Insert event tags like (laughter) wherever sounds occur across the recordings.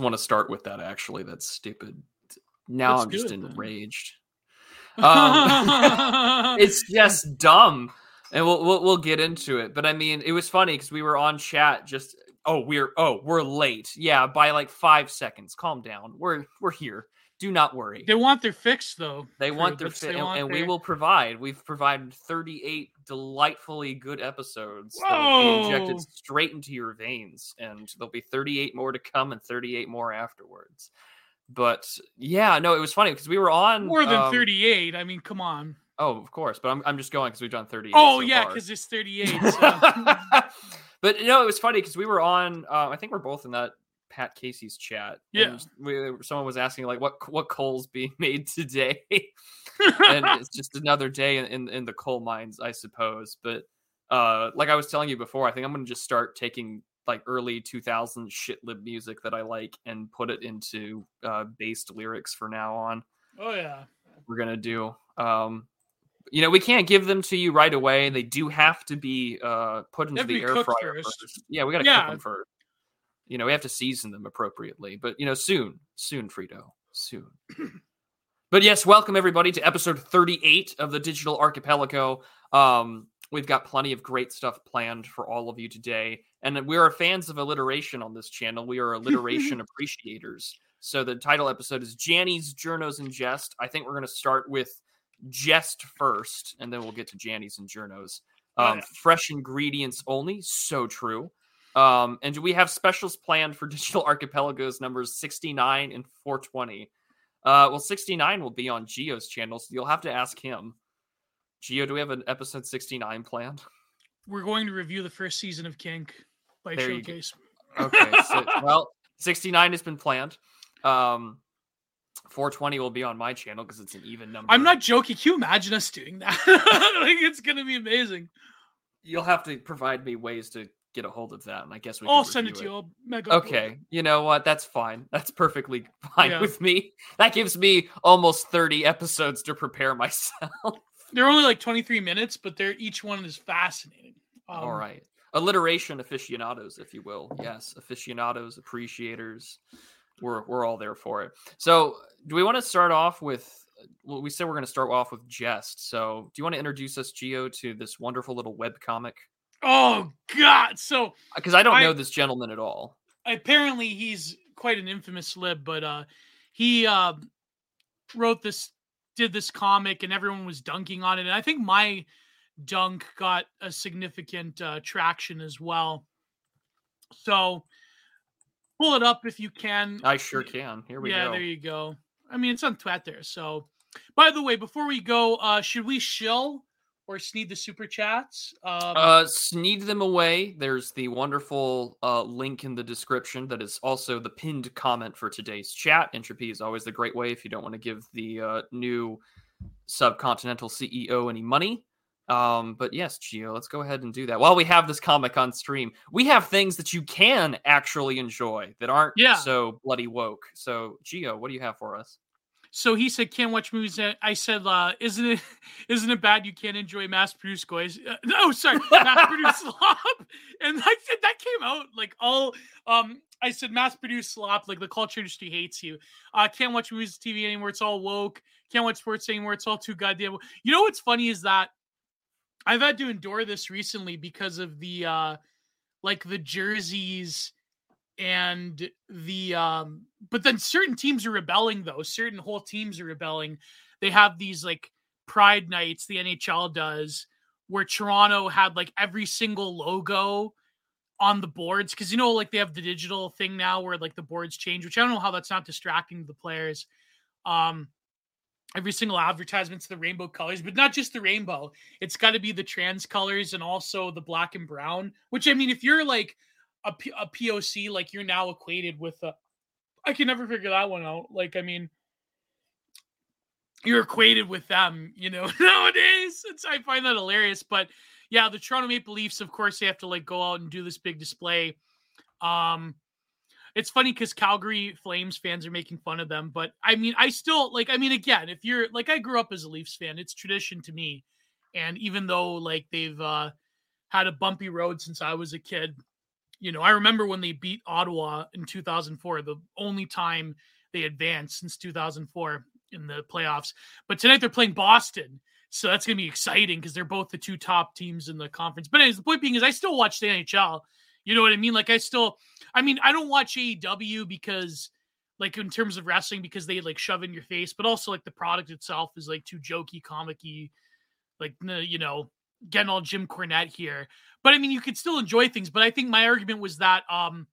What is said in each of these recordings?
almost want to start with that. Actually, that's stupid. Now Let's I'm just enraged. (laughs) Um, it's just dumb, and we'll, we'll we'll get into it. But I mean, it was funny because we were on chat. Just oh, we're oh, we're late. Yeah, by like five seconds. Calm down. We're we're here. Do not worry. they want their fix though. They want their That's- they and, and we will provide. We've provided 38 delightfully good episodes that will be injected straight into your veins, and there'll be 38 more to come and 38 more afterwards. But yeah, no, it was funny because we were on more than um, 38. I mean, come on. Oh, of course, but I'm I'm just going because we've done 38. Oh so yeah, because it's 38. (laughs) So. but no, it was funny because we were on. Uh, I think we're both in that Pat Casey's chat. Yeah. and we, someone was asking like, what what coal's being (laughs) made today, and it's just another day in, in in the coal mines, I suppose. But uh, like I was telling you before, I think I'm gonna just start taking like early 2000s shit lib music that I like and put it into uh, based lyrics for now on oh yeah. we're gonna do. Um, you know, we can't give them to you right away. And they do have to be uh, put into the air fryer first. first. Yeah, we gotta Yeah. cook them first. You know, we have to season them appropriately. But you know, soon, soon, Frito, soon. (clears throat) but yes, welcome everybody to episode 38 of the Digital Archipelago. Um, we've got plenty of great stuff planned for all of you today, and we are fans of alliteration on this channel. We are alliteration (laughs) appreciators. So the title episode is Janny's Journos and Jest. I think we're going to start with Jest first, and then we'll get to Janny's and Journos. Oh, Um, yeah. Fresh ingredients only, so true. Um, and we have specials planned for (laughs) Digital Archipelagos numbers 69 and 420. Uh, well, 69 will be on Gio's channel, so you'll have to ask him. Gio, do we have an episode 69 planned? We're going to review the first season of Kink by There. Showcase. Okay, (laughs) so, well, 69 has been planned. Um, 420 will be on my channel because it's an even number. I'm not joking. Can you imagine us doing that? (laughs) like, it's gonna be amazing. You'll have to provide me ways to get a hold of that, and I guess we. I'll send it to you. I'll mega. Okay, you know what? That's fine. That's perfectly (laughs) fine Yeah. with me. That gives me almost 30 episodes to prepare (laughs) myself. They're only like 23 minutes, but they're each one is fascinating. Um, All right. Alliteration aficionados, if you will. Yes, aficionados, appreciators. We're we're all there for it. So, do we want to start off with well, we said we're going to start off with jest. So, do you want to introduce us, Gio, to this wonderful little web comic? Oh God! So Because I don't I- know this gentleman at all. apparently he's quite an infamous lib, but uh, he uh, wrote this, did this comic, and everyone was dunking on it. And I think my dunk got a significant uh, traction as well. So pull it up if you can. I sure can. Here we yeah, go. Yeah, there you go. I mean, it's on Twitter. So, by the way, before we go, uh, should we shill or sneed the super chats? Um, Uh, sneed them away. There's the wonderful uh, link in the description that is also the pinned comment for today's chat. Entropy is always the great way if you don't want to give the uh, new subcontinental CEO any money. Um, but yes, Gio, let's go ahead and do that. While we have this comic on stream, we have things that you can actually enjoy that aren't Yeah. so bloody woke. So, Gio, what do you have for us? So he said, "Can't watch movies." that- I said, uh, "Isn't it? (laughs) Isn't it bad you can't enjoy mass-produced toys?" Uh, no, sorry, mass-produced (laughs) slop. (laughs) And I said that came out like all. Um, I said mass-produced slop. Like the culture industry hates you. Uh, can't watch movies, TV anymore. It's all woke. Can't watch sports anymore. It's all too goddamn. wo-" You know what's funny is that I've had to endure this recently because of the uh, like the jerseys and the um but then certain teams are rebelling though. Certain whole teams are rebelling. They have these like pride nights the nhl does where toronto had like every single logo on the boards because you know like they have the digital thing now where like the boards change which i don't know how that's not distracting the players. Um every single advertisement's the rainbow colors but not just the rainbow. It's got to be the trans colors and also the black and brown which i mean if you're like a, P- a POC, like you're now equated with a. I can never figure that one out. Like, I mean, you're equated with them, you know, (laughs) nowadays. It's I find that hilarious. But yeah, the Toronto Maple Leafs, of course, they have to like go out and do this big display. Um, it's funny because Calgary Flames fans are making fun of them, but I mean, I still like. I mean, again, if you're like, I grew up as a Leafs fan, it's tradition to me, and even though like they've uh had a bumpy road since I was a kid, You know, I remember when they beat Ottawa in 2004, the only time they advanced since 2004 in the playoffs. But tonight they're playing Boston. So that's going to be exciting because they're both the two top teams in the conference. But anyways, the point being is I still watch the NHL. You know what I mean? Like I still, I mean, I don't watch AEW because, like, in terms of wrestling, because they like shove in your face, but also like the product itself is like too jokey, comicky, like you know, getting all Jim Cornette here. But I mean, you could still enjoy things. But I think my argument was that, um,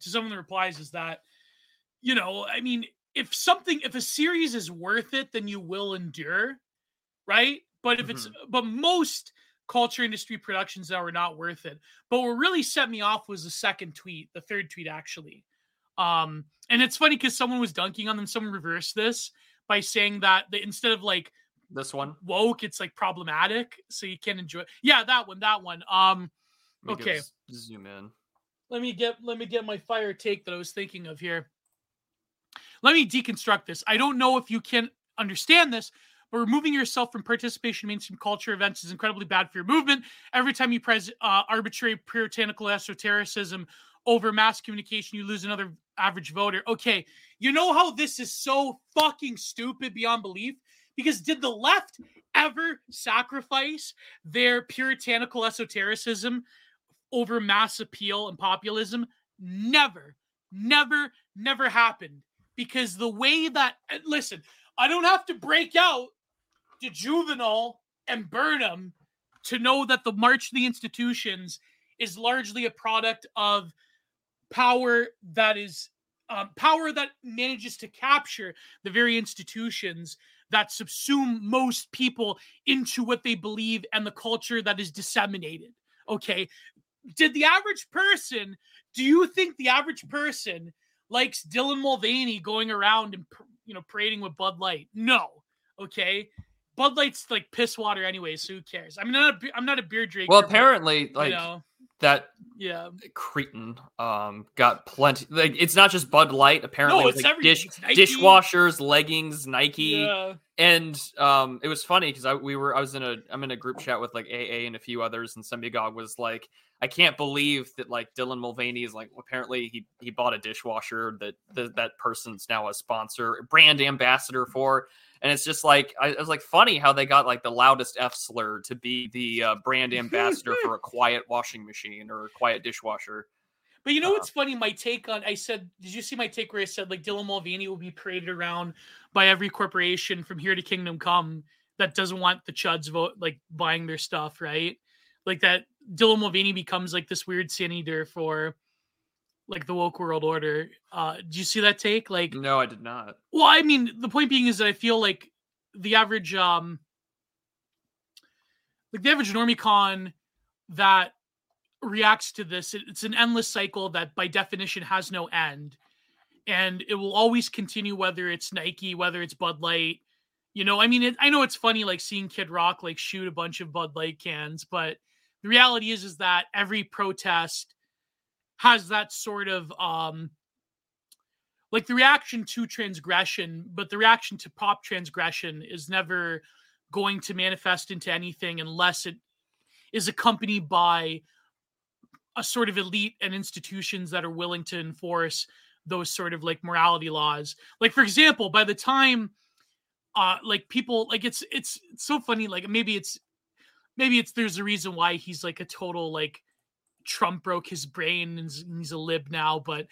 to some of the replies, is that, you know, I mean, if something, if a series is worth it, then you will endure, right? But if mm-hmm. it's, but most culture industry productions that were not worth it. But what really set me off was the second tweet, the third tweet actually. Um, and it's funny because someone was dunking on them. Someone reversed this by saying that they, instead of like this one woke, it's like problematic, so you can't enjoy. It. Yeah, that one, that one. Um, okay, zoom in. Let me get let me get my fire take that I was thinking of here. Let me deconstruct this. I don't know if you can understand this, but removing yourself from participation in mainstream culture events is incredibly bad for your movement. Every time you press uh, arbitrary puritanical esotericism over mass communication, you lose another average voter. Okay, you know how this is so fucking stupid beyond belief? Because did the left ever sacrifice their puritanical esotericism over mass appeal and populism? Never, never, never happened. Because the way that, listen, I don't have to break out to Jouvenel and Burnham to know that the March of the Institutions is largely a product of power that is um, power that manages to capture the very institutions that subsume most people into what they believe and the culture that is disseminated. Okay. Did the average person, do you think the average person likes Dylan Mulvaney going around and, you know, parading with Bud Light? No. Okay. Bud Light's like piss water anyway, so who cares? I'm not a, I'm not a beer drinker. Well, apparently, but, like you know, that yeah cretin um got plenty. Like it's not just Bud Light. Apparently, no, it's like dish dishwashers, leggings, Nike, yeah. and um it was funny because I we were I was in a I'm in a group chat with like AA and a few others, and Semigog was like, I can't believe that like Dylan Mulvaney is like apparently he he bought a dishwasher that that, that person's now a sponsor brand ambassador for and it's just like I, it was like funny how they got like the loudest F slur to be the uh, brand (laughs) ambassador for a quiet washing machine or a quiet dishwasher. But you know uh, what's funny? My take on I said, did you see my take where I said like Dylan Mulvaney will be paraded around by every corporation from here to Kingdom Come that doesn't want the chuds vote like buying their stuff, right? Like that Dylan Mulvaney becomes like this weird senator for like the woke world order. Uh, do you see that take? Like, no, I did not. Well, I mean, the point being is that I feel like the average, um, like the average normicon that reacts to this, it, it's an endless cycle that by definition has no end, and it will always continue. Whether it's Nike, whether it's Bud Light, you know, I mean, it, I know it's funny like seeing Kid Rock like shoot a bunch of Bud Light cans, but the reality is is that every protest has that sort of um like the reaction to transgression, but the reaction to pop transgression is never going to manifest into anything unless it is accompanied by a sort of elite and institutions that are willing to enforce those sort of like morality laws. Like for example, by the time uh like people like it's it's, it's so funny like maybe it's maybe it's there's a reason why he's like a total like Trump broke his brain and he's a lib now. But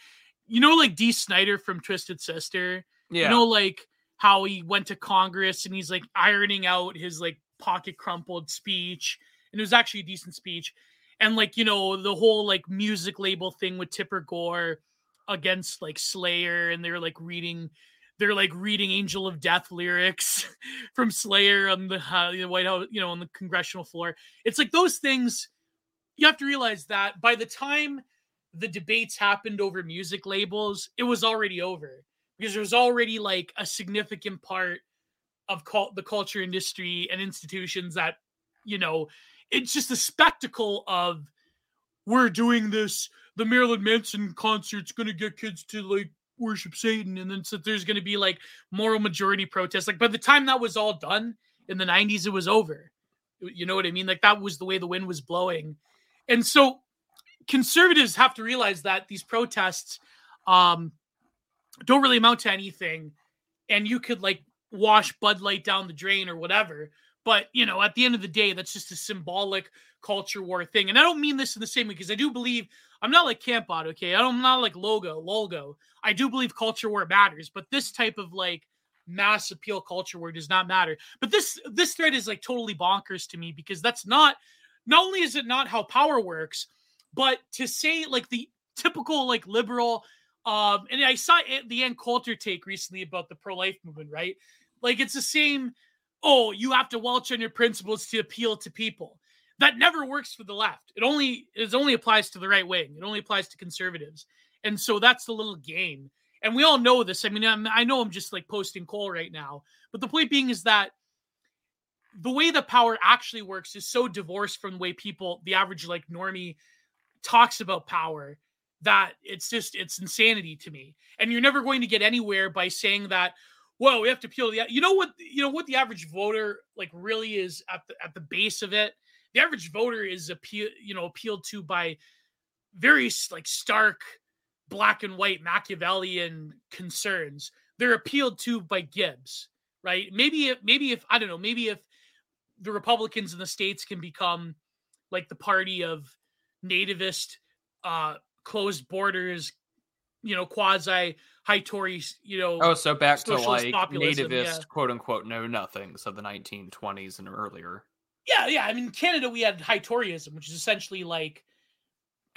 you know, like Dee Snider from Twisted Sister. Yeah. You know, like how he went to Congress and he's like ironing out his like pocket crumpled speech, and it was actually a decent speech. And like you know, the whole like music label thing with Tipper Gore against like Slayer, and they're like reading they're like reading Angel of Death lyrics (laughs) from Slayer on the, uh, the White House, you know, on the congressional floor. It's like those things you have to realize that by the time the debates happened over music labels, it was already over because there's already like a significant part of cult, the culture industry and institutions that, you know, it's just a spectacle of we're doing this. The Marilyn Manson concert's going to get kids to like worship Satan. And then so there's going to be like moral majority protests. Like by the time that was all done in the 90s, it was over. You know what I mean? Like that was the way the wind was blowing. And so conservatives have to realize that these protests um, don't really amount to anything, and you could like wash Bud Light down the drain or whatever. But you know, at the end of the day, that's just a symbolic culture war thing. And I don't mean this in the same way because I do believe I'm not like Campbot, okay? I'm not like logo, logo. I do believe culture war matters, but this type of like mass appeal culture war does not matter. But this this thread is like totally bonkers to me because that's not not only is it not how power works, but to say like the typical like liberal um and I saw the Ann Coulter take recently about the pro-life movement, right? Like it's the same, oh, you have to welch on your principles to appeal to people. That never works for the left. It only it only applies to the right wing. It only applies to conservatives. And so that's the little game. And we all know this. I mean, I'm, i know I'm just like posting coal right now, but the point being is that the way the power actually works is so divorced from the way people, the average like normie, talks about power that it's just it's insanity to me. And you're never going to get anywhere by saying that. Well, we have to peel the. You know what? You know what the average voter like really is at the at the base of it. The average voter is appeal, you know, appealed to by very like stark black and white Machiavellian concerns. They're appealed to by Gibbs, right? Maybe if maybe if I don't know, maybe if the Republicans in the states can become like the party of nativist, uh, closed borders, you know, quasi high Tory, you know. Oh, so back to like nativist, yeah. quote unquote, know nothings of the 1920s and earlier. Yeah, yeah. I mean, Canada, we had high Toryism, which is essentially like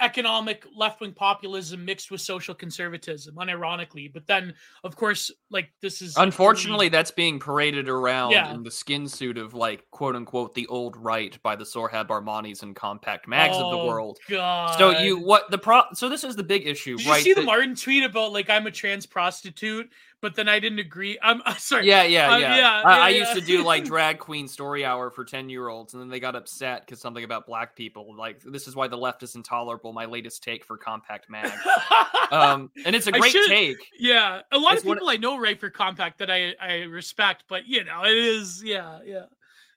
economic left wing populism mixed with social conservatism, unironically. But then, of course, like this is unfortunately really... that's being paraded around yeah. in the skin suit of like quote unquote the old right by the Sohrab Ahmaris and compact mags oh, of the oh, world. God. So you what the pro? So this is the big issue, Did right? You see the Martin tweet about like I'm a trans prostitute but then I didn't agree. I'm (laughs) uh, sorry. Yeah, yeah, uh, yeah. yeah, I, yeah, I yeah. used to do like (laughs) drag queen story hour for 10 year olds, and then they got upset because something about black people. Like, this is why the left is intolerable. My latest take for Compact Mag. (laughs) um, and it's a great take. Yeah. A lot it's of people one, I know write for Compact that I, I respect, but you know, it is, yeah, yeah.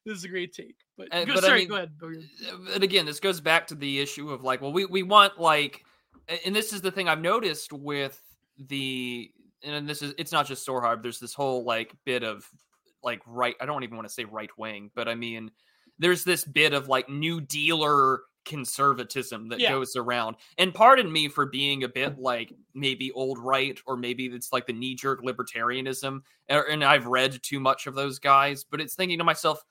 This is a great take. But, uh, go, but sorry, I mean, go ahead. And again, this goes back to the issue of like, well, we, we want like, and this is the thing I've noticed with the and this is it's not just Sohrab. There's this whole like bit of like right. I don't even want to say right wing, but I mean, there's this bit of like New Dealer conservatism that yeah. goes around. And pardon me for being a bit like maybe old right or maybe it's like the knee jerk libertarianism. And I've read too much of those guys, but it's thinking to myself,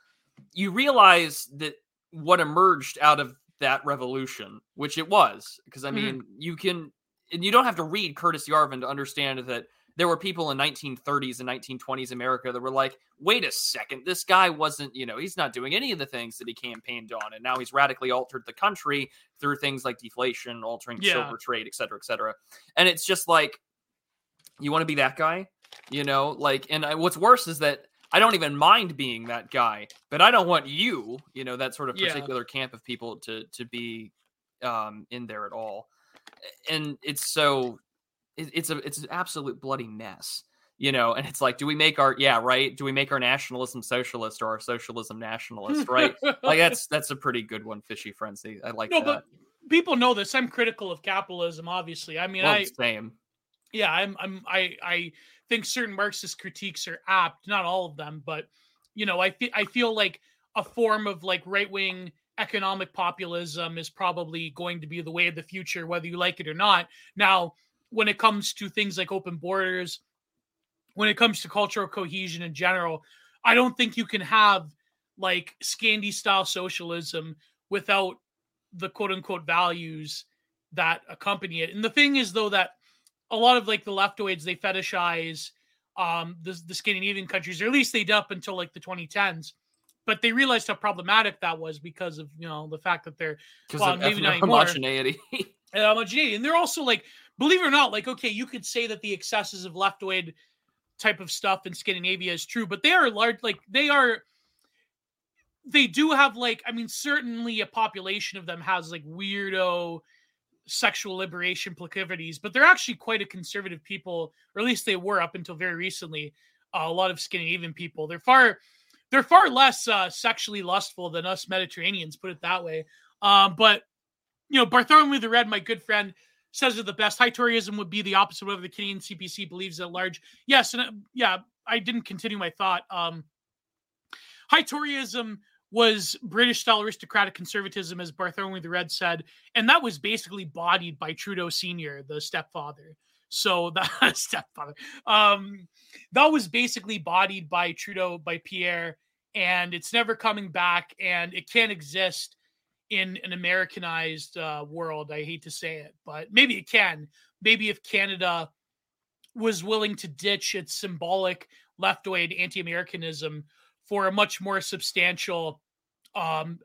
you realize that what emerged out of that revolution, which it was, because I mm-hmm. mean, mm-hmm. you can, and you don't have to read Curtis Yarvin to understand that there were people in 1930s and 1920s America that were like, wait a second, this guy wasn't, you know, he's not doing any of the things that he campaigned on. And now he's radically altered the country through things like deflation, altering yeah. silver trade, et cetera, et cetera. And it's just like, you want to be that guy, you know, like, and I, what's worse is that I don't even mind being that guy, but I don't want you, you know, that sort of particular yeah. camp of people to to be um in there at all. And it's so it's a it's an absolute bloody mess you know and it's like do we make our yeah right? Do we make our nationalism socialist or our socialism nationalist right? Like (laughs) that's that's a pretty good one fishy frenzy. I like no, that. but people know this. I'm critical of capitalism obviously. I mean well, i same. Yeah i'm i'm i i think certain marxist critiques are apt not all of them but you know i feel i feel like a form of like right wing economic populism is probably going to be the way of the future whether you like it or not. Now when it comes to things like open borders, when it comes to cultural cohesion in general, I don't think you can have like Scandi style socialism without the quote unquote values that accompany it. And the thing is, though, that a lot of like the leftoids they fetishize um the, the Scandinavian countries, or at least they did up until like the 2010s. But they realized how problematic that was because of you know the fact that they're well, maybe not homogeneity. and (laughs) homogeneity, and they're also like believe it or not, like, okay, you could say that the excesses of leftoid type of stuff in Scandinavia is true, but they are large, like, they are, they do have, like, I mean, certainly a population of them has, like, weirdo sexual liberation proclivities, but they're actually quite a conservative people, or at least they were up until very recently. Uh, a lot of Scandinavian people, they're far, they're far less uh, sexually lustful than us Mediterraneans, put it that way. Um, but you know, Bartholomew the Red, my good friend, says that the best high Toryism would be the opposite of whatever the Canadian CPC believes at large. Yes, and uh, yeah, I didn't continue my thought. Um, high Toryism was British style aristocratic conservatism, as Bartholomew the Red said, and that was basically bodied by Trudeau Senior, the stepfather. So (laughs) the stepfather, um, that was basically bodied by Trudeau by Pierre, and it's never coming back, and it can't exist in an Americanized uh, world. I hate to say it, but maybe it can. Maybe if Canada was willing to ditch its symbolic left-way anti-Americanism for a much more substantial um,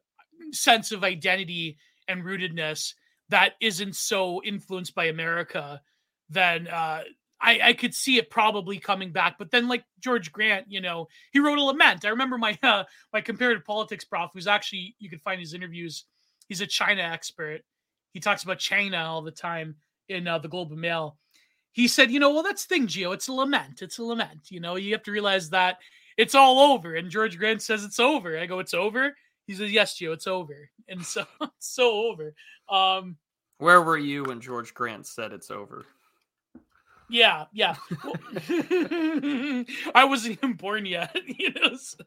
sense of identity and rootedness that isn't so influenced by America, then uh, I, I, could see it probably coming back. But then, like George Grant, you know, he wrote a lament. I remember my (laughs) uh, my comparative politics prof, who's actually you can find his interviews He's a China expert. He talks about China all the time in uh, the Globe and Mail. He said, you know, well, that's the thing, Gio. It's a lament. It's a lament. You know, you have to realize that it's all over. And George Grant says it's over. I go, it's over. He says, yes, Gio, it's over. And so, (laughs) it's so over. Um, Where were you when George Grant said it's over? Yeah, yeah. (laughs) I wasn't even born yet. (laughs) You know, so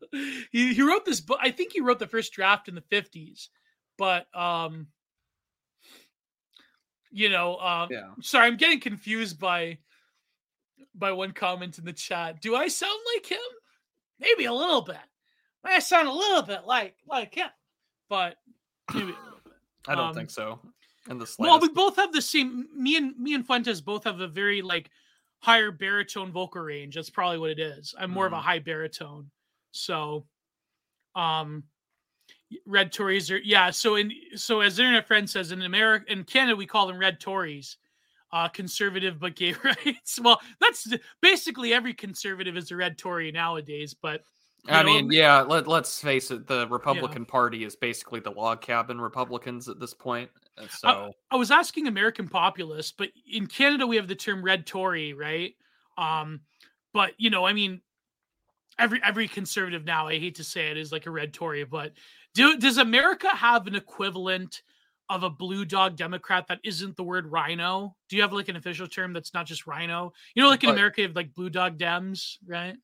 he, he wrote this book. I think he wrote the first draft in the 50s but um you know uh, yeah. sorry i'm getting confused by by one comment in the chat do i sound like him maybe a little bit i sound a little bit like like him but maybe a little (coughs) bit i don't um, think so in the well we both have the same me and me and fuentes both have a very like higher baritone vocal range that's probably what it is i'm more mm. of a mm-hmm. high baritone so um red Tories are yeah. So in so as internet friend says in America in Canada we call them red Tories, uh, conservative but gay (laughs) rights. Well, that's basically every conservative is a red Tory nowadays. But I know, mean, yeah. Let Let's face it. The Republican yeah. Party is basically the log cabin Republicans at this point. So I, I was asking American populists, but in Canada we have the term red Tory, right? Um, but you know, I mean, every every conservative now, I hate to say it, is like a red Tory, but do does America have an equivalent of a blue dog Democrat that isn't the word rhino? Do you have like an official term that's not just rhino? You know, like in but, America, you have like blue dog Dems, right?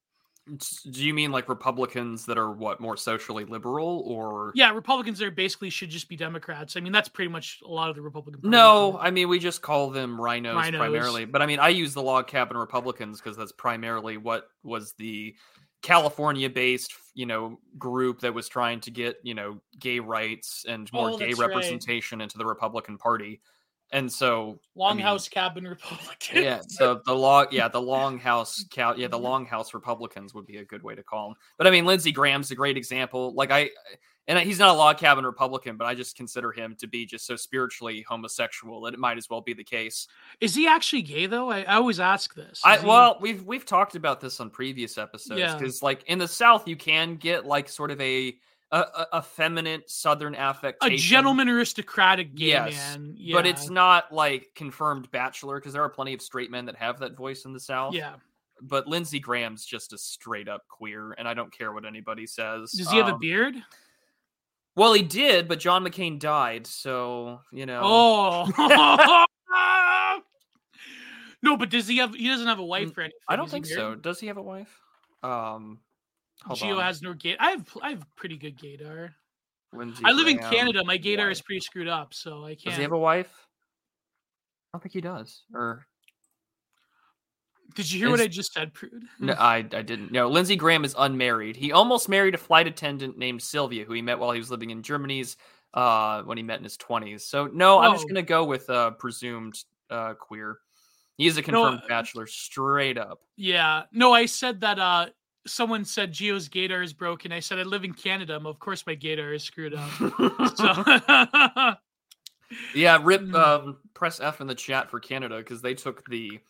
Do you mean like Republicans that are what more socially liberal or Yeah, Republicans that are basically should just be Democrats. I mean, that's pretty much a lot of the Republican Party. No, I mean we just call them rhinos, rhinos. primarily. But I mean I use the log cabin Republicans because that's primarily what was the California based, you know, group that was trying to get, you know, gay rights and more oh, gay representation right. into the Republican Party. And so Longhouse I mean, Cabin Republicans. Yeah, so the long yeah, the (laughs) Longhouse cow yeah, the Longhouse Republicans would be a good way to call them. But I mean Lindsey Graham's a great example. Like I and he's not a log cabin Republican, but I just consider him to be just so spiritually homosexual that it might as well be the case. Is he actually gay though? I, I always ask this. I, he... Well, we've we've talked about this on previous episodes because, yeah. like in the South, you can get like sort of a a, a feminine Southern affectation, a gentleman aristocratic gay yes, man. Yeah. But it's not like confirmed bachelor because there are plenty of straight men that have that voice in the South. Yeah. But Lindsey Graham's just a straight up queer, and I don't care what anybody says. Does he um, have a um, beard? Well, he did, but John McCain died, so you know. Oh. (laughs) no, but does he have? He doesn't have a wife or anything. I don't think so. Does he have a wife? Um, Gio has no gate. I have I have pretty good gaydar. I live in Canada. My gaydar is pretty screwed up, so I can't. Does he have a wife? I don't think he does. Or did you hear what I just said, Prude? No, I, I didn't. No, Lindsey Graham is unmarried. He almost married a flight attendant named Sylvia, who he met while he was living in Germany's uh, when he met in his 20s. So, no, I'm just going to go with uh, presumed uh, queer. He's a confirmed no, bachelor, straight up. Yeah. No, I said that uh, someone said Gio's gator is broken. I said I live in Canada. Of course, my gator is screwed up. so. (laughs) yeah, rip (laughs) mm. um, press F in the chat for Canada because they took the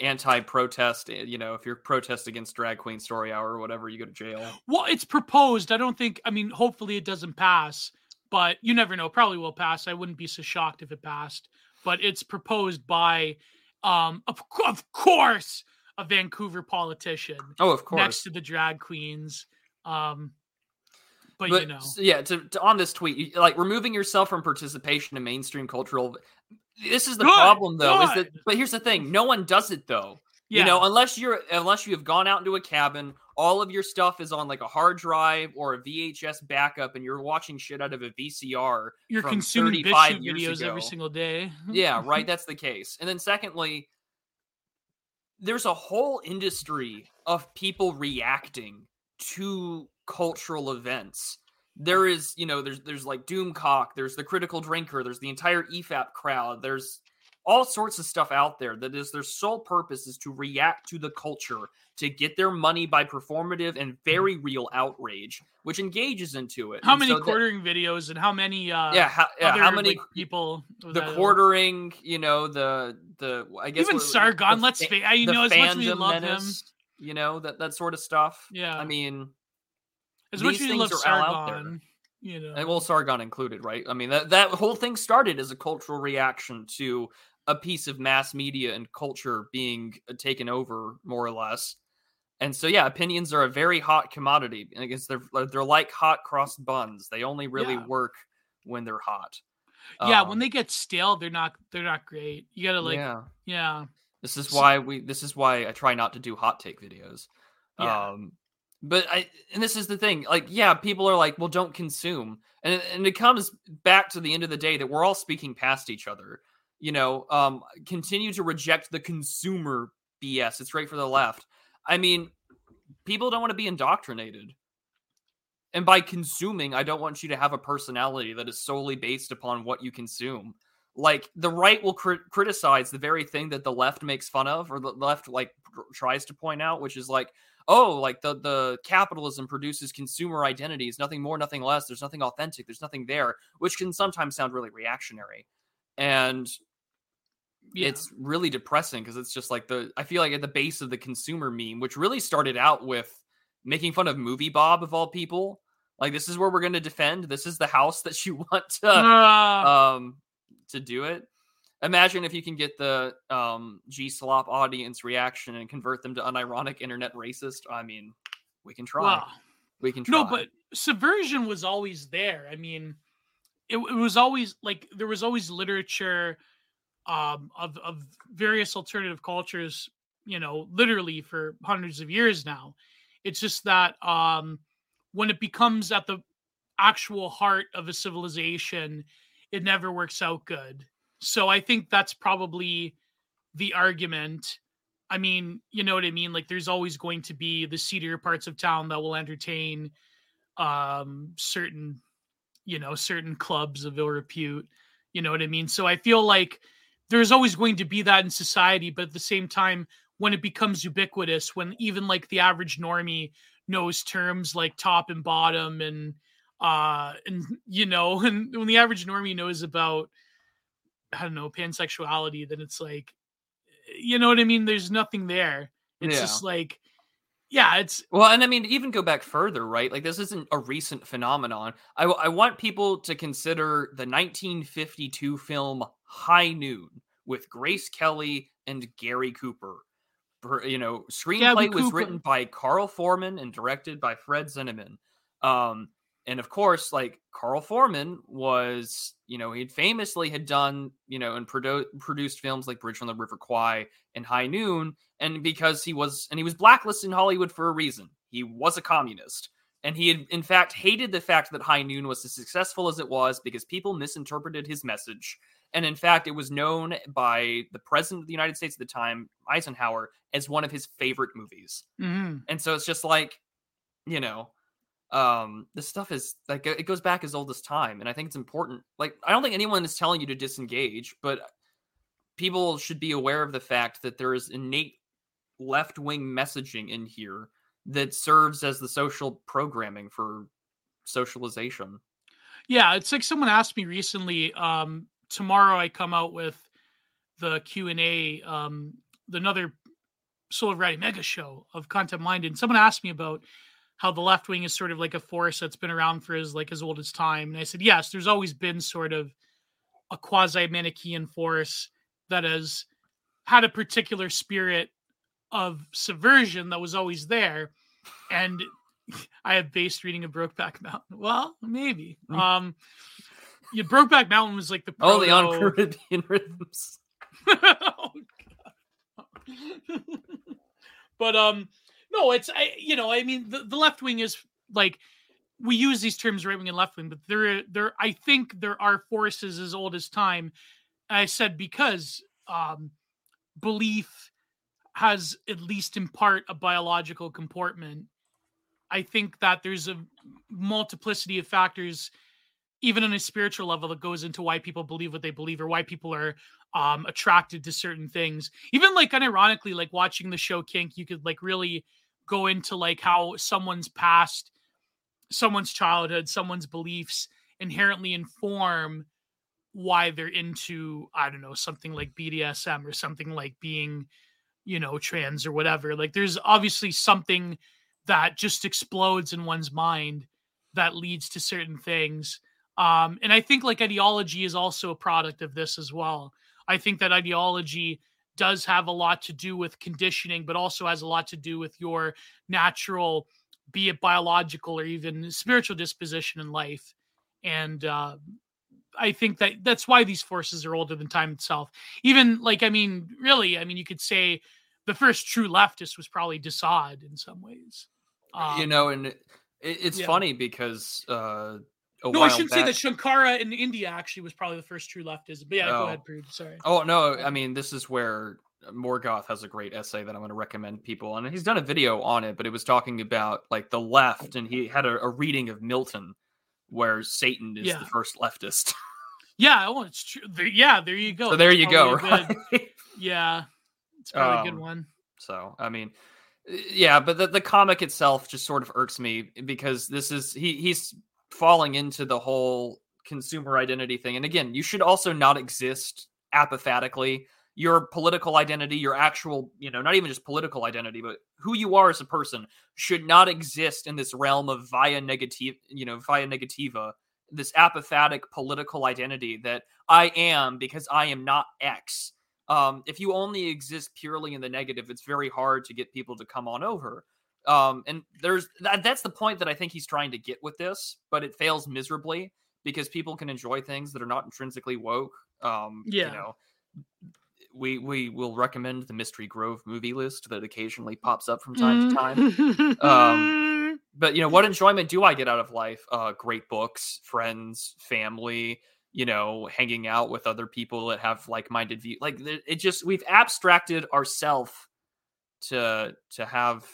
anti-protest eh, you know if you're protest against drag queen story hour or whatever you go to jail. Well it's proposed. I don't think i mean hopefully it doesn't pass but you never know probably will pass. I wouldn't be so shocked if it passed but it's proposed by um of, of course a vancouver politician oh of course. next to the drag queens um but, but you know, yeah, to, to on this tweet, like removing yourself from participation in mainstream cultural. This is the Good, problem, though. Is that? But here's the thing: no one does it though. yeah, You know, unless you're unless you have gone out into a cabin, all of your stuff is on like a hard drive or a VHS backup, and you're watching shit out of a VCR. you're from consuming 35 BitChute years videos every single day. (laughs) Yeah, right. That's the case. And then secondly, there's a whole industry of people reacting to cultural events. There is, you know, there's there's like Doomcock, there's the critical drinker, there's the entire EFAP crowd, there's all sorts of stuff out there that is their sole purpose is to react to the culture to get their money by performative and very real outrage, which engages into it. How And many so that- quartering videos and how many uh yeah, how, yeah, other, how many like, people the that- quartering, you know, the the I guess even what- Sargon, the let's fa- the know as much as we love him. you know, that that sort of stuff. Yeah. I mean, As much as we love things are all out there. Sargon, you know. and well, Sargon included, right? I mean, that that whole thing started as a cultural reaction to a piece of mass media and culture being uh, taken over, more or less. And so, yeah, opinions are a very hot commodity. I guess they're they're like hot cross buns. They only really Yeah. work when they're hot. yeah, Um, when they get stale, they're not they're not great. You gotta like yeah. yeah. This is So- why we. This is why I try not to do hot take videos. Yeah. Um, but I and this is the thing. Like, yeah, people are like, well, don't consume, and and it comes back to the end of the day that we're all speaking past each other. You know, um, continue to reject the consumer BS. It's right for the left. I mean, people don't want to be indoctrinated. And by consuming, I don't want you to have a personality that is solely based upon what you consume like the right will crit- criticize the very thing that the left makes fun of or the left like tr- tries to point out which is like oh like the the capitalism produces consumer identities nothing more nothing less. There's nothing authentic. There's nothing there which can sometimes sound really reactionary. And yeah. it's really depressing because it's just like the i feel like at the base of the consumer meme which really started out with making fun of movie bob of all people. Like this is where we're going to defend. This is the house that you (laughs) want to Ah, um to do it. Imagine if you can get the um G slop audience reaction and convert them to unironic internet racist. I mean, we can try. we can try. no, but subversion was always there. I mean, it, it was always like there was always literature um of of various alternative cultures, you know, literally for hundreds of years now. It's just that um when it becomes at the actual heart of a civilization, it never works out good. So I think that's probably the argument. I mean, you know what I mean? Like there's always going to be the seedier parts of town that will entertain um certain you know, certain clubs of ill repute. You know what I mean? So I feel like there's always going to be that in society, but at the same time, when it becomes ubiquitous, when even like the average normie knows terms like top and bottom and uh and you know (laughs) and when the average normie knows about i don't know pansexuality then it's like you know what i mean there's nothing there it's Yeah. just like yeah it's Well, and I mean, even go back further, right? Like, this isn't a recent phenomenon. I, I want people to consider the 1952 film High Noon with Grace Kelly and Gary Cooper. Per- You know, screenplay was Cooper. written by Carl Foreman and directed by Fred Zinnemann. Um, and of course, like Carl Foreman was, you know, he famously had done, you know, and produ- produced films like Bridge on the River Kwai and High Noon and because he was and he was blacklisted in Hollywood for a reason. He was a communist. And he had in fact hated the fact that High Noon was as successful as it was because people misinterpreted his message. And in fact, it was known by the president of the United States at the time, Eisenhower, as one of his favorite movies. mhm. And so it's just like, you know, um, this stuff is like it goes back as old as time. And I think it's important. Like, I don't think anyone is telling you to disengage, but people should be aware of the fact that there is innate left wing messaging in here that serves as the social programming for socialization. yeah it's like someone asked me recently um tomorrow i come out with the q&a um another soul of Writing mega show of content minded and someone asked me about how the left wing is sort of like a force that's been around for as like as old as time and i said yes there's always been sort of a quasi manichean force that has had a particular spirit of subversion that was always there and (laughs) I have based reading of Brokeback Mountain. Well, maybe. Mm. Um, yeah, Brokeback Mountain was like the Only on Caribbean rhythms. (laughs) Oh, God. (laughs) but um, no, it's I. You know, I mean, the, the left wing is like we use these terms right wing and left wing, but there, there, I think there are forces as old as time. I said because um, belief has at least in part a biological comportment. I think that there's a multiplicity of factors, even on a spiritual level, that goes into why people believe what they believe or why people are um, attracted to certain things. Even like unironically, like watching the show Kink, you could like really go into like how someone's past, someone's childhood, someone's beliefs inherently inform why they're into I don't know something like BDSM or something like being you know trans or whatever. Like there's obviously something that just explodes in one's mind that leads to certain things. Um and I think like ideology is also a product of this as well. I think that ideology does have a lot to do with conditioning but also has a lot to do with your natural be it biological or even spiritual disposition in life and uh I think that that's why these forces are older than time itself. Even like, I mean, really, I mean, you could say the first true leftist was probably de Sade in some ways. you Um, know, and it, it's yeah. funny because uh, no, I should say back- that Shankara in India actually was probably the first true leftist. But yeah, Oh. go ahead, Prude. Sorry. Oh no, I mean this is where Morgoth has a great essay that I'm going to recommend people, and he's done a video on it, but it was talking about like the left, and he had a, a reading of Milton where Satan is Yeah. the first leftist. (laughs) Yeah, oh, it's true. There- yeah, there you go. so there That's you go, good- (laughs) right? yeah, it's probably a good Um, one. So I mean, yeah, but the, the comic itself just sort of irks me because this is he he's falling into the whole consumer identity thing. And again, you should also not exist apophatically. Your political identity, your actual, you know, not even just political identity, but who you are as a person should not exist in this realm of via negative, you know, via negativa, this apathetic political identity that I am because I am not X um, if you only exist purely in the negative, it's very hard to get people to come on over. Um, and there's that, that's the point that I think he's trying to get with this, but it fails miserably because people can enjoy things that are not intrinsically woke. Um, Yeah. you know, we we will recommend the Mystery Grove movie list that occasionally pops up from time to time. um, (laughs) but you know what enjoyment do i get out of life uh great books friends family you know hanging out with other people that have like-minded view like it just we've abstracted ourself to to have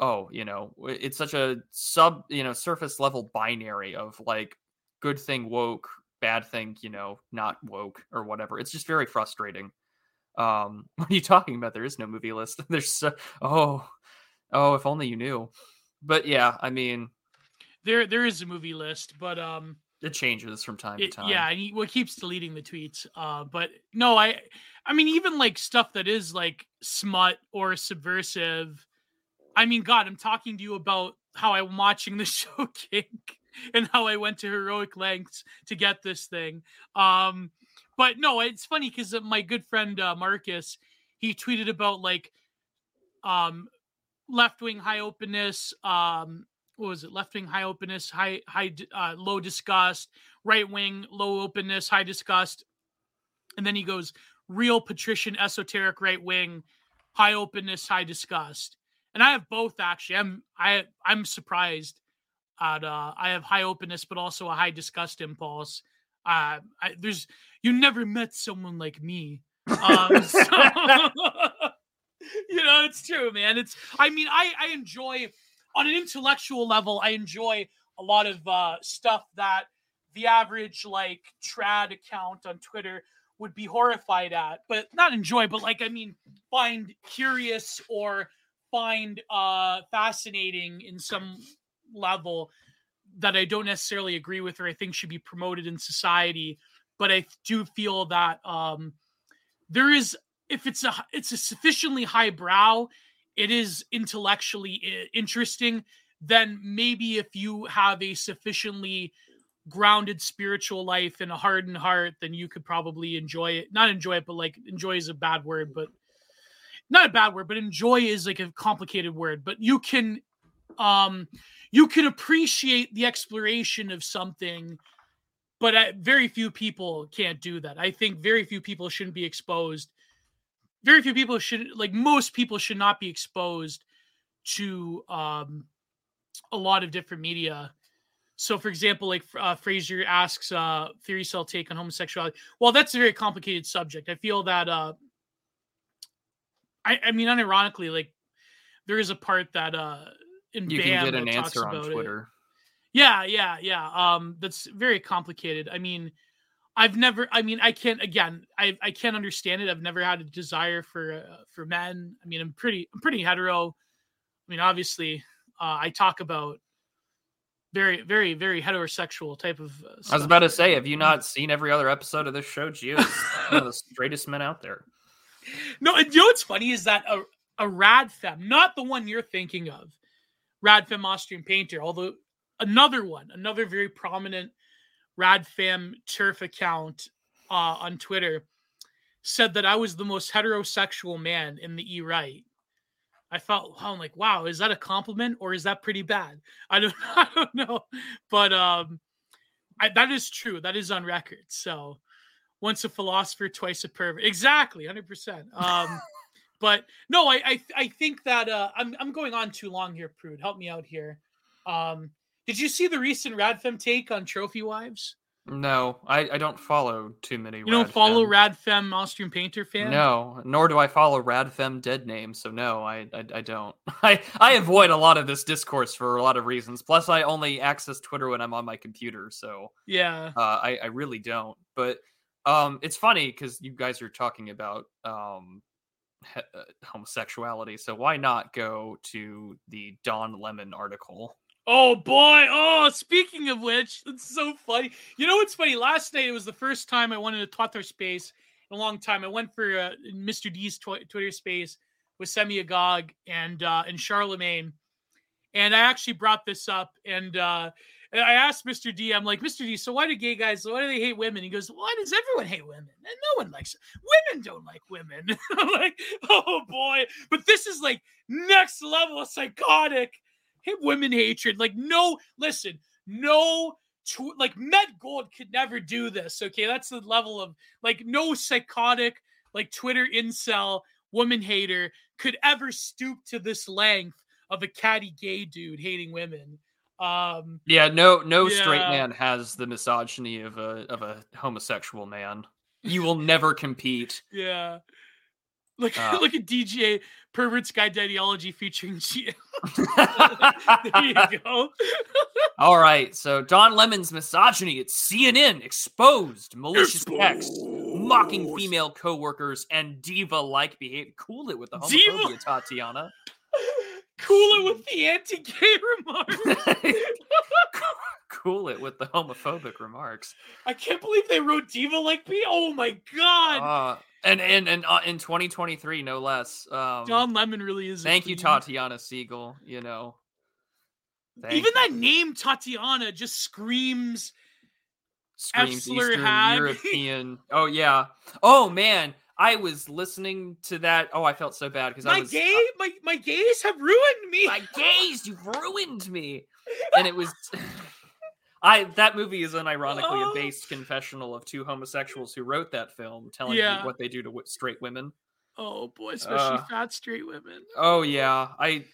oh you know it's such a sub you know surface level binary of like good thing woke bad thing you know not woke or whatever it's just very frustrating um (laughs) what are you talking about there is no movie list (laughs) there's so, oh oh if only you knew but yeah, I mean, there there is a movie list, but um, it changes from time it, to time. yeah, and he well, keeps deleting the tweets. Uh, but no, I I mean, even like stuff that is like smut or subversive. I mean, God, I'm talking to you about how I'm watching the (laughs) show Kink and how I went to heroic lengths to get this thing. Um, but no, it's funny because my good friend uh, Marcus, he tweeted about like um left wing high openness um what was it? Left wing high openness high high uh, low disgust right wing low openness high disgust. And then he goes real patrician esoteric right wing high openness high disgust and i have both actually. I'm i i'm surprised at uh i have high openness but also a high disgust impulse. Uh I, there's you never met someone like me. Um (laughs) so, you know it's true man. It's i mean i i enjoy on an intellectual level i enjoy a lot of uh stuff that the average like trad account on twitter would be horrified at but not enjoy but like i mean find curious or find uh fascinating in some level that i don't necessarily agree with or i think should be promoted in society but i do feel that um there is if it's a it's a sufficiently high brow it is intellectually interesting then maybe if you have a sufficiently grounded spiritual life and a hardened heart then you could probably enjoy it. Not enjoy it but like enjoy is a bad word but not a bad word but enjoy is like a complicated word but you can Um, you can appreciate the exploration of something, but uh, very few people can't do that. I think very few people shouldn't be exposed. Very few people should, like most people, should not be exposed to um, a lot of different media. So, for example, like uh, Fraser asks, uh, theory cell take on homosexuality. Well, that's a very complicated subject. I feel that, uh, I, I mean, unironically, like there is a part that uh, in You BAM can get an answer on about it. Twitter. Yeah, yeah, yeah. Um, that's very complicated. I mean, I've never. I mean, I can't. Again, I I can't understand it. I've never had a desire for uh, for men. I mean, I'm pretty. I'm pretty hetero. I mean, obviously, uh, I talk about very, very, very heterosexual type of. Uh, I was about to say, have you not seen every other episode of this show? Gio is one of the straightest men out there. (laughs) No, and you know what's funny is that a, a rad fem, not the one you're thinking of, rad fem Austrian painter, although another one, another very prominent rad fem turf account uh, on Twitter said that I was the most heterosexual man in the E right. I felt I'm like, wow, is that a compliment or is that pretty bad? I don't (laughs) I don't know. But um I, that is true. That is on record. So once a philosopher, twice a pervert. Exactly, hundred percent. Um, (laughs) but no, I, I I think that uh, I'm I'm going on too long here, Prude. Help me out here. Um, did you see the recent Radfem take on Trophy Wives? No, I, I don't follow too many. You don't follow Radfem Austrian Painter fan? No, nor do I follow Radfem Dead Name. So no, I, I I don't. (laughs) I I avoid a lot of this discourse for a lot of reasons. Plus, I only access Twitter when I'm on my computer, so Yeah. uh, I I really don't. But um, it's funny because you guys are talking about um he- uh, homosexuality. So why not go to the Don Lemon article? Oh boy! Oh, speaking of which, it's so funny. You know what's funny? Last night it was the first time I went into Twitter space in a long time. I went for uh, Mr. D's tw- Twitter space with Semi Agog and uh, and Charlemagne, and I actually brought this up and. uh I asked Mr. D, I'm like, Mr. D, so why do gay guys, why do they hate women? He goes, why does everyone hate women? And no one likes women don't like women. (laughs) I'm like, oh boy. But this is like next level psychotic hit women hatred. Like, no, listen, no, tw- like Met Gold could never do this. Okay, that's the level of like no psychotic, like Twitter incel woman hater could ever stoop to this length of a catty gay dude hating women. Um, Yeah, no no straight man has the misogyny of a of a homosexual man. You will never compete. yeah. Look, Uh. look at DJ Pervert's Guide to Ideology featuring G. (laughs) there you (laughs) go. All right, so Don Lemon's misogyny at CNN exposed malicious text, mocking Exposed. female coworkers and diva-like behavior. Cool it with the Diva? homophobia, Tatiana. Cool it with the anti-gay (laughs) remarks. (laughs) cool it with the homophobic remarks. I can't believe they wrote diva like me. Oh my god. Uh, and and and uh, in 2023, no less. Um, John Lemon really is. thank you. Tatiana Siegel. You know, Thank Even you. that name Tatiana just screams. screams Eastern. (laughs) European. Oh yeah. Oh man, I was listening to that. Oh, I felt so bad because I My was gay, my my gays have ruined me. my gaze. You've ruined me. (laughs) And it was. (sighs) I that movie is unironically Oh. a based confessional of two homosexuals who wrote that film, telling Yeah. you what they do to w- straight women. oh boy, especially Uh, fat straight women. Oh yeah, I.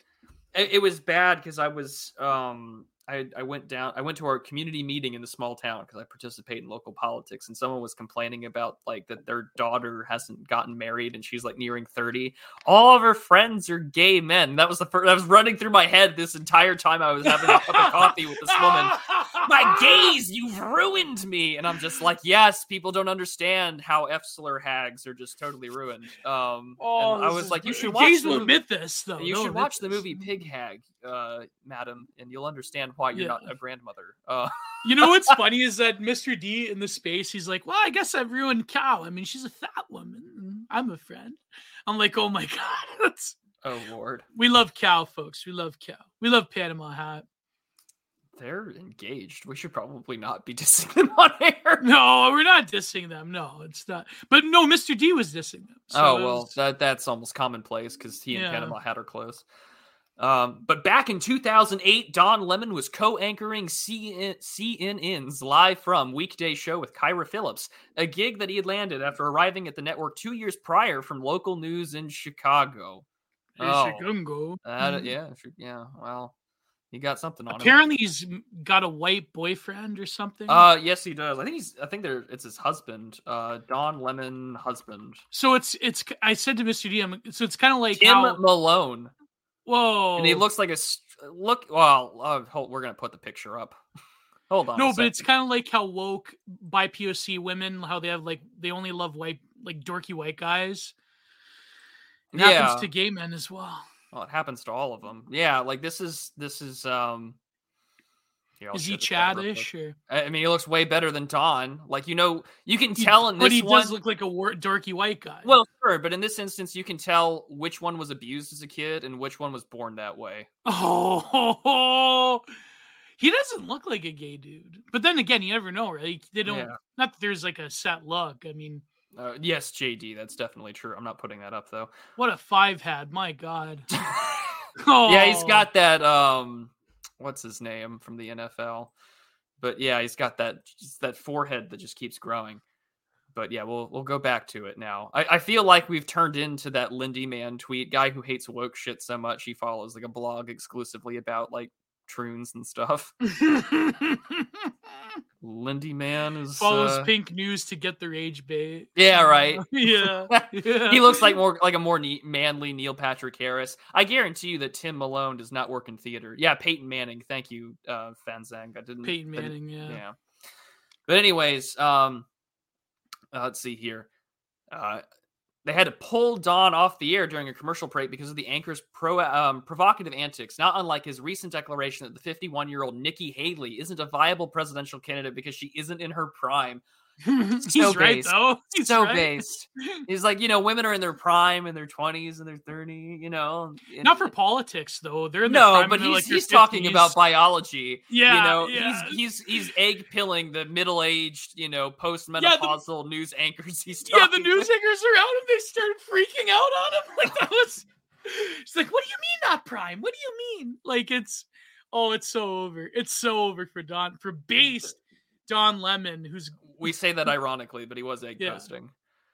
It, it was bad because I was um I I went down I went to our community meeting in the small town because I participate in local politics and someone was complaining about like that their daughter hasn't gotten married and she's like nearing thirty. All of her friends are gay men. That was the first that was running through my head this entire time I was having a cup of coffee with this woman. (laughs) My gays, you've ruined me, and I'm just like, yes, people don't understand how Efsler hags are just totally ruined. Um, Oh, and I was like, you should watch Gays the will movie. admit this though. You They'll should watch the movie Pig Hag, uh, madam, and you'll understand why you're not a grandmother. Uh, You know what's (laughs) funny is that Mr. D in the space, he's like, "Well, I guess I've ruined Cow. I mean, she's a fat woman. I'm a friend." I'm like, "Oh my (laughs) god, that's oh lord, we love Cow, folks. We love Cow. We love Panama Hat." they're engaged. We should probably not be (laughs) dissing them on air. No, we're not dissing them. No, it's not. But no, Mr. D was dissing them. So oh well, was- that that's almost commonplace because he and Yeah. Panama Hat are close. Um, but back in 2008, Don Lemon was co-anchoring CNN's live from weekday show with Kyra Phillips, a gig that he had landed after arriving at the network two years prior from local news in Chicago. Oh, Chicago. that- Mhm. yeah, yeah. Well, he got something on him. Apparently, he's m- got a white boyfriend or something. Uh, yes, he does. I think he's. I think there. It's his husband, uh, Don Lemon husband, so it's it's. I said to Mr. D, I'm, so it's kind of like Tim how. Malone, Whoa. and he looks like a look. Well, uh, hold, we're gonna put the picture up. (laughs) hold on. No, but it's kind of like how woke by POC women, how they have like they only love white, like dorky white guys. It yeah. happens to gay men as well. Well, it happens to all of them. Yeah, like this is this is um. Here, Is he this guy real quick. chadish or? I mean, he looks way better than Don. Like you know, you can He- tell in but he one. does look like a wor- dorky white guy. well, sure, but in this instance, you can tell which one was abused as a kid and which one was born that way. oh, (laughs) he doesn't look like a gay dude. But then again, you never know, right? They don't. Yeah. Not that there's like a set look. I mean, Uh, yes, JD, that's definitely true. I'm not putting that up though. what a five had. My God. (laughs) (laughs) Oh, Yeah, he's got that. Um, what's his name from the NFL? But yeah, he's got that that forehead that just keeps growing. But yeah, we'll we'll go back to it now. I, I feel like we've turned into that Lindy Man tweet guy who hates woke shit so much he follows like a blog exclusively about like troons and stuff. (laughs) (laughs) Lindy Man is follows uh, Pink News to get their age bait. Yeah, right. (laughs) yeah, yeah. he looks like more like a more ne- manly Neil Patrick Harris. I guarantee you that Tim Malone does not work in theater. Yeah, Peyton Manning. Thank you, uh, Fanzang. I didn't. Peyton I didn't- Manning. Yeah. yeah. But anyways, um, uh, let's see here. Uh, they had to pull Don off the air during a commercial break because of the anchor's pro um, provocative antics. Not unlike his recent declaration that the 51-year-old Nikki Haley isn't a viable presidential candidate because she isn't in her prime. (laughs) He's So right based. though. (laughs) He's so right. based. (laughs) He's like, you know, women are in their prime, in their 20s, and their 30, you know. and- Not for politics though. They're in no, prime but he's, like, he's talking 50s. about biology. Yeah, you know, yeah. he's he's he's egg pilling the middle aged, you know, postmenopausal news anchors. He's yeah, the news anchors around him, they started freaking out on him. Like that was it's like, what do you mean not prime? What do you mean? Like it's oh, it's so over. It's so over for Don for based Don Lemon, who's We say that (laughs) ironically, but he was egg Yeah. posting.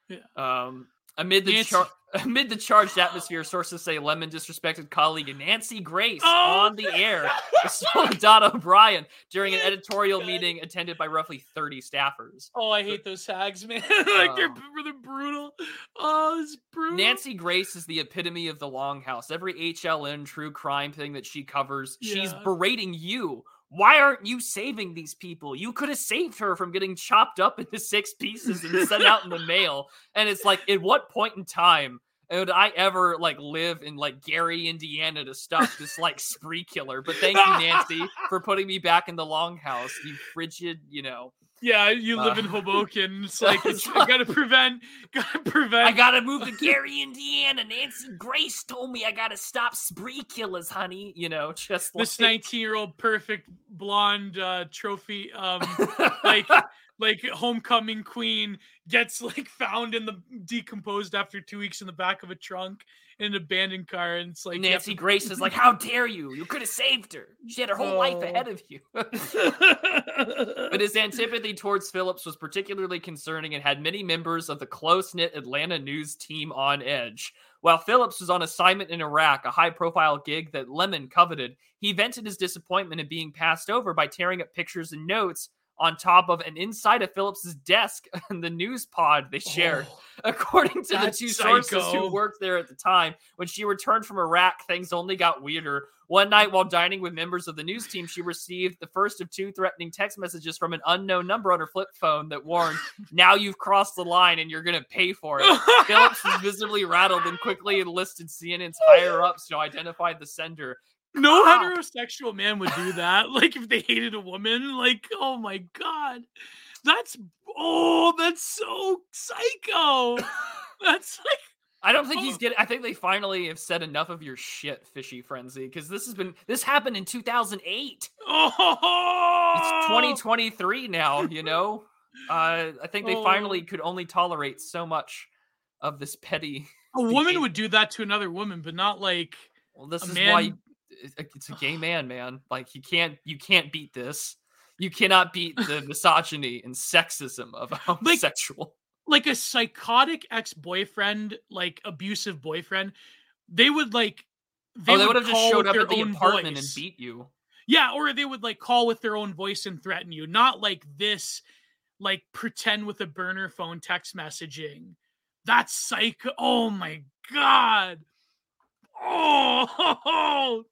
Yeah. Um, amid the char- (laughs) amid the charged atmosphere, sources say Lemon disrespected colleague Nancy Grace Oh, on the air. (laughs) So Don O'Brien during an editorial meeting attended by roughly 30 staffers. Oh, I hate those hags, man. like they're, Oh. brutal. Oh, it's brutal. Nancy Grace is the epitome of the longhouse. Every HLN true crime thing that she covers, she's berating you. Why aren't you saving these people? You could have saved her from getting chopped up into six pieces and sent out in the mail. And it's like, at what point in time would I ever like live in like Gary, Indiana to stop this like spree killer? But thank you, Nancy, for putting me back in the longhouse. You frigid, you know. Yeah, you live in Uh, Hoboken. It's (laughs) like it's I gotta prevent, (laughs) gotta prevent. I gotta move to Gary, Indiana. Nancy Grace told me I gotta stop spree killers, honey. You know, just this 19 year old perfect blonde uh, trophy, um, (laughs) like like homecoming queen gets like found in the decomposed after two weeks in the back of a trunk in an abandoned car, and it's like Nancy Grace is like, (laughs) "How dare you? You could have saved her. She had her whole life Oh. ahead of you." (laughs) but his antipathy towards Phillips was particularly concerning and had many members of the close knit Atlanta news team on edge. While Phillips was on assignment in Iraq, a high profile gig that Lemon coveted, he vented his disappointment at being passed over by tearing up pictures and notes on top of and inside of Phillips's desk (laughs) in the news pod they shared. Oh, (laughs) According to the two sources who worked there at the time, when she returned from Iraq, things only got weirder. One night while dining with members of the news team, she received the first of two threatening text messages from an unknown number on her flip phone that warned, (laughs) Now you've crossed the line and you're going to pay for it. Phillips was visibly rattled and quickly enlisted CNN's higher ups to identify the sender. No Ah. heterosexual man would do that. (laughs) Like if they hated a woman, like oh my god, that's oh that's so psycho. (laughs) That's like I don't think he's Oh. getting. I think they finally have said enough of your shit, fishy frenzy, because this has been this happened in 2008. oh It's 2023 now. You (laughs) know, uh, I think they finally Oh. could only tolerate so much of this petty. A woman would do that to another woman, but not like Well, this is man. why it's a gay (sighs) man, man. Like you can't you can't beat this. You cannot beat the (laughs) misogyny and sexism of a homosexual. Like, like a psychotic ex-boyfriend, like abusive boyfriend, they would like they, oh, they would have just showed up at the apartment voice. and beat you. Yeah, or they would like call with their own voice and threaten you. Not like this, like pretend with a burner phone text messaging. That's psycho. Oh my god. Oh, (laughs)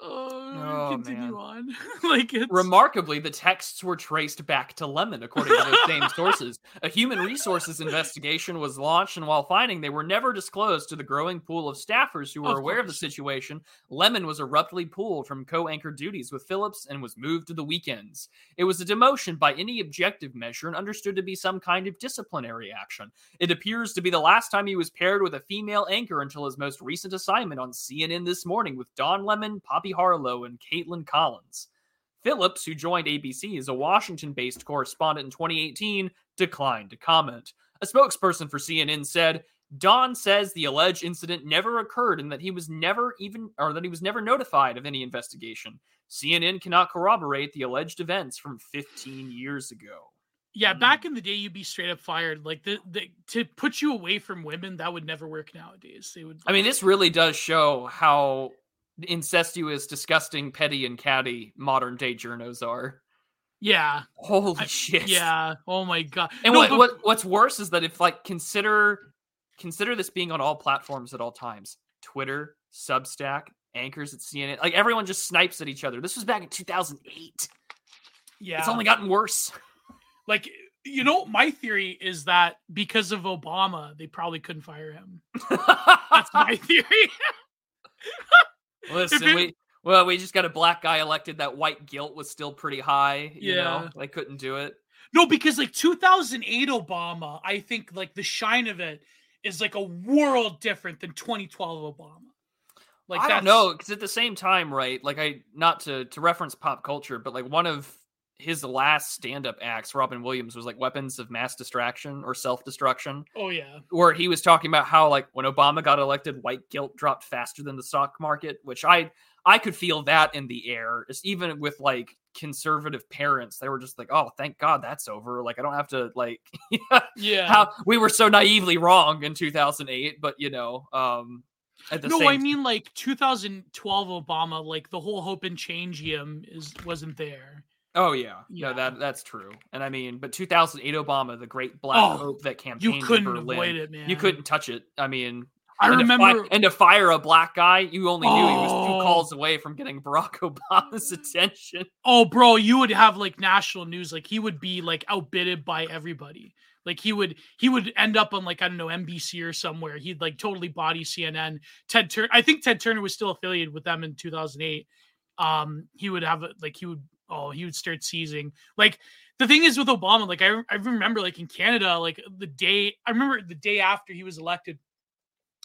Oh, oh, continue man. on. (laughs) like it's... remarkably, the texts were traced back to Lemon, according to those same sources. A human resources investigation was launched, and while finding they were never disclosed to the growing pool of staffers who were of aware course. of the situation, Lemon was abruptly pulled from co-anchor duties with Phillips and was moved to the weekends. It was a demotion by any objective measure and understood to be some kind of disciplinary action. It appears to be the last time he was paired with a female anchor until his most recent assignment on CNN this morning with Don Lemon, Poppy Harlow and Kaitlan Collins. Phillips, who joined ABC as a Washington based correspondent in 2018, declined to comment. A spokesperson for CNN said, Don says the alleged incident never occurred and that he was never even or that he was never notified of any investigation. CNN cannot corroborate the alleged events from 15 years ago. Yeah, hmm. back in the day, you'd be straight up fired. Like the, the to put you away from women, that would never work nowadays. They would. I mean, this really does show how incestuous, disgusting, petty, and catty modern day journos are. Yeah. Holy I, shit. Yeah. Oh my god. And no, what, but... what what's worse is that if like consider consider this being on all platforms at all times. Twitter, Substack, anchors at CNN. Like everyone just snipes at each other. This was back in 2008. Yeah. It's only gotten worse. Like you know, my theory is that because of Obama, they probably couldn't fire him. (laughs) That's my (laughs) theory. (laughs) Listen, we well, we just got a black guy elected. That white guilt was still pretty high. You yeah, know, they couldn't do it. No, because like 2008 Obama, I think like the shine of it is like a world different than 2012 Obama. Like I don't know, because at the same time, right? Like I not to to reference pop culture, but like one of his last stand-up acts, Robin Williams, was like weapons of mass distraction or self-destruction. Oh yeah. Where he was talking about how like when Obama got elected, white guilt dropped faster than the stock market, which I I could feel that in the air. Just even with like conservative parents, they were just like, "Oh, thank God that's over." Like I don't have to like (laughs) Yeah. How we were so naively wrong in 2008, but you know, um no, I mean like 2012 Obama, like the whole hope and change him is wasn't there. Oh yeah. yeah, no, that that's true. And I mean, but 2008 Obama, the Great Black oh, Hope that campaign you couldn't Berlin, avoid it, man. You couldn't touch it. I mean, I and remember, to fi- and to fire a black guy, you only knew oh. he was two calls away from getting Barack (laughs) Obama's attention. Oh, bro, you would have like national news. Like he would be like outbidded by everybody. Like he would he would end up on like I don't know NBC or somewhere. He'd like totally body CNN. Ted Turner. I think Ted Turner was still affiliated with them in 2008. Um, he would have like he would oh, he would start seizing. Like the thing is with Obama, like I, I remember like in Canada, like the day I remember the day after he was elected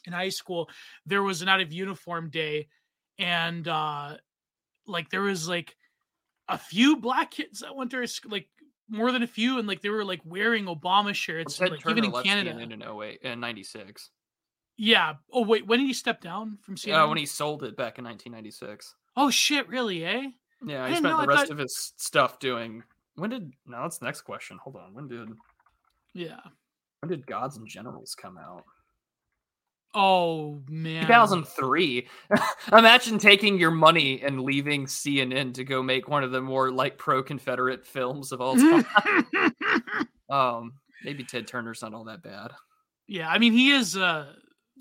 in high school, there was an out of uniform day, and uh like there was like a few black kids that went to like more than a few, and like they were like wearing Obama shirts, like, even in Canada in 08 and 96. Yeah. Oh wait, when did he step down from CNN? Yeah, when he sold it back in 1996. Oh shit! Really? Eh? Yeah, he spent the rest thought... of his stuff doing. When did? No, that's the next question. Hold on. When did? Yeah. When did Gods and Generals come out? Oh man. 2003. (laughs) Imagine taking your money and leaving CNN to go make one of the more like pro-Confederate films of all time. (laughs) um, maybe Ted Turner's not all that bad. Yeah, I mean he is uh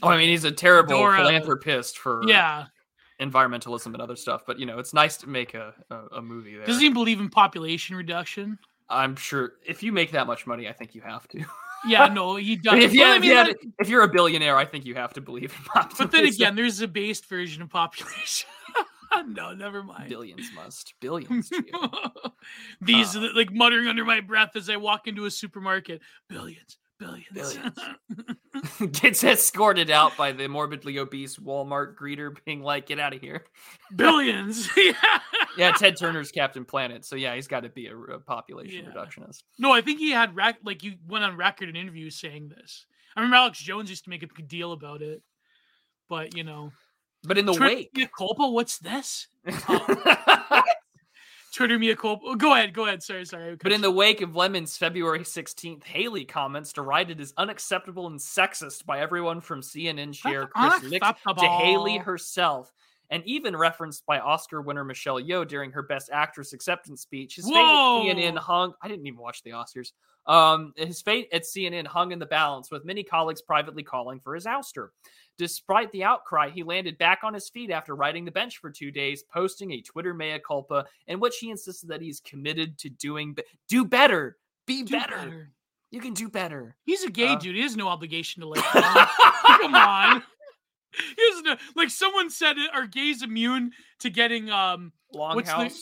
Oh, I mean he's a terrible Dora, philanthropist for Yeah environmentalism and other stuff. But you know, it's nice to make a, a, a movie there. Does he believe in population reduction? I'm sure if you make that much money, I think you have to. (laughs) yeah, no, he does. if, you, if, you if, you're a billionaire, I think you have to believe in population. (laughs) But then again, there's a based version of population. (laughs) no, never mind. Billions must. Billions. These uh, like muttering under my breath as I walk into a supermarket. Billions, billions. billions. (laughs) (laughs) Gets escorted out by the morbidly obese Walmart greeter, being like, "Get out of here." Billions. (laughs) yeah. yeah, Ted Turner's Captain Planet, so yeah, he's got to be a, a population yeah. reductionist. No, I think he had like you went on record in interviews saying this. I remember Alex Jones used to make a big deal about it, but you know. But in the Twitter wake, culpa. What's this? Twitter me a culpa. Go ahead. Go ahead. Sorry. Sorry. But in the wake of Lemon's February 16th Haley comments derided as unacceptable and sexist by everyone from CNN chair Chris Licht to Haley herself, and even referenced by Oscar winner Michelle Yeoh during her Best Actress acceptance speech. His fate at CNN hung. I didn't even watch the Oscars. Um, his fate at CNN hung in the balance, with many colleagues privately calling for his ouster. Despite the outcry, he landed back on his feet after riding the bench for two days, posting a Twitter mea culpa in which he insisted that he's committed to doing be- do better, be Do better. better. You can do better. He's a gay Uh, dude. He has no obligation to (laughs) like. Come on. (laughs) He has no like. Someone said, "Are gays immune to getting um What's the- Longhouse.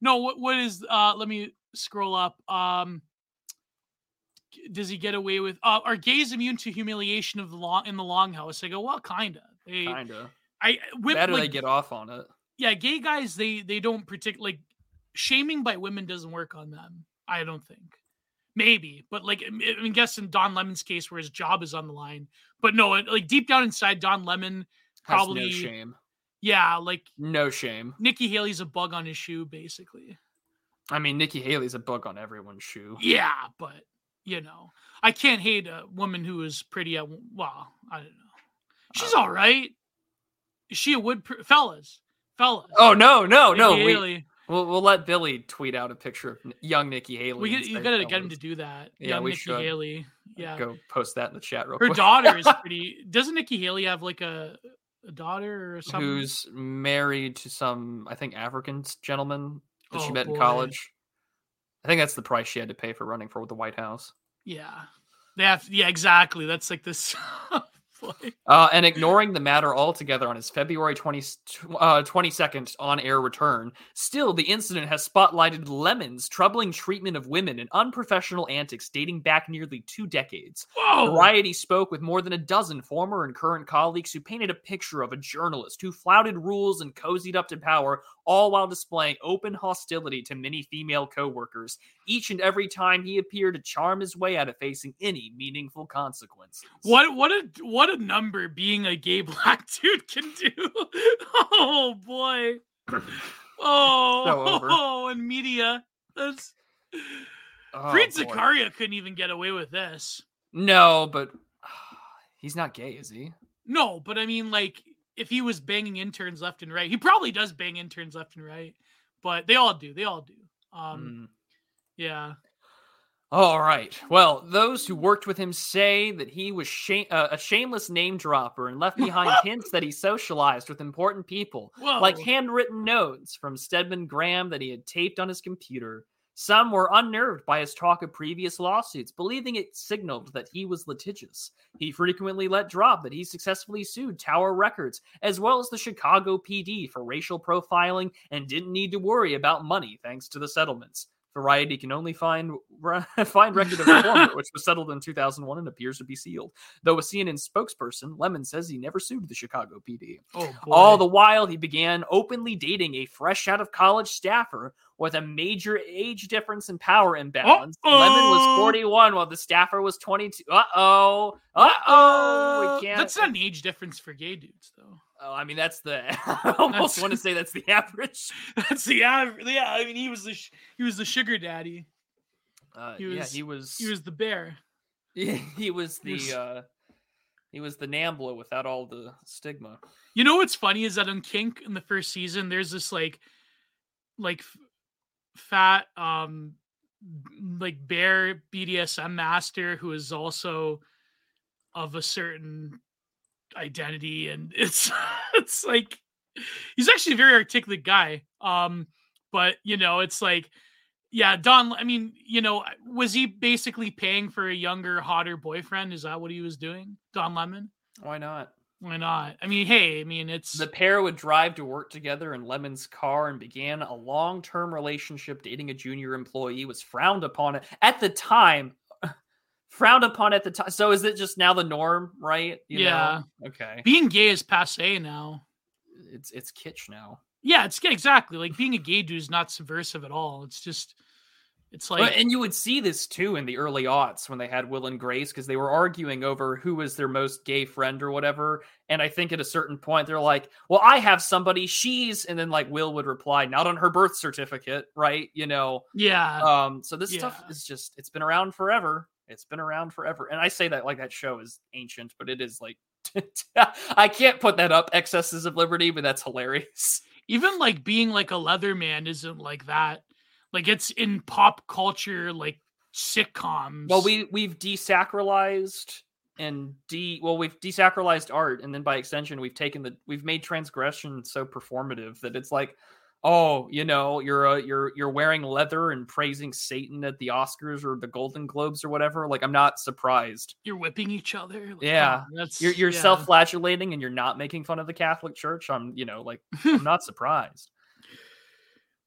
No, what what is uh let me scroll up. Um does he get away with uh are gays immune to humiliation of the long in the longhouse? I go, well, kinda. They Kinda. I women Better they get off on it. yeah, gay guys they they don't particularly like shaming by women doesn't work on them. I don't think. Maybe, but like I mean, guess in Don Lemon's case where his job is on the line. But no, like deep down inside, Don Lemon Has probably no shame. yeah, like No shame. Nikki Haley's a bug on his shoe, basically. I mean, Nikki Haley's a bug on everyone's shoe. Yeah, but you know, I can't hate a woman who is pretty at well, I don't know. She's Uh, all right. Is she a wood pr- fellas? Fellas. Oh no, no, Nikki no. We, Haley. we'll we'll let Billy tweet out a picture of young Nikki Haley. We, get, you gotta get him to do that. Yeah, Young we Nikki should. Haley. Yeah. Go post that in the chat real Her quick. daughter is (laughs) pretty doesn't Nikki Haley have like a, a daughter or something? Who's married to some, I think, African gentleman that she Oh, met in college. I think that's the price she had to pay for running for the White House. Yeah. Have yeah, exactly. That's like this. (laughs) Uh, and ignoring the matter altogether on his February 20, uh, 22nd on air return, still the incident has spotlighted Lemon's troubling treatment of women and unprofessional antics dating back nearly two decades. Whoa. Variety spoke with more than a dozen former and current colleagues who painted a picture of a journalist who flouted rules and cozied up to power, all while displaying open hostility to many female coworkers, each and every time he appeared to charm his way out of facing any meaningful consequences. What what a what a number being a gay black (laughs) dude can do. Oh boy. (coughs) Oh, over. oh and media. That's Oh, Fareed. Zakaria couldn't even get away with this. No, but (sighs) he's not gay, is he? No, but I mean, like, if he was banging interns left and right, he probably does bang interns left and right. But they all do. They all do. Um, Mm. yeah. All right. Well, those who worked with him say that he was shame- uh, a shameless name dropper and left behind (laughs) hints that he socialized with important people, Whoa. like handwritten notes from Stedman Graham that he had taped on his computer. Some were unnerved by his talk of previous lawsuits, believing it signaled that he was litigious. He frequently let drop that he successfully sued Tower Records, as well as the Chicago PD for racial profiling, and didn't need to worry about money thanks to the settlements. Variety can only find (laughs) find record of (laughs) Reformer, which was settled in 2001 and appears to be sealed. Though a CNN spokesperson, Lemon says he never sued the Chicago PD. oh. All the while, he began openly dating a fresh out of college staffer with a major age difference and power imbalance. Lemon was 41 while the staffer was 22. Uh oh. Uh oh. That's not an age difference for gay dudes, though. Oh, I mean, that's the. (laughs) I almost That's- want to say that's the average. That's the average. Yeah, I mean, he was the sh- he was the sugar daddy. Uh, He yeah, was- he was. He was the bear. he was he the. was- uh He was the Nambla without all the stigma. You know what's funny is that on Kink in the first season, there's this like, like, f- fat, um, like bear BDSM master who is also of a certain identity, and (laughs) it's it's like he's actually a very articulate guy. Um, but you know, it's like. Yeah, Don. I mean, you know, was he basically paying for a younger, hotter boyfriend? Is that what he was doing, Don Lemon? Why not? Why not? I mean, hey, I mean, it's The pair would drive to work together in Lemon's car and began a long term relationship. Dating a junior employee was frowned upon at the time. Frowned upon at the time. So is it just now the norm, right? You know? Yeah. Okay. being gay is passe now. It's it's kitsch now. Yeah, it's exactly like being a gay dude is not subversive at all. It's just It's like and you would see this too in the early aughts when they had Will and Grace because they were arguing over who was their most gay friend or whatever. And I think at a certain point they're like, "Well, I have somebody. She's," and then like Will would reply, "Not on her birth certificate, right?" You know. yeah, Um. So this stuff is just it's been around forever. It's been around forever. And I say that like that show is ancient, but it is like (laughs) I can't put that up. Excesses of liberty, but that's hilarious. (laughs) even like being like a Leatherman isn't like that. Like it's in pop culture, like sitcoms. Well, we we've desacralized and de well we've desacralized art, and then by extension we've taken the we've made transgression so performative that it's like, oh, you know, you're uh, you're you're wearing leather and praising Satan at the Oscars or the Golden Globes or whatever. Like I'm not surprised. you're whipping each other. Like, Yeah. that's You're you're yeah. self-flagellating and you're not making fun of the Catholic Church. I'm you know like I'm not (laughs) surprised.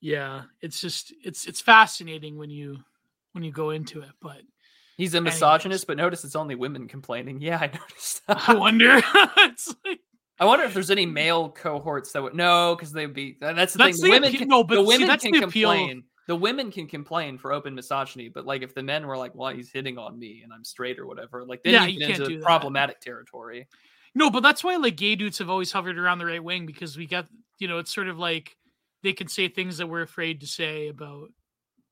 yeah, it's just it's it's fascinating when you when you go into it. But He's a Anyways. misogynist, but notice it's only women complaining. Yeah, I (laughs) noticed. I wonder. (laughs) it's like, I wonder if there's any male cohorts that would no, because they'd be. That's the That's thing. the women appeal- can, no, but the see, women that's can the appeal. complain. The women can complain for open misogyny, but like if the men were like, "Well, he's hitting on me and I'm straight or whatever," like then Yeah, you get into problematic territory. no, but that's why like gay dudes have always hovered around the right wing because we got you know it's sort of like they can say things that we're afraid to say about.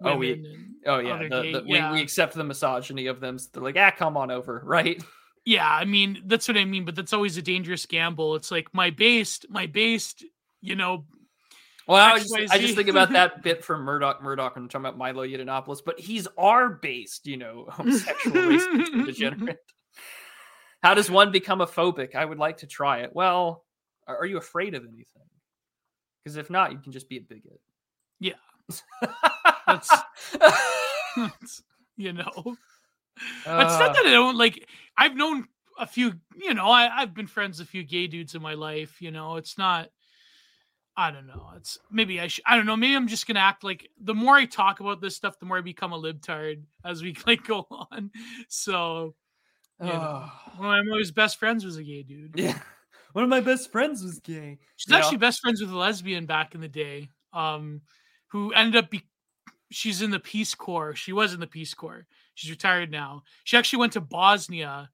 Oh, we- Oh yeah, the, the, we, we accept the misogyny of them. So they're like, "Ah, come on over," (laughs) right? Yeah, I mean that's what I mean, but that's always a dangerous gamble. It's like my based, my based, you know, Well, I, just, I just think about (laughs) that bit from Murdoch. Murdoch, when I'm talking about Milo Yiannopoulos, but he's our based, you know, (laughs) homosexual racist (laughs) degenerate. How does one become a phobic? I would like to try it. Well, are, you afraid of anything? Because if not, you can just be a bigot. Yeah. That's you know. It's Uh, not that I don't like. I've known a few. You know, I, I've been friends with a few gay dudes in my life. You know, it's not. I don't know. It's maybe I. Sh- I don't know. Maybe I'm just gonna act like the more I talk about this stuff, the more I become a libtard as we (laughs) like go on. So you know, uh, one of my mother's best friends was a gay dude. yeah. (laughs) One of my best friends was gay. She's know? actually best friends with a lesbian back in the day, um, who ended up be she's in the Peace Corps. She was in the Peace Corps. She's retired now. She actually went to Bosnia,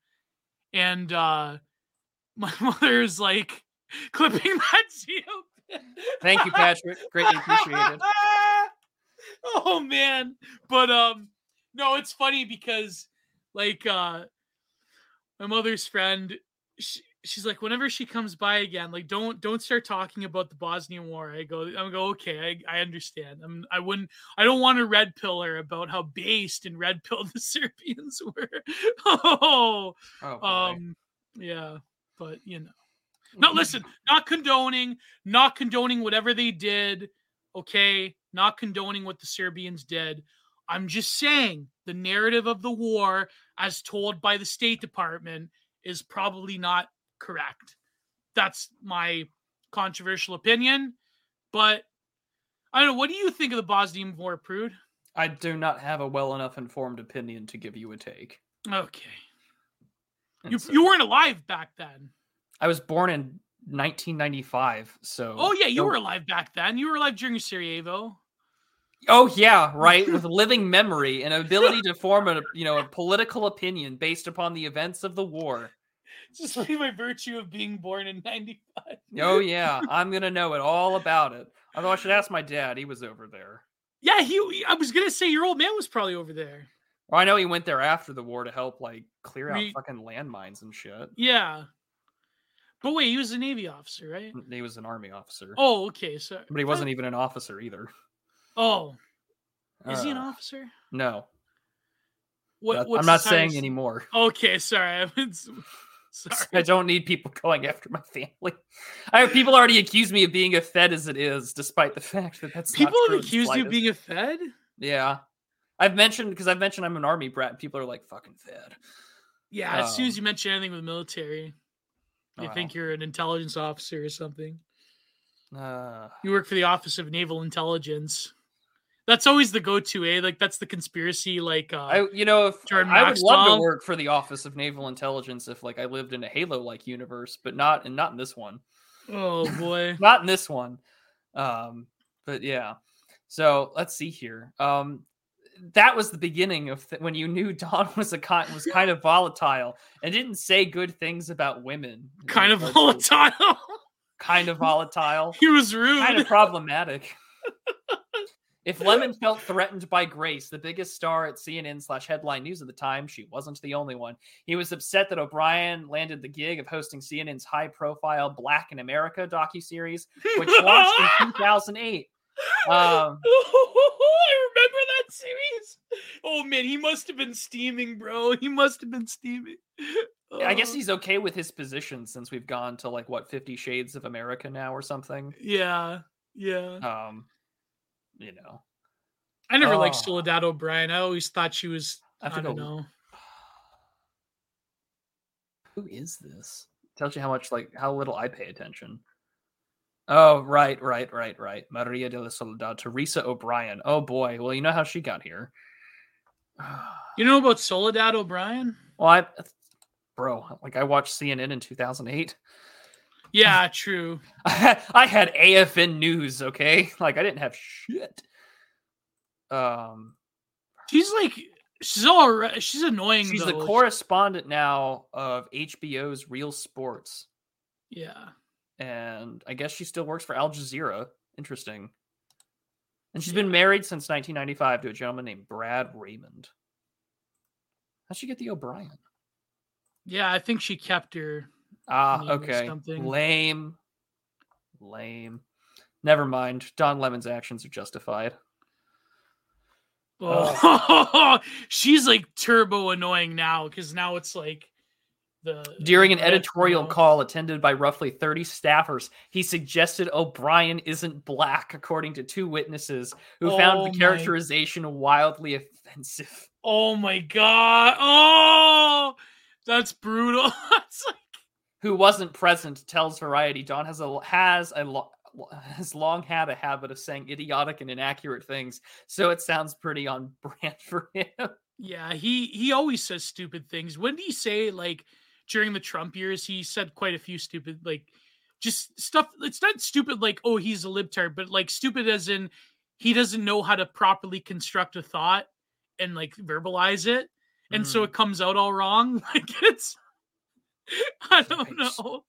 and uh, (laughs) my mother's like (laughs) clipping that up. Thank you, Patrick. Greatly appreciated. (laughs) oh man, but um, no, it's funny because like uh, my mother's friend, she, she's like, whenever she comes by again, like don't don't start talking about the Bosnian War. I go, I go, okay, I, I understand. I'm, I wouldn't, I don't want to red pill her about how based and red pill (laughs) the Serbians were. oh, Oh, um, yeah, but you know. No, listen, not condoning, not condoning whatever they did. Okay, not condoning what the Serbians did. I'm just saying the narrative of the war, as told by the State Department, is probably not correct. That's my controversial opinion. But I don't know. What do you think of the Bosnian War, Prude? I do not have a well enough informed opinion to give you a take. Okay, And you so- you weren't alive back then. I was born in 1995, so. Oh yeah, you were alive back then. You were alive during Sarajevo. Oh yeah, (laughs) right. With living memory and ability to form a you know a political opinion based upon the events of the war. Just my virtue of being born in '95. Oh (laughs) yeah, I'm gonna know it all about it. Although I should ask my dad; he was over there. Yeah, he. I was gonna say your old man was probably over there. Well, I know he went there after the war to help like clear out Re- fucking landmines and shit. Yeah. But wait, he was a Navy officer, right? He was an army officer, Oh, okay. So, but he wasn't even an officer either. Oh, is he an Uh, officer? No, What? what's I'm not saying anymore. Okay, sorry. (laughs) (laughs) Sorry. I don't need people going after my family. I have people already accuse me of being a Fed as it is, despite the fact that that's People have accused you of being a Fed. Yeah. I've mentioned because I've mentioned I'm an army brat. And people are like fucking fed. Yeah. As soon as Um, you mention anything with military, they Wow. think you're an intelligence officer or something. Uh, You work for the Office of Naval Intelligence. That's always the go-to, eh? Like that's the conspiracy. Like, uh, I you know if Jordan I would love to work for the Office of Naval Intelligence if like I lived in a Halo like universe, but not and not in this one. oh (laughs) boy. Not in this one. Um, but yeah. So let's see here. Um, that was the beginning of th- when you knew (laughs) Don was a kind was kind of volatile and didn't say good things about women. Kind of volatile. Kind of volatile. (laughs) he was rude. kind of problematic. If Lemon felt threatened by Grace, the biggest star at CNN slash headline news at the time, she wasn't the only one. He was upset that O'Brien landed the gig of hosting CNN's high profile Black in America docuseries, which (laughs) launched in 2008. Um, (laughs) I remember that series. Oh man, he must have been steaming, bro. He must have been steaming. I guess Oh, he's okay with his position since we've gone to like what 50 shades of America now or something. yeah, yeah. Um, you know, I never liked Oh. Soledad O'Brien. I always thought she was. I I, don't know. (sighs) Who is this? Tells you how much like how little I pay attention. Oh, right, right, right, right. Maria de la Soledad, Teresa O'Brien. Oh boy. Well, you know how she got here. (sighs) You know about Soledad O'Brien? well, I bro, like I watched CNN in 2008. Yeah, true. (laughs) I had, I had AFN news, okay? Like I didn't have shit. Um She's like, she's all. She's annoying. she's the correspondent now of HBO's Real Sports. Yeah. and I guess she still works for Al Jazeera. Interesting. And she's been married since 1995 to a gentleman named Brad Raymond. How'd she get the O'Brien? Yeah, I think she kept her. Ah, okay. something. Lame. Lame. Never mind. Don Lemon's actions are justified. Oh, (laughs) she's like turbo annoying now because now it's like the During an editorial call attended by roughly 30 staffers, he suggested O'Brien isn't black, according to two witnesses who Oh found the characterization wildly offensive. Oh my god! Oh, that's brutal. (laughs) That's like, who wasn't present tells Variety Don has a has a lo- has long had a habit of saying idiotic and inaccurate things, so it sounds pretty on (laughs) brand for him. yeah, he he always says stupid things. When did he say like during the Trump years? He said quite a few stupid like just stuff. It's not stupid like oh he's a libtard, but like stupid as in he doesn't know how to properly construct a thought and like verbalize it, and so Mm. it comes out all wrong. (laughs) Like it's (laughs) I don't Yikes. know.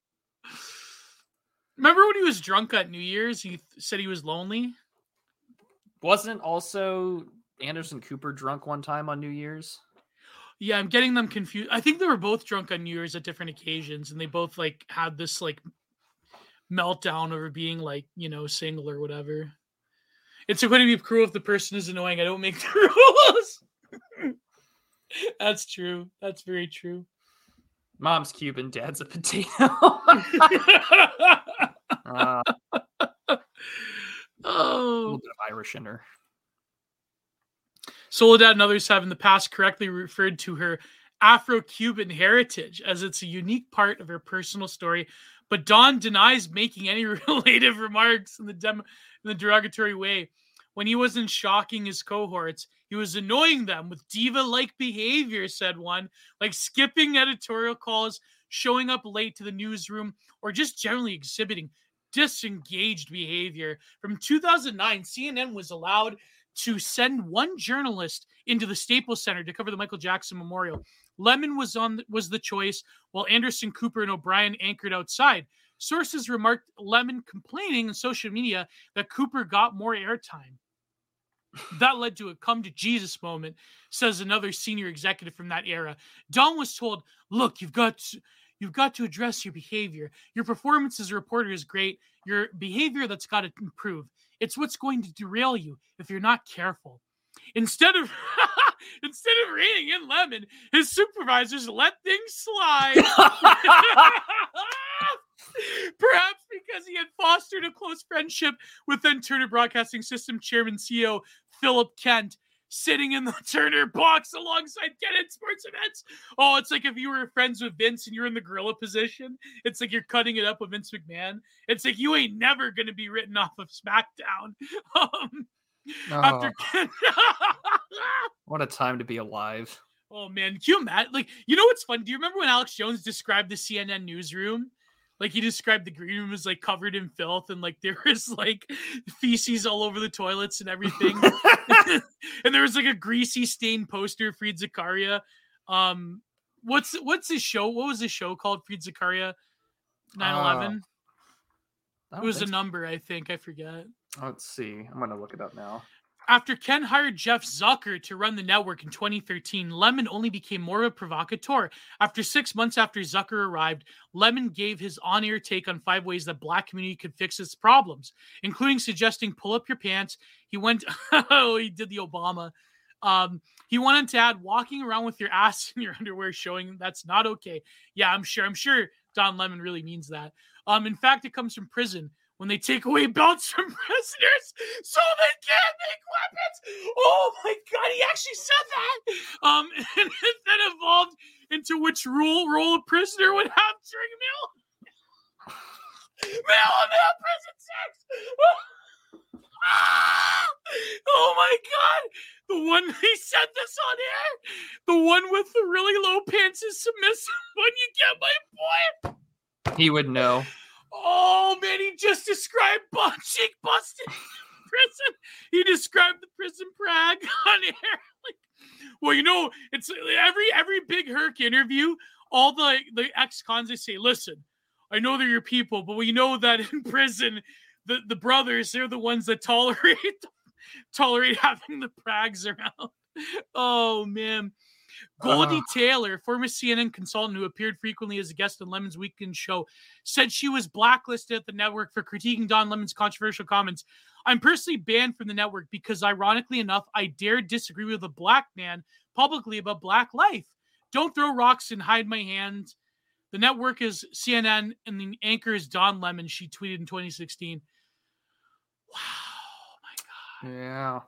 Remember when he was drunk at New Year's? He said he was lonely. wasn't also Anderson Cooper drunk one time on New Year's. Yeah, I'm getting them confused. I think they were both drunk on New Year's at different occasions, and they both like had this like meltdown over being like you know single or whatever. It's going to be cruel if the person is annoying. I don't make (laughs) the rules. (laughs) That's true. That's very true. Mom's Cuban, dad's a potato. uh, (laughs) (laughs) a oh, little bit of Irish in her. Soledad and others have in the past correctly referred to her Afro-Cuban heritage as it's a unique part of her personal story, but Don denies making any (laughs) relative remarks in the dem- in the derogatory way. When he wasn't shocking his cohorts, he was annoying them with diva-like behavior, said one, like skipping editorial calls, showing up late to the newsroom, or just generally exhibiting disengaged behavior. From 2009, CNN was allowed to send one journalist into the Staples Center to cover the Michael Jackson Memorial. Lemon was on was the choice, while Anderson Cooper and O'Brien anchored outside. Sources remarked Lemon complaining on social media that Cooper got more airtime. That led to a come to Jesus moment, says another senior executive from that era. Don was told, "Look, you've got to, you've got to address your behavior. Your performance as a reporter is great. Your behavior that's got to improve. It's what's going to derail you if you're not careful." Instead of (laughs) instead of reining in Lemon, his supervisors let things slide. (laughs) (laughs) (laughs) Perhaps because he had fostered a close friendship with then Turner Broadcasting System Chairman CEO Philip Kent, sitting in the (laughs) Turner box alongside Kent at sports events. Oh, it's like if you were friends with Vince and you're in the gorilla position. It's like you're cutting it up with Vince McMahon. It's like you ain't never going to be written off of SmackDown. (laughs) Um, after Kent. What a time to be alive. Oh man, can you imagine? Like, you know what's fun? Do you remember when Alex Jones described the CNN newsroom? Like he described the green room as like covered in filth and like (laughs) there was like feces all over the toilets and everything. (laughs) (laughs) and there was like a greasy stained poster of Fareed Zakaria. Um, what's what's his show? What was his show called? Fareed Zakaria, 9-11? I it was a so. number, I think. I forget. Let's see. I'm gonna look it up now. After Ken hired Jeff Zucker to run the network in 2013, Lemon only became more of a provocateur. After six months after Zucker arrived, Lemon gave his on air take on five ways that black community could fix its problems, including suggesting pull up your pants. He went, (laughs) oh, he did the Obama. Um, he wanted to add walking around with your ass (laughs) in your underwear showing that's not okay. Yeah, I'm sure. I'm sure Don Lemon really means that. Um, in fact, it comes from prison when they take away belts from (laughs) prisoners so they can't make weapons. Oh my god, he actually said that. Um, (laughs) and it then evolved into which role role a prisoner would have during meal male on male prison sex. (laughs) Oh my god. The one he said this on air. The one with the really low pants is submissive when you get my point. He would know. Oh man, he just described butt cheek busted prison. He described the prison brag (laughs) on air. Like, well, you know, it's every every big Herc interview. All the the ex cons they say, listen, I know they're your people, but we know that in (laughs) prison, the the brothers they're the ones that tolerate (laughs) tolerate having the prags around. Oh man. Goldie Uh. Taylor, former CNN consultant who appeared frequently as a guest on Lemon's weekend show, said she was blacklisted at the network for critiquing Don Lemon's controversial comments. I'm personally banned from the network because, ironically enough, I dared disagree with a black man publicly about black life. Don't throw rocks and hide my hand. The network is CNN and the anchor is Don Lemon, she tweeted in 2016. Wow. My God. Yeah.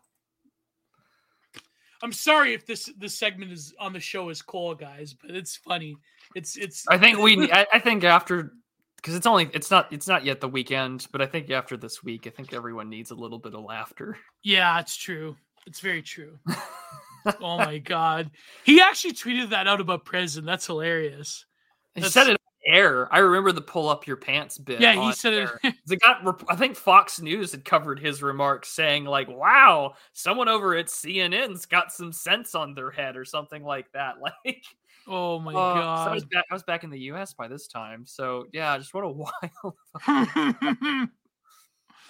I'm sorry if this this segment is on the show is cool, guys, but it's funny. It's it's I think we. (laughs) I, I think after because it's only it's not it's not yet the weekend, but I think after this week, I think everyone needs a little bit of laughter. Yeah, it's true. It's very true. (laughs) oh my god. He actually tweeted that out about prison. That's hilarious. He said it air. I remember the pull up your pants bit. Yeah, he on said air. (laughs) it. It got. I think Fox News had covered his remarks, saying like, "Wow, someone over at CNN's got some sense on their head," or something like that. (laughs) Like, oh my uh, so I was god. back. I was back in the U.S. by this time. So yeah, just what a (laughs) wild.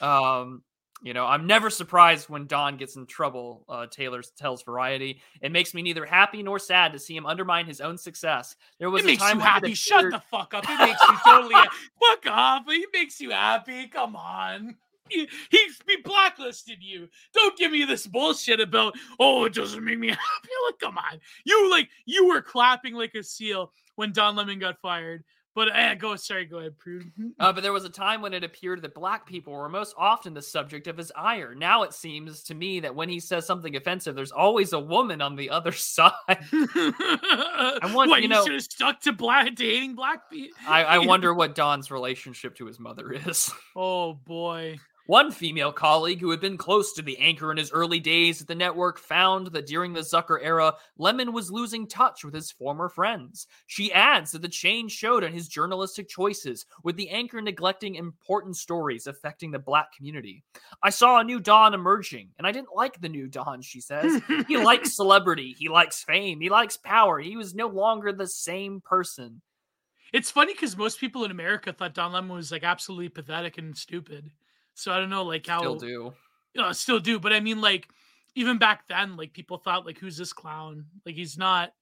Um, you know, I'm never surprised when Don gets in trouble. Uh, Taylor tells Variety, "It makes me neither happy nor sad to see him undermine his own success." There was it a makes time you happy. Shut the fuck up. It makes you totally (laughs) fuck off. It makes you happy. Come on. He, he's he blacklisted you. Don't give me this bullshit about oh it doesn't make me (laughs) happy. Like come on, you like you were clapping like a seal when Don Lemon got fired. But eh, go sorry, go ahead, Prude. (laughs) Uh, but there was a time when it appeared that black people were most often the subject of his ire. Now it seems to me that when he says something offensive, there's always a woman on the other (laughs) side. I want- what you you, know- should have stuck to black to hating black people. I, I (laughs) wonder what Don's relationship to his mother is. Oh boy. One female colleague who had been close to the anchor in his early days at the network found that during the Zucker era, Lemon was losing touch with his former friends. She adds that the change showed in his journalistic choices, with the anchor neglecting important stories affecting the black community. I saw a new Don emerging, and I didn't like the new Don, she says. (laughs) he likes celebrity, he likes fame, he likes power. He was no longer the same person. It's funny because most people in America thought Don Lemon was like absolutely pathetic and stupid. So I don't know, like how Still do. you know, still do, but I mean, like even back then, like people thought, like, who's this clown? Like he's not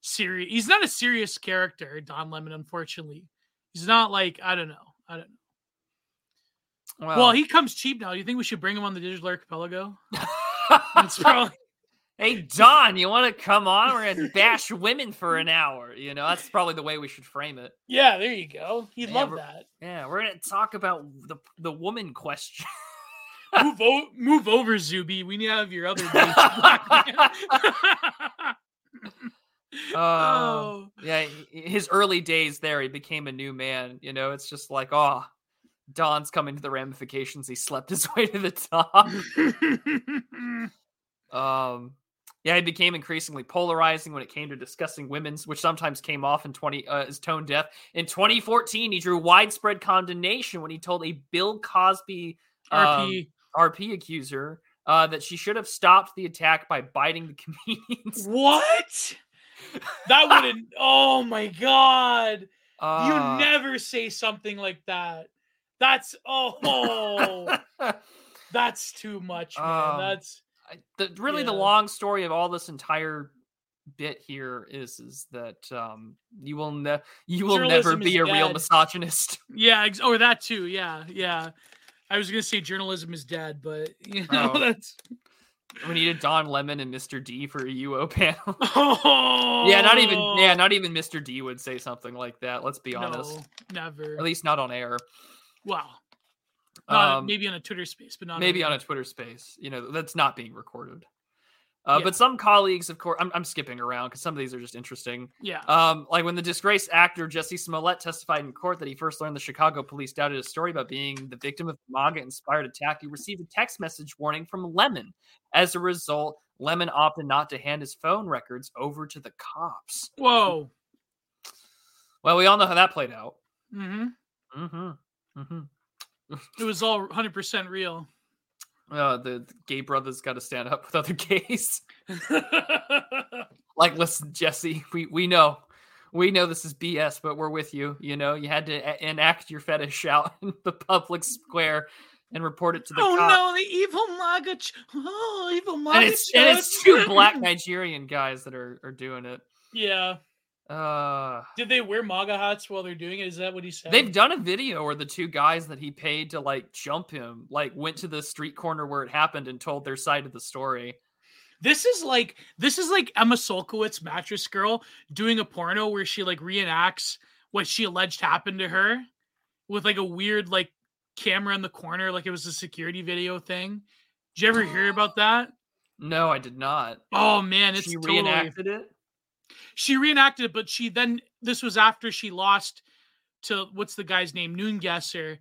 serious. He's not a serious character, Don Lemon. Unfortunately, he's not like I don't know. I don't know. Well, Well, he comes cheap now. Do you think we should bring him on the Digital Archipelago? (laughs) It's probably Hey Don, you want to come on? We're gonna bash women for an hour. You know, that's probably the way we should frame it. yeah. There you go. He'd Yeah, love that. Yeah, we're gonna talk about the the woman question. (laughs) move, o- move over, Zuby. We need to have your other. (laughs) Uh, (laughs) oh. yeah, his early days there, he became a new man. You know, it's just like, oh, Don's coming to the ramifications. He slept his way to the top. Um, Yeah, he became increasingly polarizing when it came to discussing women's, which sometimes came off in 20 uh, as tone deaf. In 2014, he drew widespread condemnation when he told a Bill Cosby um, RP. RP accuser uh, that she should have stopped the attack by biting the (laughs) comedians. What? (laughs) That wouldn't. oh my god! Uh, you never say something like that. That's oh, (laughs) that's too much, man. Um, that's the, really the long story of all this entire bit here is is that um you will ne- you will never Journalism is be a real misogynist. (laughs) yeah, ex- or that too. Yeah, yeah. I was gonna say journalism is dead, but (laughs) you know Oh. that's. we needed Don Lemon and Mr. D for a UO panel. (laughs) Oh, yeah, not even yeah, not even Mr. D would say something like that. Let's be honest. No, never. At least not on air. Wow. Um, maybe on a Twitter space, but not maybe on a Twitter space. You know, that's not being recorded. Uh, Yeah. But some colleagues, of course, I'm, I'm skipping around because some of these are just interesting. Yeah. Um, like when the disgraced actor Jussie Smollett testified in court that he first learned the Chicago police doubted his story about being the victim of a MAGA-inspired attack, he received a text message warning from Lemon. As a result, Lemon opted not to hand his phone records over to the cops. Whoa. Well, we all know how that played out. hmm Mm-hmm. Mm-hmm. It was all 100% real. Uh, the, the gay brothers got to stand up with other gays. (laughs) like, listen, Jesse, we we know, we know this is BS, but we're with you. You know, you had to enact your fetish out (laughs) in the public square and report it to the oh cops. no, the evil MAGA. Ch- oh, evil MAGA. And it's and it's two (laughs) black Nigerian guys that are are doing it. yeah. Uh, Did they wear MAGA hats while they're doing it? Is that what he said? they've done a video where the two guys that he paid to like jump him like went to the street corner where it happened and told their side of the story. This is like this is like Emma Sulkowicz, mattress girl, doing a porno where she like reenacts what she alleged happened to her with like a weird like camera in the corner, like it was a security video thing. Did you ever hear about that? (gasps) No, I did not. Oh man, it's she totally, reenacted it. She reenacted it, but she then this was after she lost to what's the guy's name, Nungesser,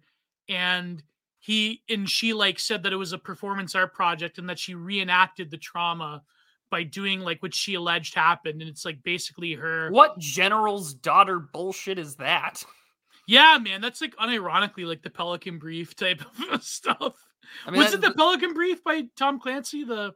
and he and she like said that it was a performance art project and that she reenacted the trauma by doing like what she alleged happened, and it's like basically her. What general's daughter bullshit is that? Yeah, man, that's like unironically like the Pelican Brief type (laughs) of stuff. I mean, was that- it the Pelican Brief by Tom Clancy? The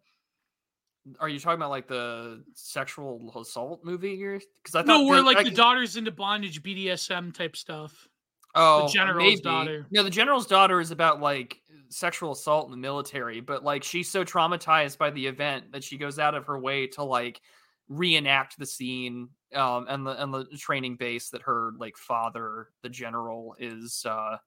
are you talking about like the sexual assault movie here? Because I thought no, where like I the daughter's into bondage, BDSM type stuff. oh, the general's maybe. daughter. No, the general's daughter is about like sexual assault in the military, but like she's so traumatized by the event that she goes out of her way to like reenact the scene um and the and the training base that her like father, the general, is uh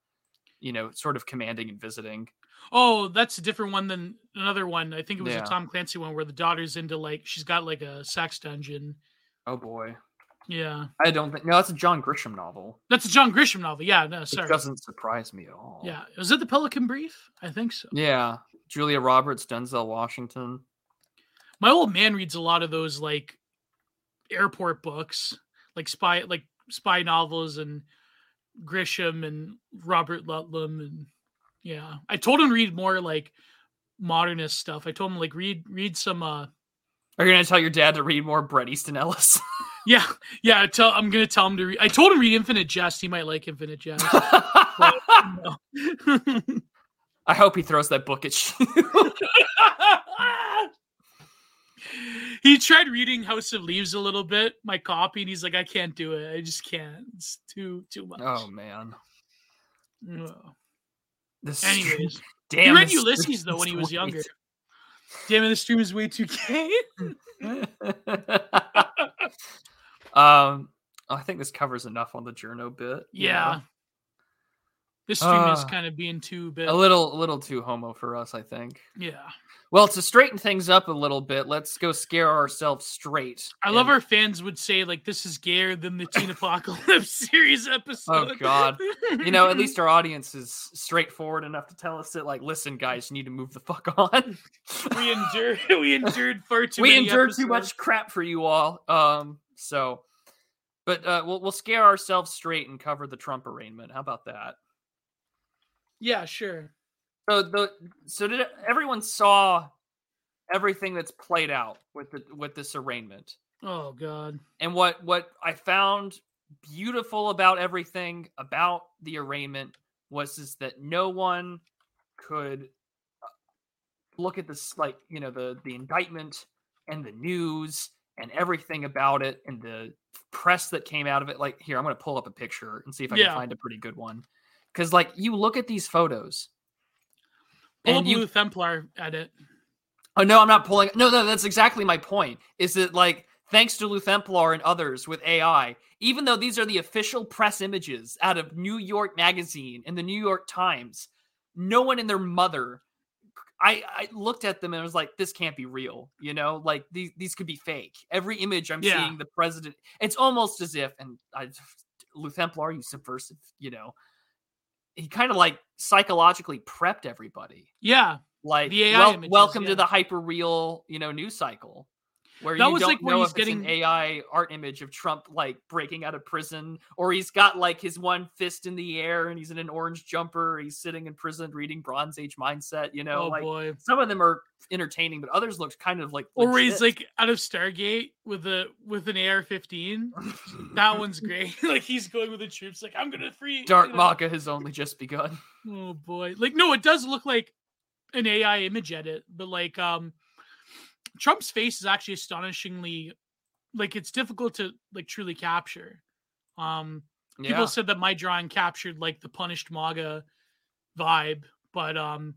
you know sort of commanding and visiting. Oh, that's a different one than another one. I think it was Yeah. a Tom Clancy one where the daughter's into like she's got like a sex dungeon. Oh boy. Yeah, I don't think no, that's a John Grisham novel. that's a John Grisham novel. Yeah, no, sorry. It doesn't surprise me at all. Yeah, was it the Pelican Brief? I think so. Yeah. Julia Roberts, Denzel Washington. My old man reads a lot of those like airport books, like spy like spy novels and Grisham and Robert Ludlum and yeah. I told him to read more like modernist stuff. I told him like read read some uh Are you gonna tell your dad to read more Bret Easton Ellis? (laughs) yeah, yeah, tell I'm gonna tell him to read I told him to read Infinite Jest. He might like Infinite Jest. (laughs) but. (laughs) I hope he throws that book at you. he tried reading House of Leaves a little bit, my copy, and he's like, I can't do it. I just can't. It's too too much. oh man. Ugh. This Anyways, damn. (laughs) he read Ulysses though when he was younger. (laughs) Damn it, the stream is way too gay. (laughs) um, I think this covers enough on the journo bit. you yeah. know? This stream is Ah. kind of being too bit. a little, a little too homo for us, I think. yeah. Well, to straighten things up a little bit, let's go scare ourselves straight. I love our fans would say like this is gayer than the Teen Apocalypse (laughs) series episode. Oh, God. You know, at least (laughs) our audience is straightforward enough to tell us that, like, listen, guys, you need to move the fuck (laughs) on. we endured we endured far too we endured too much crap for you all. Um, so, but uh, we'll we'll scare ourselves straight and cover the Trump arraignment. How about that? Yeah, sure. So the so did everyone saw everything that's played out with the with this arraignment. Oh God. And what what I found beautiful about everything about the arraignment was is that no one could uh, look at this like you know the the indictment and the news and everything about it and the press that came out of it like here i'm going to pull up a picture and see if i Yeah. can find a pretty good one because like you look at these photos Pull and you Templar edit. Oh no, I'm not pulling. No, no, that's exactly my point. Is that like thanks to Luthemplar and others with AI, even though these are the official press images out of New York Magazine and the New York Times, no one in their mother. I, I looked at them and I was like, this can't be real. You know, like these these could be fake. Every image I'm Yeah. seeing the president, it's almost as if, and I, Luthemplar, you subversive. You know, he kind of like psychologically prepped everybody Yeah. like The AI images, welcome yeah. to the hyper real you know news cycle where That you was, don't like, when know he's getting- an AI art image of Trump like breaking out of prison or he's got like his one fist in the air and he's in an orange jumper he's sitting in prison reading Bronze Age mindset you know oh like boy. some of them are entertaining but others look kind of like Or where he's like out of Stargate with a with an AR-15. (laughs) That one's great. (laughs) like he's going with the troops. Like I'm gonna free. Dark you know. MAGA has only just begun Oh boy. Like no, it does look like an AI image edit, but like um Trump's face is actually astonishingly like it's difficult to like truly capture. Um yeah people said that my drawing captured like the punished MAGA vibe, but um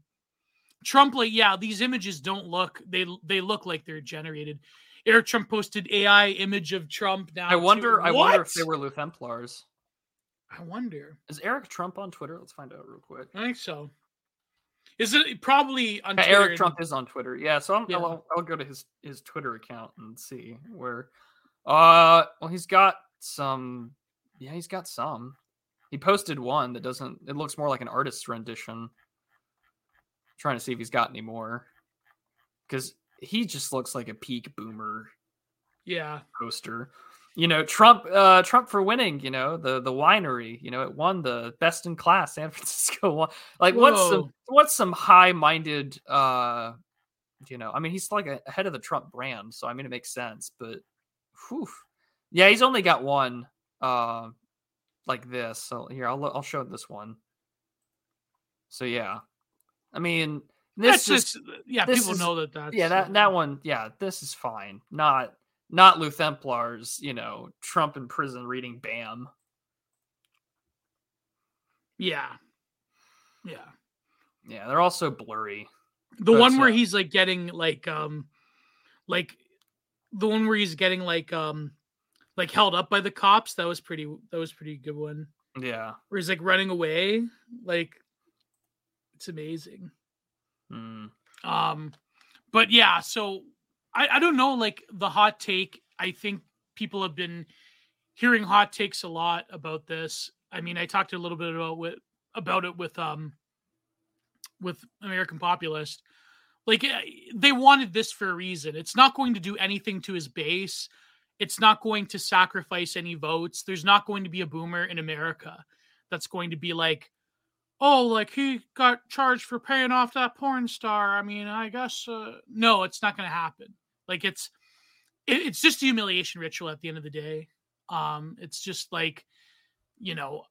Trump like yeah, these images don't look they they look like they're generated. Eric Trump posted AI image of Trump now. I wonder too. I wonder if they were Luthamplars I wonder. is Eric Trump on Twitter let's find out real quick I think so. Is it probably on Yeah, Twitter Eric Trump is on Twitter. Yeah, so I'm, Yeah. I'll, I'll go to his his Twitter account and see where. Uh, well, he's got some. Yeah, he's got some. He posted one that doesn't. It looks more like an artist's rendition. trying to see if he's got any more, because he just looks like a peak boomer Yeah. poster. You know, Trump, uh, Trump for winning. You know, the the winery. You know, it won the best in class (laughs) San Francisco. one. Like, what's some what's some high minded? uh You know, I mean, he's like a, head of the Trump brand, so I mean, it makes sense. But, whew. yeah, he's only got one. Uh, like this. So here, I'll I'll show this one. So yeah, I mean, this That's just just yeah, this people is- know that that's yeah, that that one, yeah, this is fine. Not not Luthamplars, you know, Trump in prison reading Bam. Yeah. Yeah. Yeah, they're also blurry. The one where he's like getting like um like the one where he's getting like um like held up by the cops, that was pretty that was pretty good one. Yeah. Where he's like running away. Like it's amazing. Mm. Um, but yeah, so I, I don't know, like the hot take. I think people have been hearing hot takes a lot about this. I mean, I talked a little bit about with about it with um with American Populist. Like eh, they wanted this for a reason. It's not going to do anything to his base. It's not going to sacrifice any votes. There's not going to be a boomer in America that's going to be like, oh, like he got charged for paying off that porn star. I mean, I guess uh, no, it's not going to happen. Like it's it, it's just a humiliation ritual at the end of the day. Um, it's just like you know,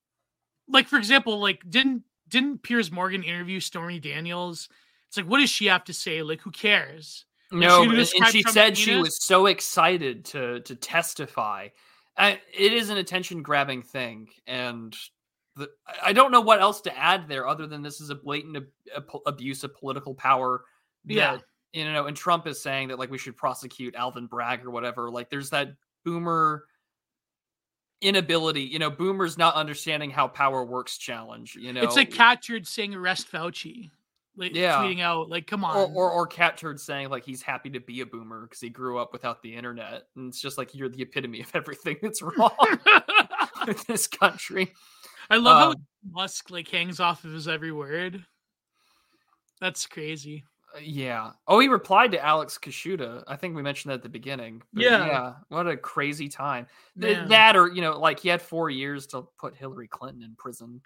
like for example, like didn't didn't Piers Morgan interview Stormy Daniels? It's like, what does she have to say? Like, who cares? No, she and, she said she was so excited to to testify. I, it is an attention grabbing thing, and the, I- don't know what else to add there other than this is a blatant ab- ab- abuse of political power. That, Yeah. you know, and Trump is saying that like we should prosecute Alvin Bragg or whatever. Like, there's that boomer inability. You know, boomers not understanding how power works. Challenge. You know, It's like Catturd saying arrest Fauci. Like Yeah. tweeting out, like, come on. or, or or Catturd saying like he's happy to be a boomer because he grew up without the internet and it's just like you're the epitome of everything that's wrong (laughs) (laughs) with this country I love how Um, Musk like hangs off of his every word. That's crazy. Uh, yeah oh he replied to Alex Kaschuta i think we mentioned that at the beginning But Yeah. yeah what a crazy time that or you know like he had four years to put hillary clinton in prison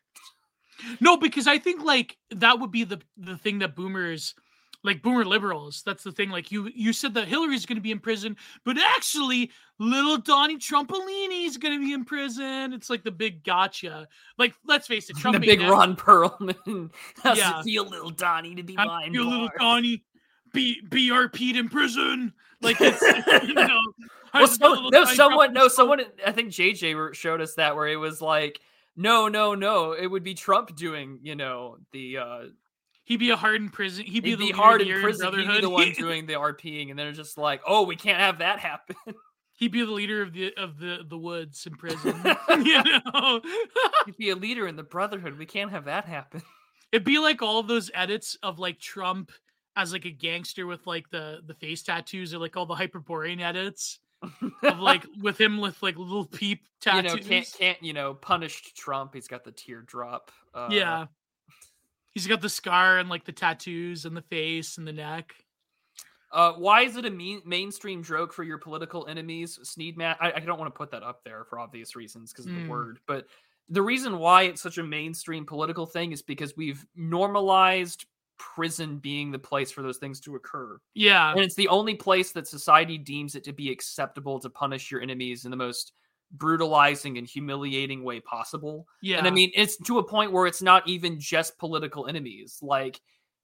No, because I think like that would be the the thing that boomers like boomer liberals. That's the thing. Like you, you said that Hillary's going to be in prison, but actually, little Donnie Trumpolini is going to be in prison. It's like the big gotcha. Like, let's face it, (laughs) Trump the big never, Ron Perlman. (laughs) How's Yeah. it feel, little Donnie, to be How behind you little? Donnie be BRP'd in prison. Like (laughs) it's you know. Well, so, no, someone, no, someone. I think JJ showed us that where it was like, no, no, no, it would be Trump doing, you know, the uh, He'd be a hard in prison. He'd be he'd the be hard in prison. He'd be the one doing the RPing, and they're just like, oh, we can't have that happen. (laughs) He'd be the leader of the of the the woods in prison. (laughs) (laughs) you know, He'd be a leader in the Brotherhood. We can't have that happen. it'd be like all of those edits of like Trump as like a gangster with like the the face tattoos or like all the hyperborean edits of like with him with like little peep you tattoos. know, can't can't you know punished Trump. He's got the teardrop. Uh, yeah. He's got the scar and like the tattoos and the face and the neck. Uh, why is it a mean, mainstream joke for your political enemies? Sneed Matt. I, I don't want to put that up there for obvious reasons because of Mm. the word, but the reason why it's such a mainstream political thing is because we've normalized prison being the place for those things to occur. Yeah. And it's the only place that society deems it to be acceptable to punish your enemies in the most brutalizing and humiliating way possible. Yeah. And I mean, it's to a point where it's not even just political enemies. Like,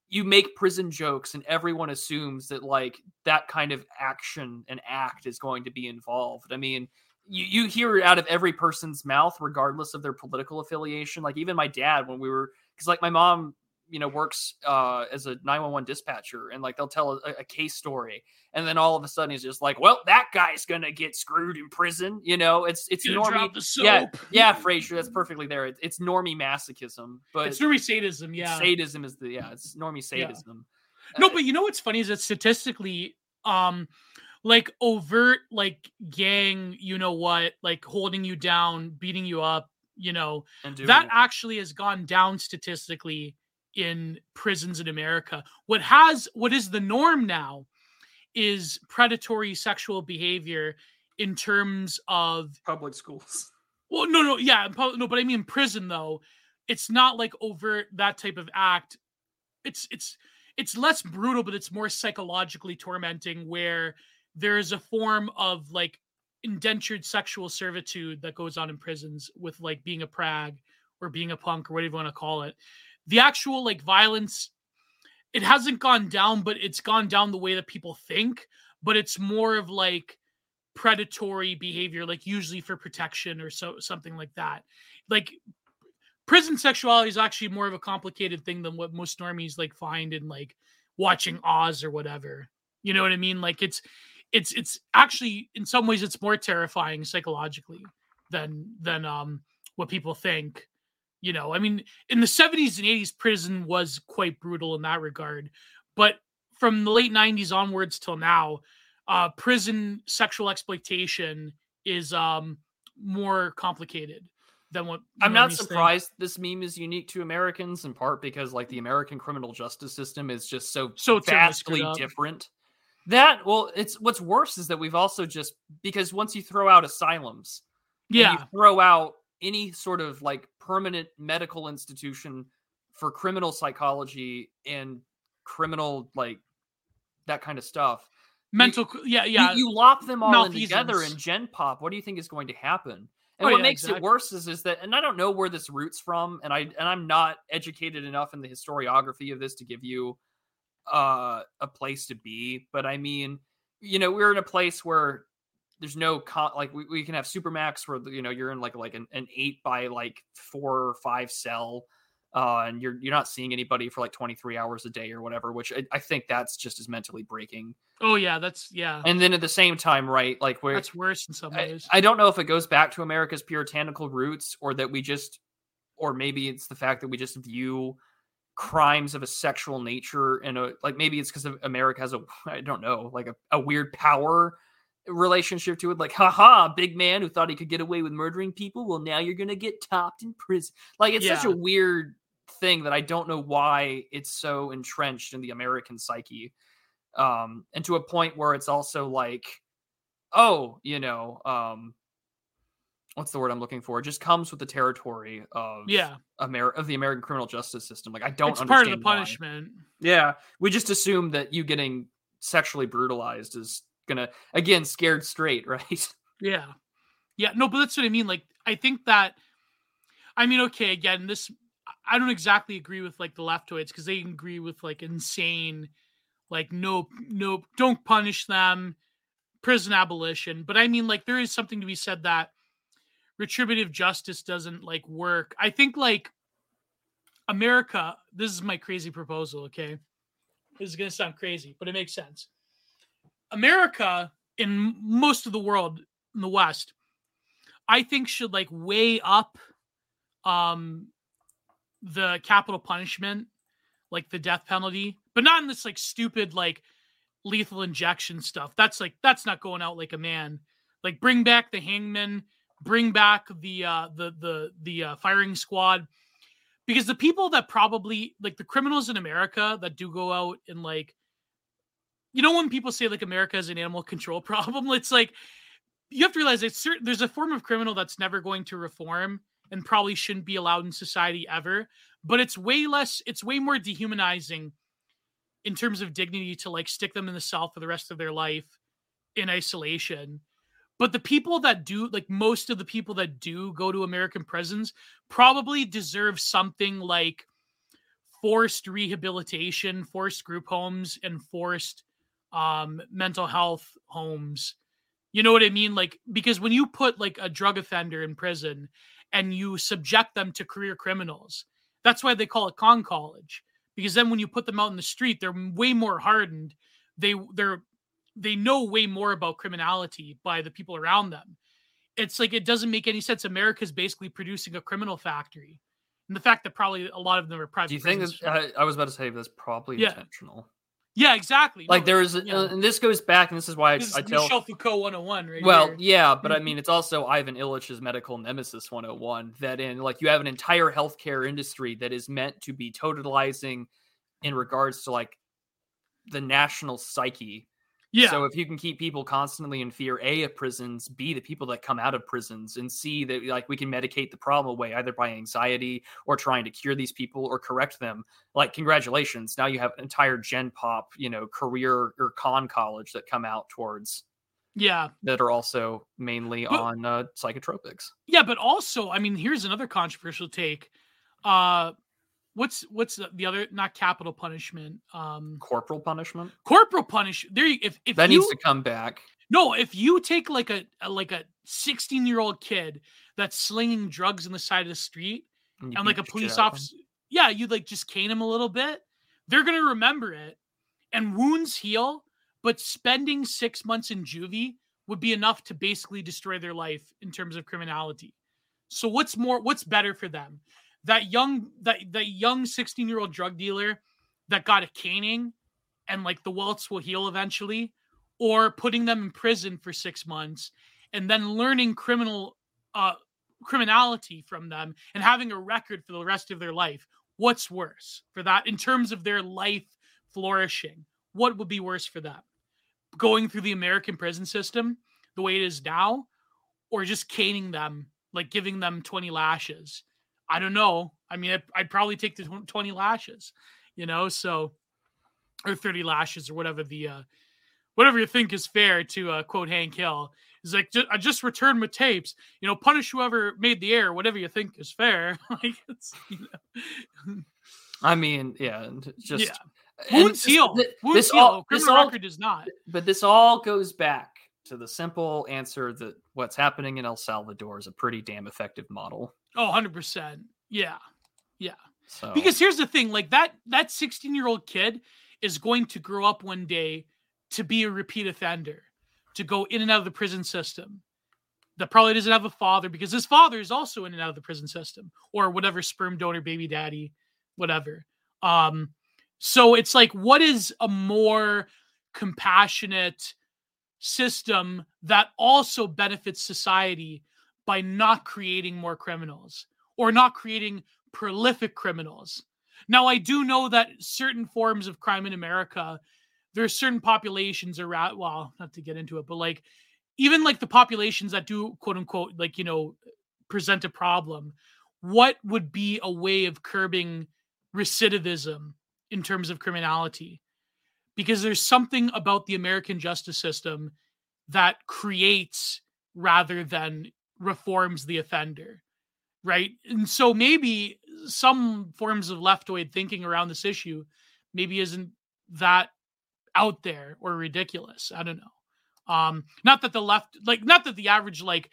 you make prison jokes, and everyone assumes that, like, that kind of action and act is going to be involved. I mean, you, you hear it out of every person's mouth, regardless of their political affiliation. Like, even my dad, when we were, because, like, my mom, you know, works uh, as a 911 dispatcher, and, like, they'll tell a, a case story. And then all of a sudden, he's just like, well, that guy's to get screwed in prison. You know, it's, it's Gonna normie. drop the soap. Yeah, (laughs) yeah, Frasier, that's perfectly there. It, it's normie masochism, but It's really sadism, yeah. sadism is the yeah, it's normie Yeah. sadism. No, Uh, but you know what's funny is that statistically, um, like overt, like gang, you know what, like holding you down, beating you up, you know, and that actually has gone down statistically in prisons in America. What has what is the norm now is predatory sexual behavior in terms of public schools. well, no, no, yeah, no, but I mean prison though. It's not like overt that type of act. It's it's it's less brutal, but it's more psychologically tormenting. Where there is a form of like indentured sexual servitude that goes on in prisons with like being a prag or being a punk or whatever you want to call it. The actual like violence, it hasn't gone down, but it's gone down the way that people think. But it's more of like predatory behavior, like usually for protection or so something like that. Like prison sexuality is actually more of a complicated thing than what most normies like find in like watching Oz or whatever. You know what I mean? Like it's it's it's actually in some ways it's more terrifying psychologically than than um what people think. You know, I mean, in the 70s and 80s, prison was quite brutal in that regard. But from the late 90s onwards till now, uh, prison sexual exploitation is um more complicated than what I'm not surprised this meme is unique to Americans in part because like the American criminal justice system is just so So vastly different. That well, it's what's worse is that we've also just because once you throw out asylums, Yeah, you throw out any sort of like permanent medical institution for criminal psychology and criminal like that kind of stuff. mental. c- yeah, yeah. You, lop them all in together in Gen Pop. What do you think is going to happen? And Oh, what yeah, makes exactly. it worse is, is that, and I don't know where this roots from, and I and I'm not educated enough in the historiography of this to give you uh, a place to be. But I mean, you know, we're in a place where there's no con- like we, we can have supermax where you know you're in like like an, an eight by like four or five cell uh and you're you're not seeing anybody for like 23 hours a day or whatever which I, I think that's just as mentally breaking oh yeah, that's yeah. and then at the same time right like where That's worse in some I, ways. I don't know if it goes back to America's puritanical roots or that we just, or maybe it's the fact that we just view crimes of a sexual nature and a like maybe it's because America has a (laughs) I don't know like a, a weird power relationship to it like haha big man who thought he could get away with murdering people well now you're gonna get topped in prison like it's such a weird thing that I don't know why it's so entrenched in the American psyche um and to a point where it's also like oh you know um what's the word i'm looking for it just comes with the territory of yeah, Amer- of the american criminal justice system like i don't it's part of the understand why. punishment. Yeah, we just assume that you getting sexually brutalized is gonna again scared straight, (laughs) right? Yeah. Yeah, no, but that's what I mean. Like, I think that, I mean, okay, again, this, I don't exactly agree with like the leftoids because they agree with like insane, like, no, no, don't punish them, prison abolition. But I mean, like, there is something to be said that retributive justice doesn't like work. I think like America, this is my crazy proposal, okay? This is going to sound crazy, but it makes sense. America, in most of the world, in the West, I think should like weigh up um the capital punishment, like the death penalty, but not in this like stupid like lethal injection stuff. That's like that's not going out like a man. Like bring back the hangman, bring back the uh the the the uh, firing squad because the people that probably like the criminals in America that do go out and like you know when people say like America is an animal control (laughs) problem, it's like you have to realize it's certain there's a form of criminal that's never going to reform and probably shouldn't be allowed in society ever but it's way less it's way more dehumanizing in terms of dignity to like stick them in the cell for the rest of their life in isolation. But the people that do like most of the people that do go to american prisons probably deserve something like forced rehabilitation forced group homes and forced um mental health homes you know what I mean? Like, because when you put like a drug offender in prison and you subject them to career criminals, that's why they call it con college. Because then when you put them out in the street, they're way more hardened. They they're they know way more about criminality by the people around them. It's like it doesn't make any sense. America's basically producing a criminal factory. And the fact that probably a lot of them are private. Do you think this, I, I was about to say that's probably yeah. intentional? Yeah, exactly. Like no, there is, yeah. uh, and this goes back, and this is why this I, I tell Michel Foucault 101, right? Well, here. yeah, but I mm-hmm. mean, it's also Ivan Illich's medical nemesis 101. That in like you have an entire healthcare industry that is meant to be totalizing in regards to like the national psyche yeah. So if you can keep people constantly in fear, A, of prisons, B, the people that come out of prisons, and C, that like we can medicate the problem away either by anxiety or trying to cure these people or correct them, like congratulations. Now you have an entire gen pop, you know, career or con college that come out towards yeah that are also mainly but, on uh, psychotropics yeah but also i mean here's another controversial take uh what's what's the other not capital punishment um corporal punishment? corporal punish there if if that you, needs to come back. No if you take like a, a like a 16 year old kid that's slinging drugs in the side of the street and, and like a police officer yeah you like just cane him a little bit they're gonna remember it and wounds heal but spending six months in juvie would be enough to basically destroy their life in terms of criminality. So what's more what's better for them that young that that young 16 year old drug dealer that got a caning and like the welts will heal eventually or putting them in prison for six months and then learning criminal uh criminality from them and having a record for the rest of their life what's worse for that in terms of their life flourishing? What would be worse for them going through the american prison system the way it is now or just caning them like giving them 20 lashes I don't know. I mean, I'd, I'd, probably take the 20 lashes, you know, so or 30 lashes or whatever the uh whatever you think is fair to uh quote Hank Hill. Is like I just returned my tapes, you know, punish whoever made the error, whatever you think is fair. (laughs) like it's you know. I mean, yeah, just yeah. Wounds heal. This, Wounds this heal. All, Criminal all, record does not. But this all goes back to the simple answer that what's happening in El Salvador is a pretty damn effective model. Oh, 100%. Yeah. Yeah. So. Because here's the thing, like that that 16-year-old kid is going to grow up one day to be a repeat offender, to go in and out of the prison system. That probably doesn't have a father because his father is also in and out of the prison system or whatever sperm donor baby daddy, whatever. Um so it's like what is a more compassionate system that also benefits society by not creating more criminals or not creating prolific criminals. Now, I do know that certain forms of crime in America, there's certain populations around, well, not to get into it, but like even like the populations that do quote unquote, like, you know, present a problem, what would be a way of curbing recidivism in terms of criminality because there's something about the American justice system that creates rather than reforms the offender right and so maybe some forms of leftoid thinking around this issue maybe isn't that out there or ridiculous i don't know um not that the left like not that the average like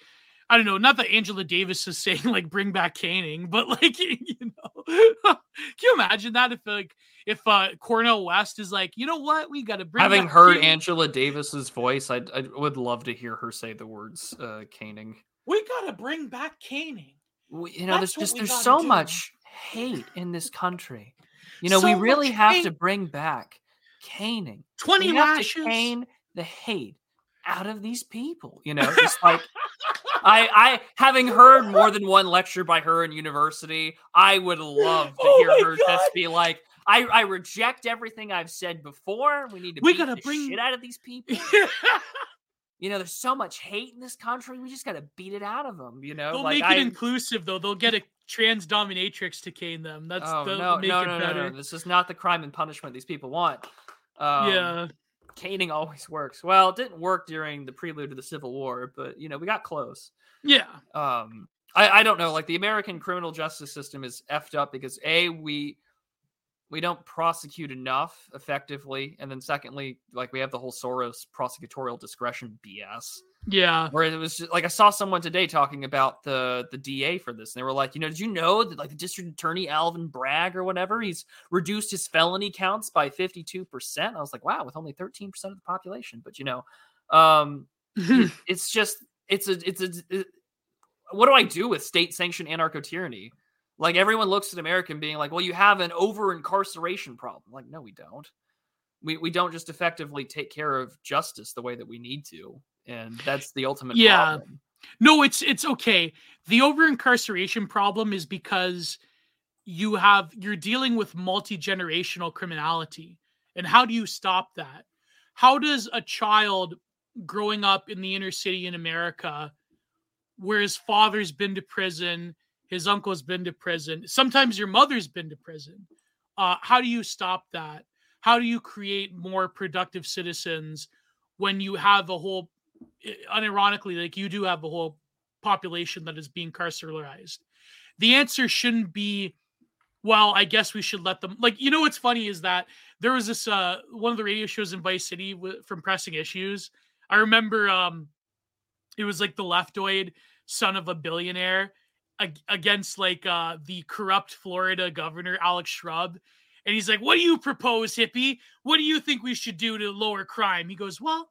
I don't know, not that Angela Davis is (laughs) saying like bring back caning, but like (laughs) you know, (laughs) can you imagine that if like if uh Cornel West is like, you know what, we got to bring. Having heard caning. Angela Davis's voice, I I would love to hear her say the words uh caning. We got to bring back caning. We, you know, That's there's just there's so do. much hate in this country. You know, so we really have hate. to bring back caning. Twenty we lashes. Have to cane the hate out of these people. You know, it's like (laughs) I, I having heard more than one lecture by her in university, I would love to oh hear her God. just be like, I, I reject everything I've said before. We need to we gotta bring shit out of these people. (laughs) you know, there's so much hate in this country. We just got to beat it out of them. You know, they'll like, make it I, inclusive though. They'll get a trans dominatrix to cane them. That's oh, no, no, no, no, no, This is not the crime and punishment these people want. Um, yeah, caning always works. Well, it didn't work during the prelude to the Civil War, but you know, we got close. Yeah. Um, I, I don't know. Like the American criminal justice system is effed up because a we we don't prosecute enough effectively, and then secondly, like we have the whole Soros prosecutorial discretion BS. Yeah. Where it was just, like I saw someone today talking about the the DA for this, and they were like, you know, did you know that like the district attorney Alvin Bragg or whatever, he's reduced his felony counts by fifty two percent. I was like, wow, with only thirteen percent of the population. But you know, um, it, (laughs) it's just it's a it's a it, what do I do with state sanctioned anarcho tyranny? Like everyone looks at American being like, well, you have an over incarceration problem. Like, no, we don't. We we don't just effectively take care of justice the way that we need to and that's the ultimate yeah problem. no it's it's okay the over incarceration problem is because you have you're dealing with multi-generational criminality and how do you stop that how does a child growing up in the inner city in america where his father's been to prison his uncle's been to prison sometimes your mother's been to prison uh, how do you stop that how do you create more productive citizens when you have a whole unironically, like you do have a whole population that is being carceralized. The answer shouldn't be, well, I guess we should let them. Like, you know, what's funny is that there was this uh one of the radio shows in Vice City w- from Pressing Issues. I remember um it was like the leftoid son of a billionaire against like uh the corrupt Florida governor Alex Shrub. And he's like, What do you propose, hippie? What do you think we should do to lower crime? He goes, Well,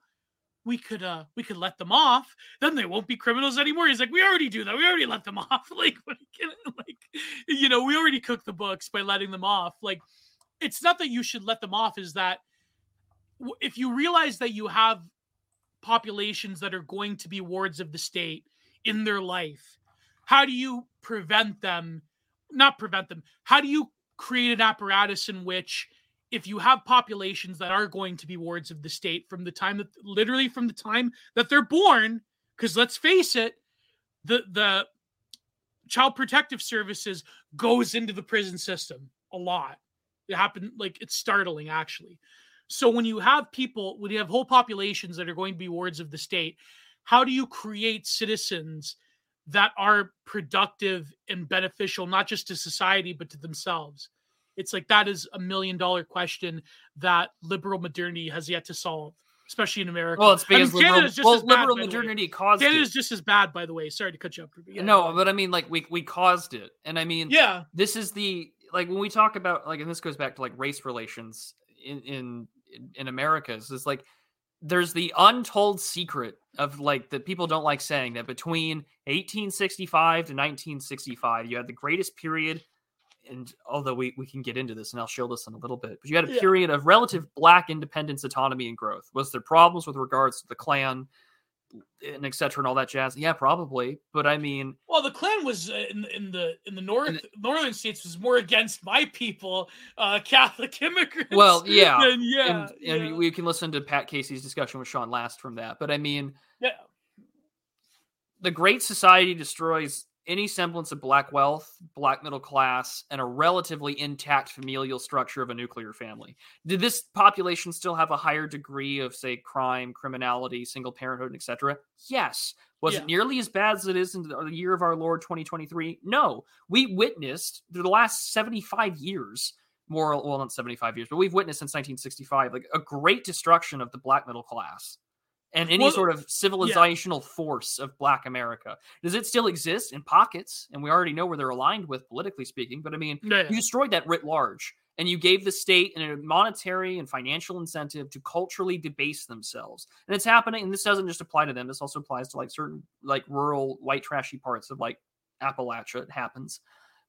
we could uh we could let them off then they won't be criminals anymore he's like we already do that we already let them (laughs) off like like you know we already cooked the books by letting them off like it's not that you should let them off is that if you realize that you have populations that are going to be wards of the state in their life how do you prevent them not prevent them how do you create an apparatus in which if you have populations that are going to be wards of the state from the time that literally from the time that they're born because let's face it the the child protective services goes into the prison system a lot. It happened like it's startling actually. So when you have people when you have whole populations that are going to be wards of the state how do you create citizens that are productive and beneficial not just to society but to themselves it's like that is a million dollar question that liberal modernity has yet to solve, especially in America. Well, it's because I mean, liberal, well, bad, liberal modernity caused Canada's it. just as bad, by the way. Sorry to cut you up. Yeah, no, but I mean, like we we caused it, and I mean, yeah, this is the like when we talk about like, and this goes back to like race relations in in in Americas is like there's the untold secret of like that people don't like saying that between 1865 to 1965 you had the greatest period and although we, we can get into this and I'll show this in a little bit, but you had a yeah. period of relative black independence, autonomy, and growth. Was there problems with regards to the Klan and etc. and all that jazz? Yeah, probably. But I mean, well, the Klan was uh, in, in the in the north northern states was more against my people, uh, Catholic (laughs) immigrants. Well, yeah, and, yeah, and, and we can listen to Pat Casey's discussion with Sean Last from that. But I mean, yeah, the Great Society destroys any semblance of black wealth, black middle class, and a relatively intact familial structure of a nuclear family. Did this population still have a higher degree of, say, crime, criminality, single parenthood, etc.? Yes. Was Yeah. it nearly as bad as it is in the year of our Lord 2023? No. We witnessed through the last 75 years, more well, not 75 years, but we've witnessed since 1965, like a great destruction of the black middle class and any Well, sort of civilizational force of black America. Does it still exist in pockets? And we already know where they're aligned with politically speaking, but I mean, Yeah, yeah. you destroyed that writ large and you gave the state a monetary and financial incentive to culturally debase themselves and it's happening and this doesn't just apply to them this also applies to like certain like rural white trashy parts of like appalachia it happens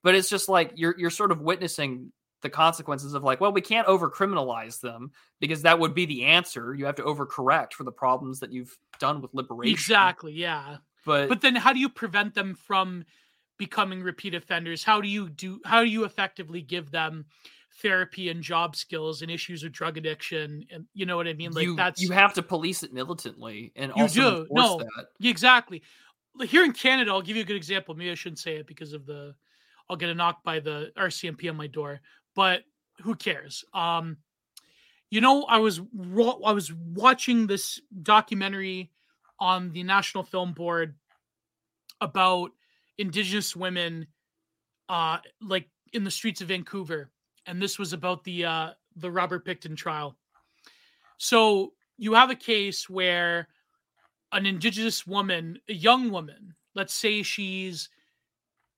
but it's just like you're you're sort of witnessing the consequences of like well we can't over criminalize them because that would be the answer you have to overcorrect for the problems that you've done with liberation Exactly. Yeah. but, But then how do you prevent them from becoming repeat offenders? How do you do how do you effectively give them therapy and job skills and issues with drug addiction and you know what I mean? Like you, that's you have to police it militantly and You also do. enforce No. that Exactly. Here in Canada, I'll give you a good example. Maybe I shouldn't say it because of the I'll get a knock by the RCMP on my door, but who cares? Um you know, I was I was watching this documentary on the National Film Board about indigenous women uh like in the streets of Vancouver and this was about the uh the Robert Pickton trial. So, you have a case where an indigenous woman, a young woman, let's say she's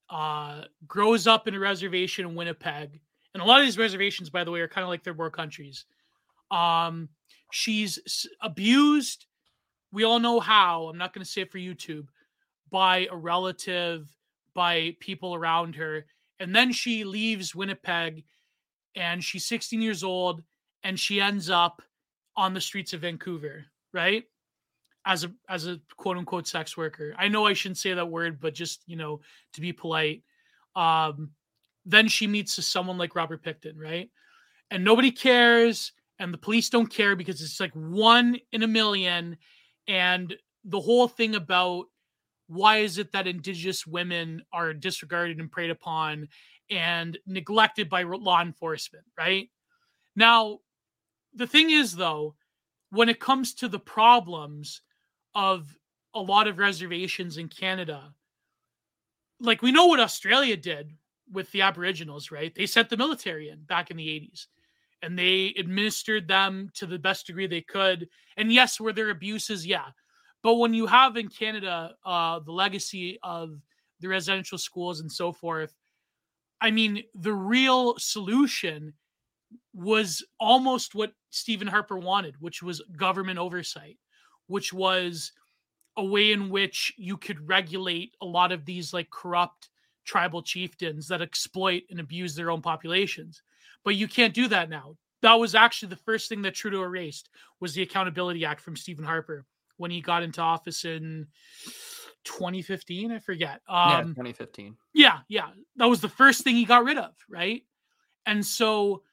uh grows up in a reservation in Winnipeg. And a lot of these reservations by the way are kind of like third world countries. Um she's abused we all know how, I'm not going to say it for YouTube, by a relative, by people around her. And then she leaves Winnipeg and she's 16 years old and she ends up on the streets of Vancouver, right? As a as a quote unquote sex worker. I know I shouldn't say that word, but just, you know, to be polite. Um then she meets someone like Robert Pickton, right? And nobody cares and the police don't care because it's like one in a million and the whole thing about why is it that indigenous women are disregarded and preyed upon and neglected by law enforcement right now the thing is though when it comes to the problems of a lot of reservations in canada like we know what australia did with the aboriginals right? They sent the military in back in the 80s and they administered them to the best degree they could. And yes were there abuses? Yeah. But when you have in canada uh the legacy of the residential schools and so forth i mean the real solution was almost what stephen harper wanted which was government oversight which was a way in which you could regulate a lot of these like corrupt tribal chieftains that exploit and abuse their own populations but you can't do that now that was actually the first thing that trudeau erased was the accountability act from stephen harper when he got into office in 2015 i forget yeah, um 2015. yeah, yeah. That was the first thing he got rid of, right? And so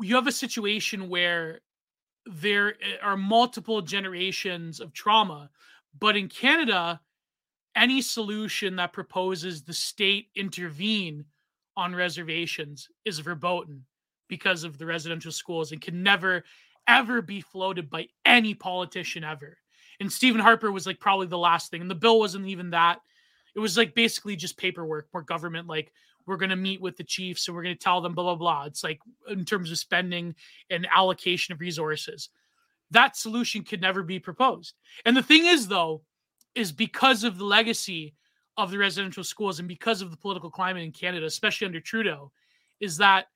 you have a situation where there eh, are multiple generations of trauma, but in Canada, any solution that proposes the state intervene on reservations is verboten because of the residential schools and can never ever be floated by any politician ever. And Stephen Harper was like probably the last thing. And the bill wasn't even that it was like basically just paperwork more government like we're going to meet with the chiefs and we're going to tell them blah blah blah it's like in terms of spending and allocation of resources that solution could never be proposed and the thing is though is because of the legacy of the residential schools and because of the political climate in canada especially under trudeau is that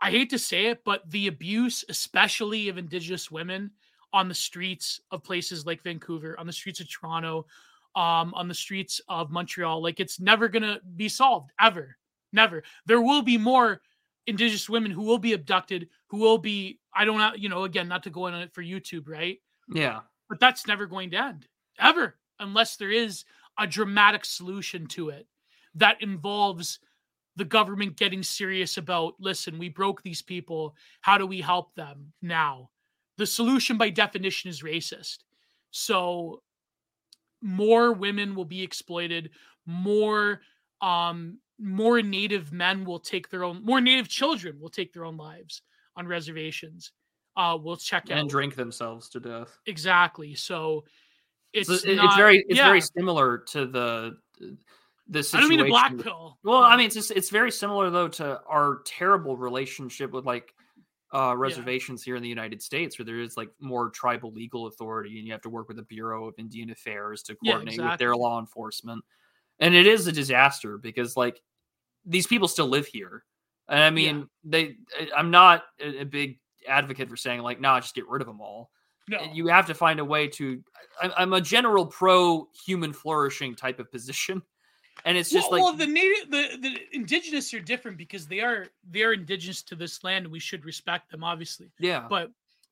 i hate to say it but the abuse especially of indigenous women on the streets of places like vancouver on the streets of toronto um, on the streets of Montreal. Like it's never gonna be solved ever, never. There will be more Indigenous women who will be abducted, who will be. I don't know, you know, again, not to go in on it for YouTube, right? Yeah. But that's never going to end ever, unless there is a dramatic solution to it that involves the government getting serious about. Listen, we broke these people. How do we help them now? The solution, by definition, is racist. So more women will be exploited more um more native men will take their own more native children will take their own lives on reservations uh will check and out and drink themselves to death. exactly so it's So not- it's very it's yeah, very similar to the the situation. I don't mean to black pill. Well, I mean, it's just, it's very similar though to our terrible relationship with like uh, reservations here in the United States, where there is like more tribal legal authority, and you have to work with the Bureau of Indian Affairs to Yeah, coordinate with their law enforcement, and it is a disaster because like these people still live here, and I mean, they. I'm not a, a big advocate for saying like, nah, just get rid of them all no. you have to find a way to I- i'm a general pro human flourishing type of position. (laughs) And it's just well, like well, the native the, the indigenous are different because they are they are indigenous to this land and we should respect them obviously. Yeah. But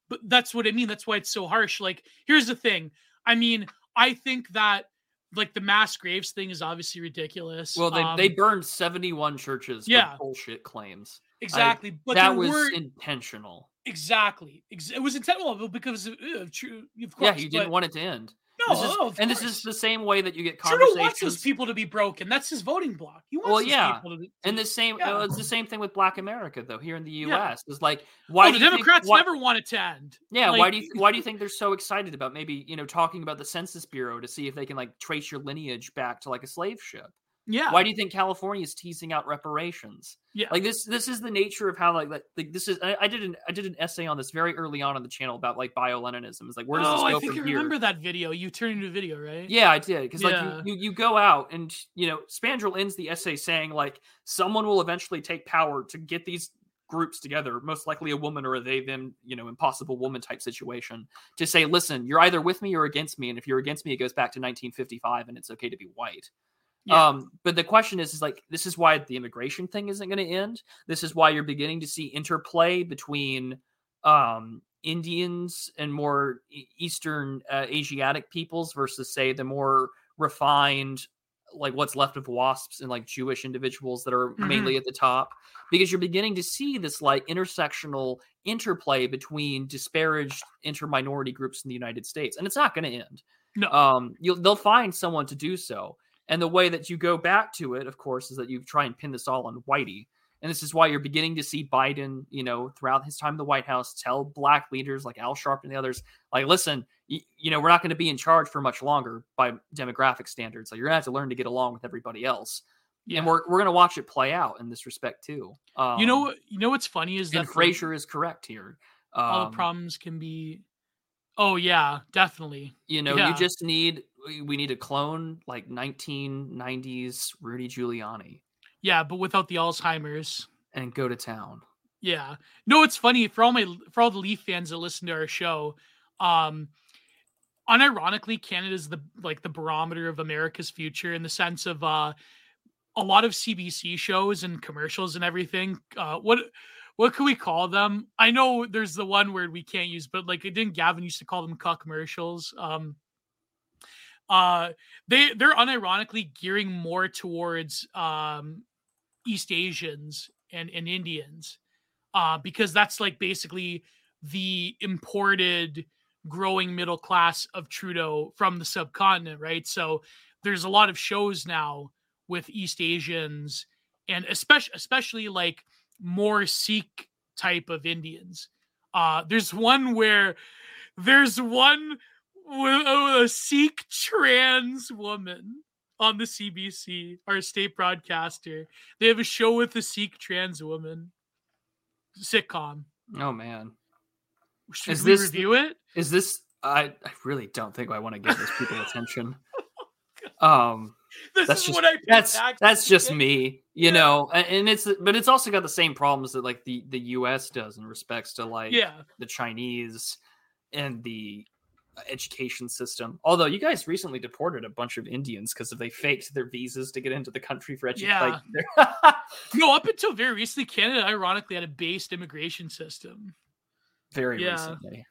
but that's what i mean. That's why it's so harsh. Like here's the thing. I mean i think that like the mass graves thing is obviously ridiculous. Well they, they Um, burned 71 churches yeah. for bullshit claims. Exactly. But that was were intentional exactly it was intentional because of, uh, true of course yeah you didn't want it to end no, This is- oh, of and this is the same way that you get conversations. Trudeau wants those people to be broken. That's his voting block. He wants Well, yeah, people to be. and the same Yeah. uh, it's the same thing with black america though here in the Yeah. us it's like why oh, do the you think- Democrats why- never want it to end. Yeah, why do you why do you think they're so excited about maybe you know talking about the Census Bureau to see if they can like trace your lineage back to like a slave ship? Yeah. Why do you think California is teasing out reparations? Yeah. Like this this is the nature of how like like, like this is I, I did an I did an essay on this very early on on the channel about like bio Leninism. It's like where does oh, this I go think from I here? remember that video. You turned into a video, right? Yeah, I did because like you, you you go out and you know Spandrell ends the essay saying like someone will eventually take power to get these groups together, most likely a woman or a they them you know impossible woman type situation to say, listen, you're either with me or against me, and if you're against me, it goes back to 1955, and it's okay to be white. Yeah. Um, but the question is, is like this is why the immigration thing isn't going to end. This is why you're beginning to see interplay between um Indians and more Eastern uh, Asiatic peoples versus say the more refined like what's left of wasps and like Jewish individuals that are Mhm. mainly at the top because you're beginning to see this like intersectional interplay between disparaged interminority groups in the United States and it's not going to end No. um you'll they'll find someone to do so and the way that you go back to it of course is that you try and pin this all on whitey and this is why you're beginning to see biden you know throughout his time in the white house tell black leaders like al sharpton and the others like listen you, you know we're not going to be in charge for much longer by demographic standards like you're going to have to learn to get along with everybody else yeah. and we're, we're going to watch it play out in this respect too um, you know what? You know what's funny is that frazier is correct here all um, the problems can be. Oh yeah, definitely. You know, Yeah. you just need we- we need to clone like 1990s Rudy Giuliani Yeah, but without the Alzheimer's. and go to town. Yeah. No, it's funny for all my for all the Leaf fans that listen to our show. Um, unironically, Canada's the like the barometer of America's future in the sense of uh, a lot of CBC shows and commercials and everything. Uh, what what can we call them? I know there's the one word we can't use, but like didn't Gavin used to call them cuck commercials? Um, uh, they they're unironically gearing more towards um, East Asians and, and Indians, uh, because that's like basically the imported growing middle class of Trudeau from the subcontinent, right? So there's a lot of shows now with East Asians and especially especially like more Sikh type of Indians. Uh, there's one where there's one a Sikh trans woman on the CBC, our state broadcaster. They have a show with a Sikh trans woman sitcom. Oh man. Should Is we this- review it? Is this I I really don't think I want to give those people (laughs) attention. Um This that's is just what I that's that's just me, you Yeah. know. And it's but it's also got the same problems that like the the US does in respects to like Yeah. the Chinese and the education system. Although you guys recently deported a bunch of Indians because they faked their visas to get into the country for education. Yeah. (laughs) No, up until very recently, Canada ironically had a based immigration system. very Yeah. recently.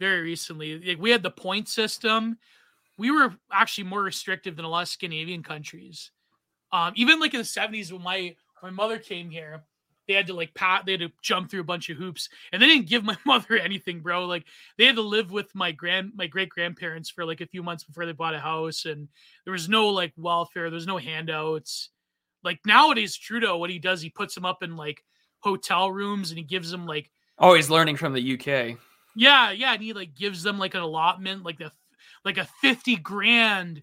Very recently, like we had the point system. We were actually more restrictive than a lot of Scandinavian countries. Um, even like in the seventies when my my mother came here, they had to like pat they had to jump through a bunch of hoops and they didn't give my (laughs) mother anything bro like they had to live with my grand my great grandparents for like a few months before they bought a house and there was no like welfare there's no handouts like nowadays trudeau what he does he puts them up in like hotel rooms and he gives them like Oh, he's learning from the UK. yeah yeah and he like gives them like an allotment like the like a 50 grand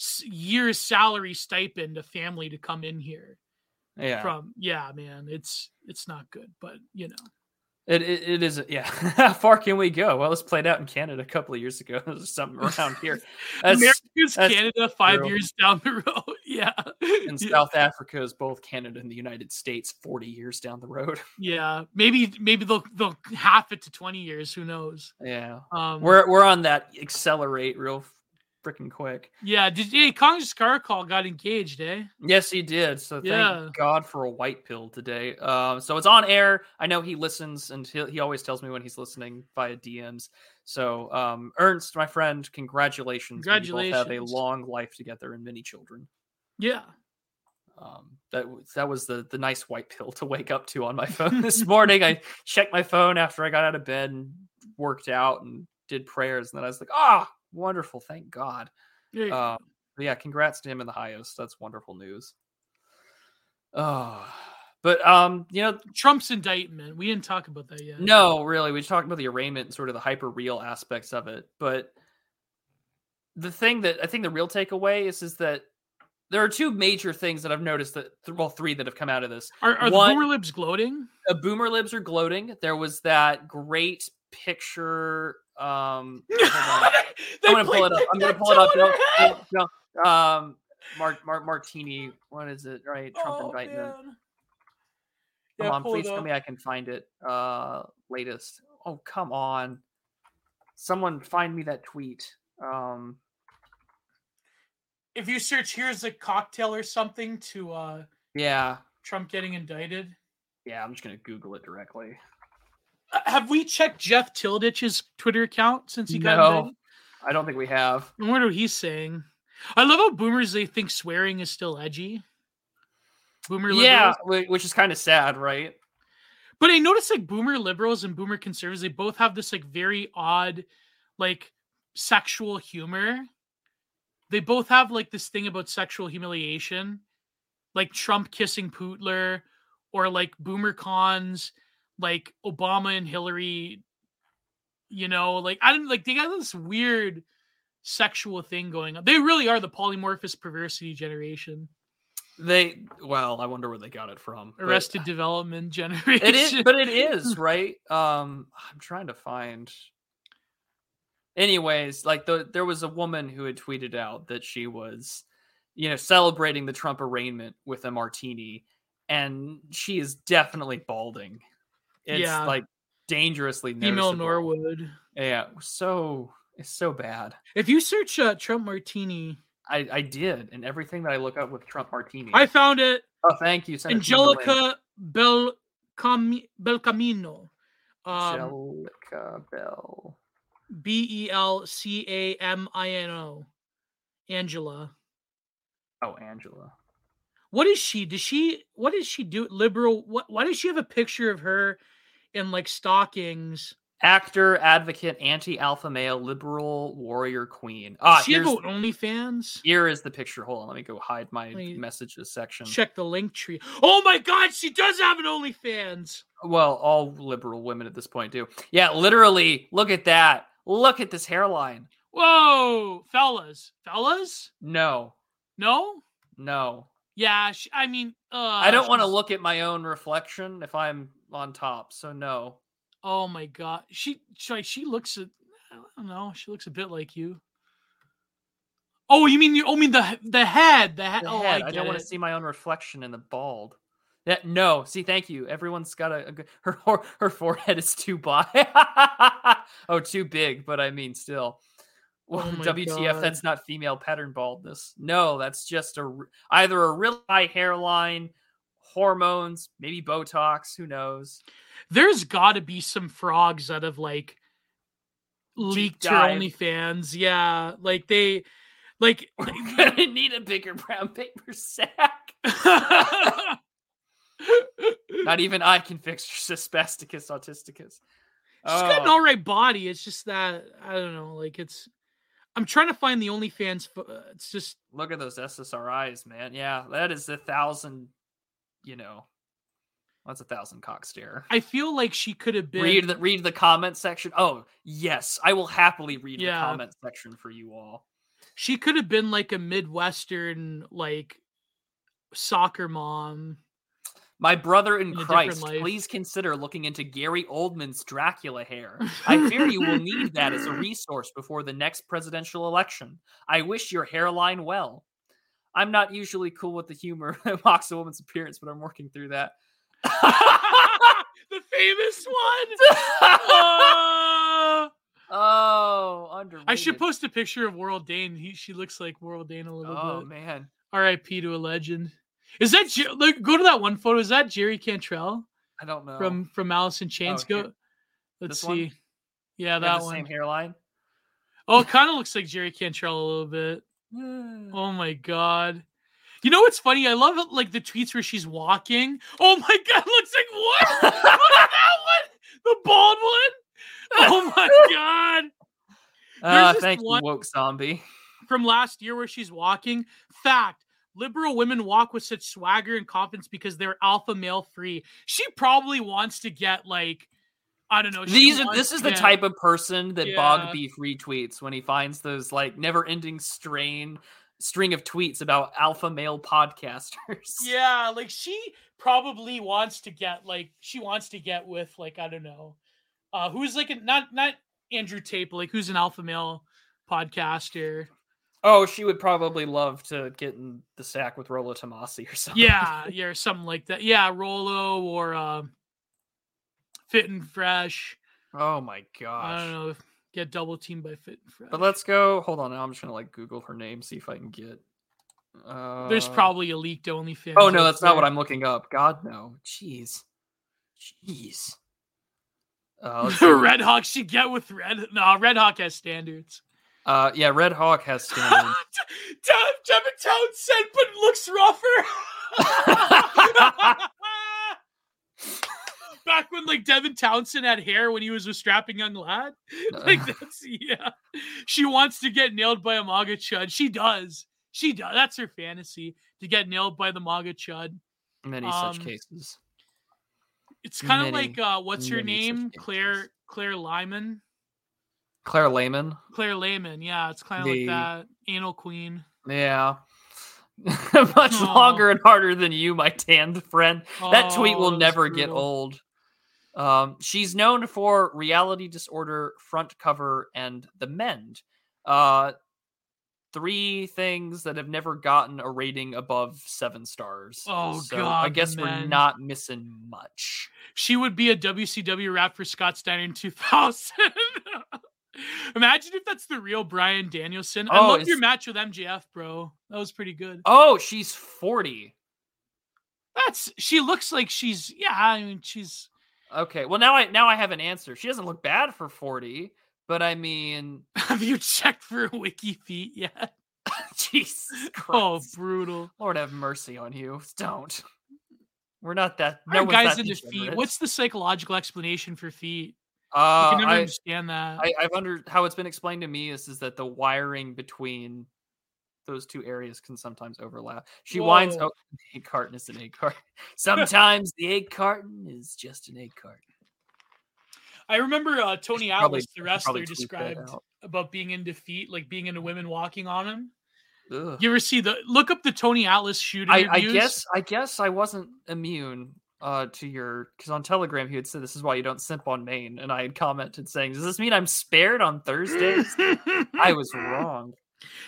s- year salary stipend a family to come in here Yeah. from yeah man it's it's not good but you know It, it, it is, yeah. (laughs) How far can we go? Well, this played out in Canada a couple of years ago. (laughs) There's something (laughs) around here. That's, America's that's Canada five true. years down the road. Yeah. and yeah. South Africa is both Canada and the United States 40 years down the road. Yeah. Maybe maybe they'll they'll half it to 20 years. Who knows? Yeah. Um We're, we're on that accelerate real freaking quick. yeah, did hey Congress Carcall got engaged, eh? Yes, he did. So thank Yeah. God for a white pill today. Um, so it's on air. I know he listens, and he, he always tells me when he's listening via DMs. So um, Ernst, my friend, congratulations. You both have a long life together and many children. Yeah. Um, that was that was the the nice white pill to wake up to on my (laughs) phone this morning. I checked my phone after I got out of bed and worked out and did prayers, and then I was like, ah, wonderful, thank God. You. Uh, yeah, congrats to him in the highest. That's wonderful news. Oh, but um, you know, Trump's indictment. We didn't talk about that yet. no, really, we talked about the arraignment and sort of the hyper real aspects of it, but the thing that I think the real takeaway is is that there are two major things that I've noticed that well, three that have come out of this. Are, are One- the boomer libs gloating? The boomer libs are gloating. There was that great picture. Um, (laughs) I'm gonna pull it up. I'm gonna pull it up. toe in her head! Don't- don't- um, Mark, Mark, Martini. What is it? Right, Trump Oh, indictment. man. Come Yeah, on, please tell me I can find it. Uh, latest. Oh, come on. Someone find me that tweet. Um, If you search here's a cocktail or something to uh yeah, Trump getting indicted. yeah. I'm just gonna Google it directly. Uh, Have we checked Jeff Tiedrich's Twitter account since he got No. indicted? I don't think we have. I wonder what he's saying. I love how boomers they think swearing is still edgy. Boomer liberals. whi- which is kind of sad, right? But I noticed like boomer liberals and boomer conservatives, they both have this like very odd, like sexual humor. They both have like this thing about sexual humiliation, like Trump kissing Pootler, or like boomer cons, like Obama and Hillary. You know, like I didn't like they got this weird sexual thing going on. They really are the polymorphous perversity generation, They well, I wonder where they got it from. but- arrested development generation. It is, but it (laughs) is right. Um, I'm trying to find. Anyways, like the there was a woman who had tweeted out that she was, you know, celebrating the Trump arraignment with a martini, and she is definitely balding. It's Yeah. like dangerously female. Norwood. Yeah, so it's so bad. If you search uh, Trump Martini, I I did, and everything that I look up with Trump martini. I found it. oh, thank you, Send it to me in the link. Angelica Bel Belcamino. Um, Angelica Bell. B E L C A M I N O. Angela. Oh, Angela. What is she? Does she? What does she do? Liberal. What? Why does she have a picture of her in like stockings? actor, advocate, anti-alpha male, liberal warrior queen. Ah, she a OnlyFans? here is the picture. Hold on, let me go hide my me messages section. Check the link tree. Oh my God, she does have an OnlyFans. Well, all liberal women at this point do. Yeah, literally. Look at that. Look at this hairline. Whoa, fellas, fellas. No, No. no. Yeah, sh I mean, uh, I don't want to look at my own reflection if I'm on top. So no. Oh my god, she she, she looks. a- I don't know. She looks a bit like you. Oh, you mean you? Oh, mean the the head? The, he- The oh, head. I, I, don't want to see my own reflection in the bald. Yeah, no. See, thank you. Everyone's got a, a her her forehead is too wide. (laughs) oh, too big. But I mean, still. Well, Oh WTF? God. That's not female pattern baldness. No, that's just a either a real high hairline, hormones, maybe Botox. Who knows? There's got to be some frogs that have like leaked dive. OnlyFans. Yeah, like they, like. (laughs) We're gonna need a bigger brown paper sack. (laughs) Not even I can fix spasticus autisticus. She's got an Oh. all right body. It's just that I don't know. Like it's. I'm trying to find the OnlyFans. uh, It's just Look at those SSRIs, man. Yeah, that is a thousand. You know, that's a thousand cock stare. I feel like she could have been. Read the read the comment section. Oh yes, I will happily read Yeah. the comment section for you all. She could have been like a midwestern like soccer mom. My brother in In Christ, please consider looking into Gary Oldman's Dracula hair. (laughs) I fear you will need that as a resource before the next presidential election. I wish your hairline well. I'm not usually cool with the humor (laughs) that mocks a woman's appearance, but I'm working through that. (laughs) the famous one. (laughs) Uh, oh, underrated. I should post a picture of Warrel Dane. He she looks like Warrel Dane a little Oh bit. Oh man, R.I.P. to a legend. Is that look? Go to that one photo. Is that Jerry Cantrell I don't know. from from Alice in Chains? Oh. Go. Let's This one? see. Yeah, that the one. same hairline. Oh, it kind of looks like Jerry Cantrell a little bit. Oh my god. You know what's funny? I love it, like the tweets where she's walking. Oh my (laughs) god, looks like what? (laughs) Look at that one, the bald one. Oh my god. Uh, thank you, woke zombie. From last year where she's walking. Fact: Liberal women walk with such swagger and confidence because they're alpha male free. She probably wants to get like, I don't know. she These are this is the type of person that Yeah. Bog Beef retweets when he finds those like never-ending strain string of tweets about alpha male podcasters. (laughs) Yeah, like she probably wants to get like she wants to get with like I don't know, uh who's like a, not not Andrew Tate, like who's an alpha male podcaster. Oh, she would probably love to get in the sack with Rollo Tomassi or something. Yeah, (laughs) yeah, or something like that. Yeah, Rollo or uh, Fit and Fresh. Oh my gosh. I don't know. Get double teamed by Fit and Fresh. But let's go. Hold on. Now I'm just gonna like Google her name, see if I can get. Uh, There's probably a leaked OnlyFans. Oh no, that's not what. I'm looking up. God no. Jeez. Jeez. Uh. (laughs) Red Hawk should get with Red. No, Red Hawk has standards. uh, yeah, Red Hawk has standards. Dev- Devin Townsend, but looks rougher. (laughs) (laughs) Back when like Devin Townsend had hair when he was a strapping young lad. (laughs) Like that's yeah. She wants to get nailed by a MAGA chud. She does. She does. That's her fantasy to get nailed by the MAGA chud. Many such um, cases. It's kind of like uh what's her such name? Claire Claire Lyman. Claire Lehmann. Claire Layman. Yeah, it's kind of The- like that. Anal queen. Yeah. (laughs) Much Aw. longer and harder than you, my tanned friend. That tweet Oh, will that's never get old. Um, she's known for reality disorder, front cover, and the mend. Uh, three things that have never gotten a rating above seven stars. Oh, so I guess The we're not missing much. She would be a WCW rap for Scott Steiner in 2000. (laughs) Imagine if that's the real Bryan Danielson. I Oh, love your match with MJF, bro. That was pretty good. Oh, she's forty. That's she looks like she's yeah. I mean she's Okay, well now I now I have an answer. She doesn't look bad for forty, but I mean, (laughs) Have you checked for Wiki Feet yet? (laughs) Jesus (laughs) Oh, brutal. Lord have mercy on you. Don't. We're not that. No guys into feet. What's the psychological explanation for feet? Uh, I can never I, understand that. I, I've under how it's been explained to me is is that the wiring between those two areas can sometimes overlap. She winds up oh, egg carton is an egg carton. (laughs) Sometimes the egg carton is just an egg carton. I remember uh, Tony Atlas, the I should probably wrestler, described about being in defeat, like being into women walking on him. Ugh. You ever see the look up the Tony Atlas shoot I. I guess I guess I wasn't immune uh to your because on Telegram he had said this is why you don't simp on Maine, and I had commented saying, Does this mean I'm spared on Thursdays? I was (laughs) wrong.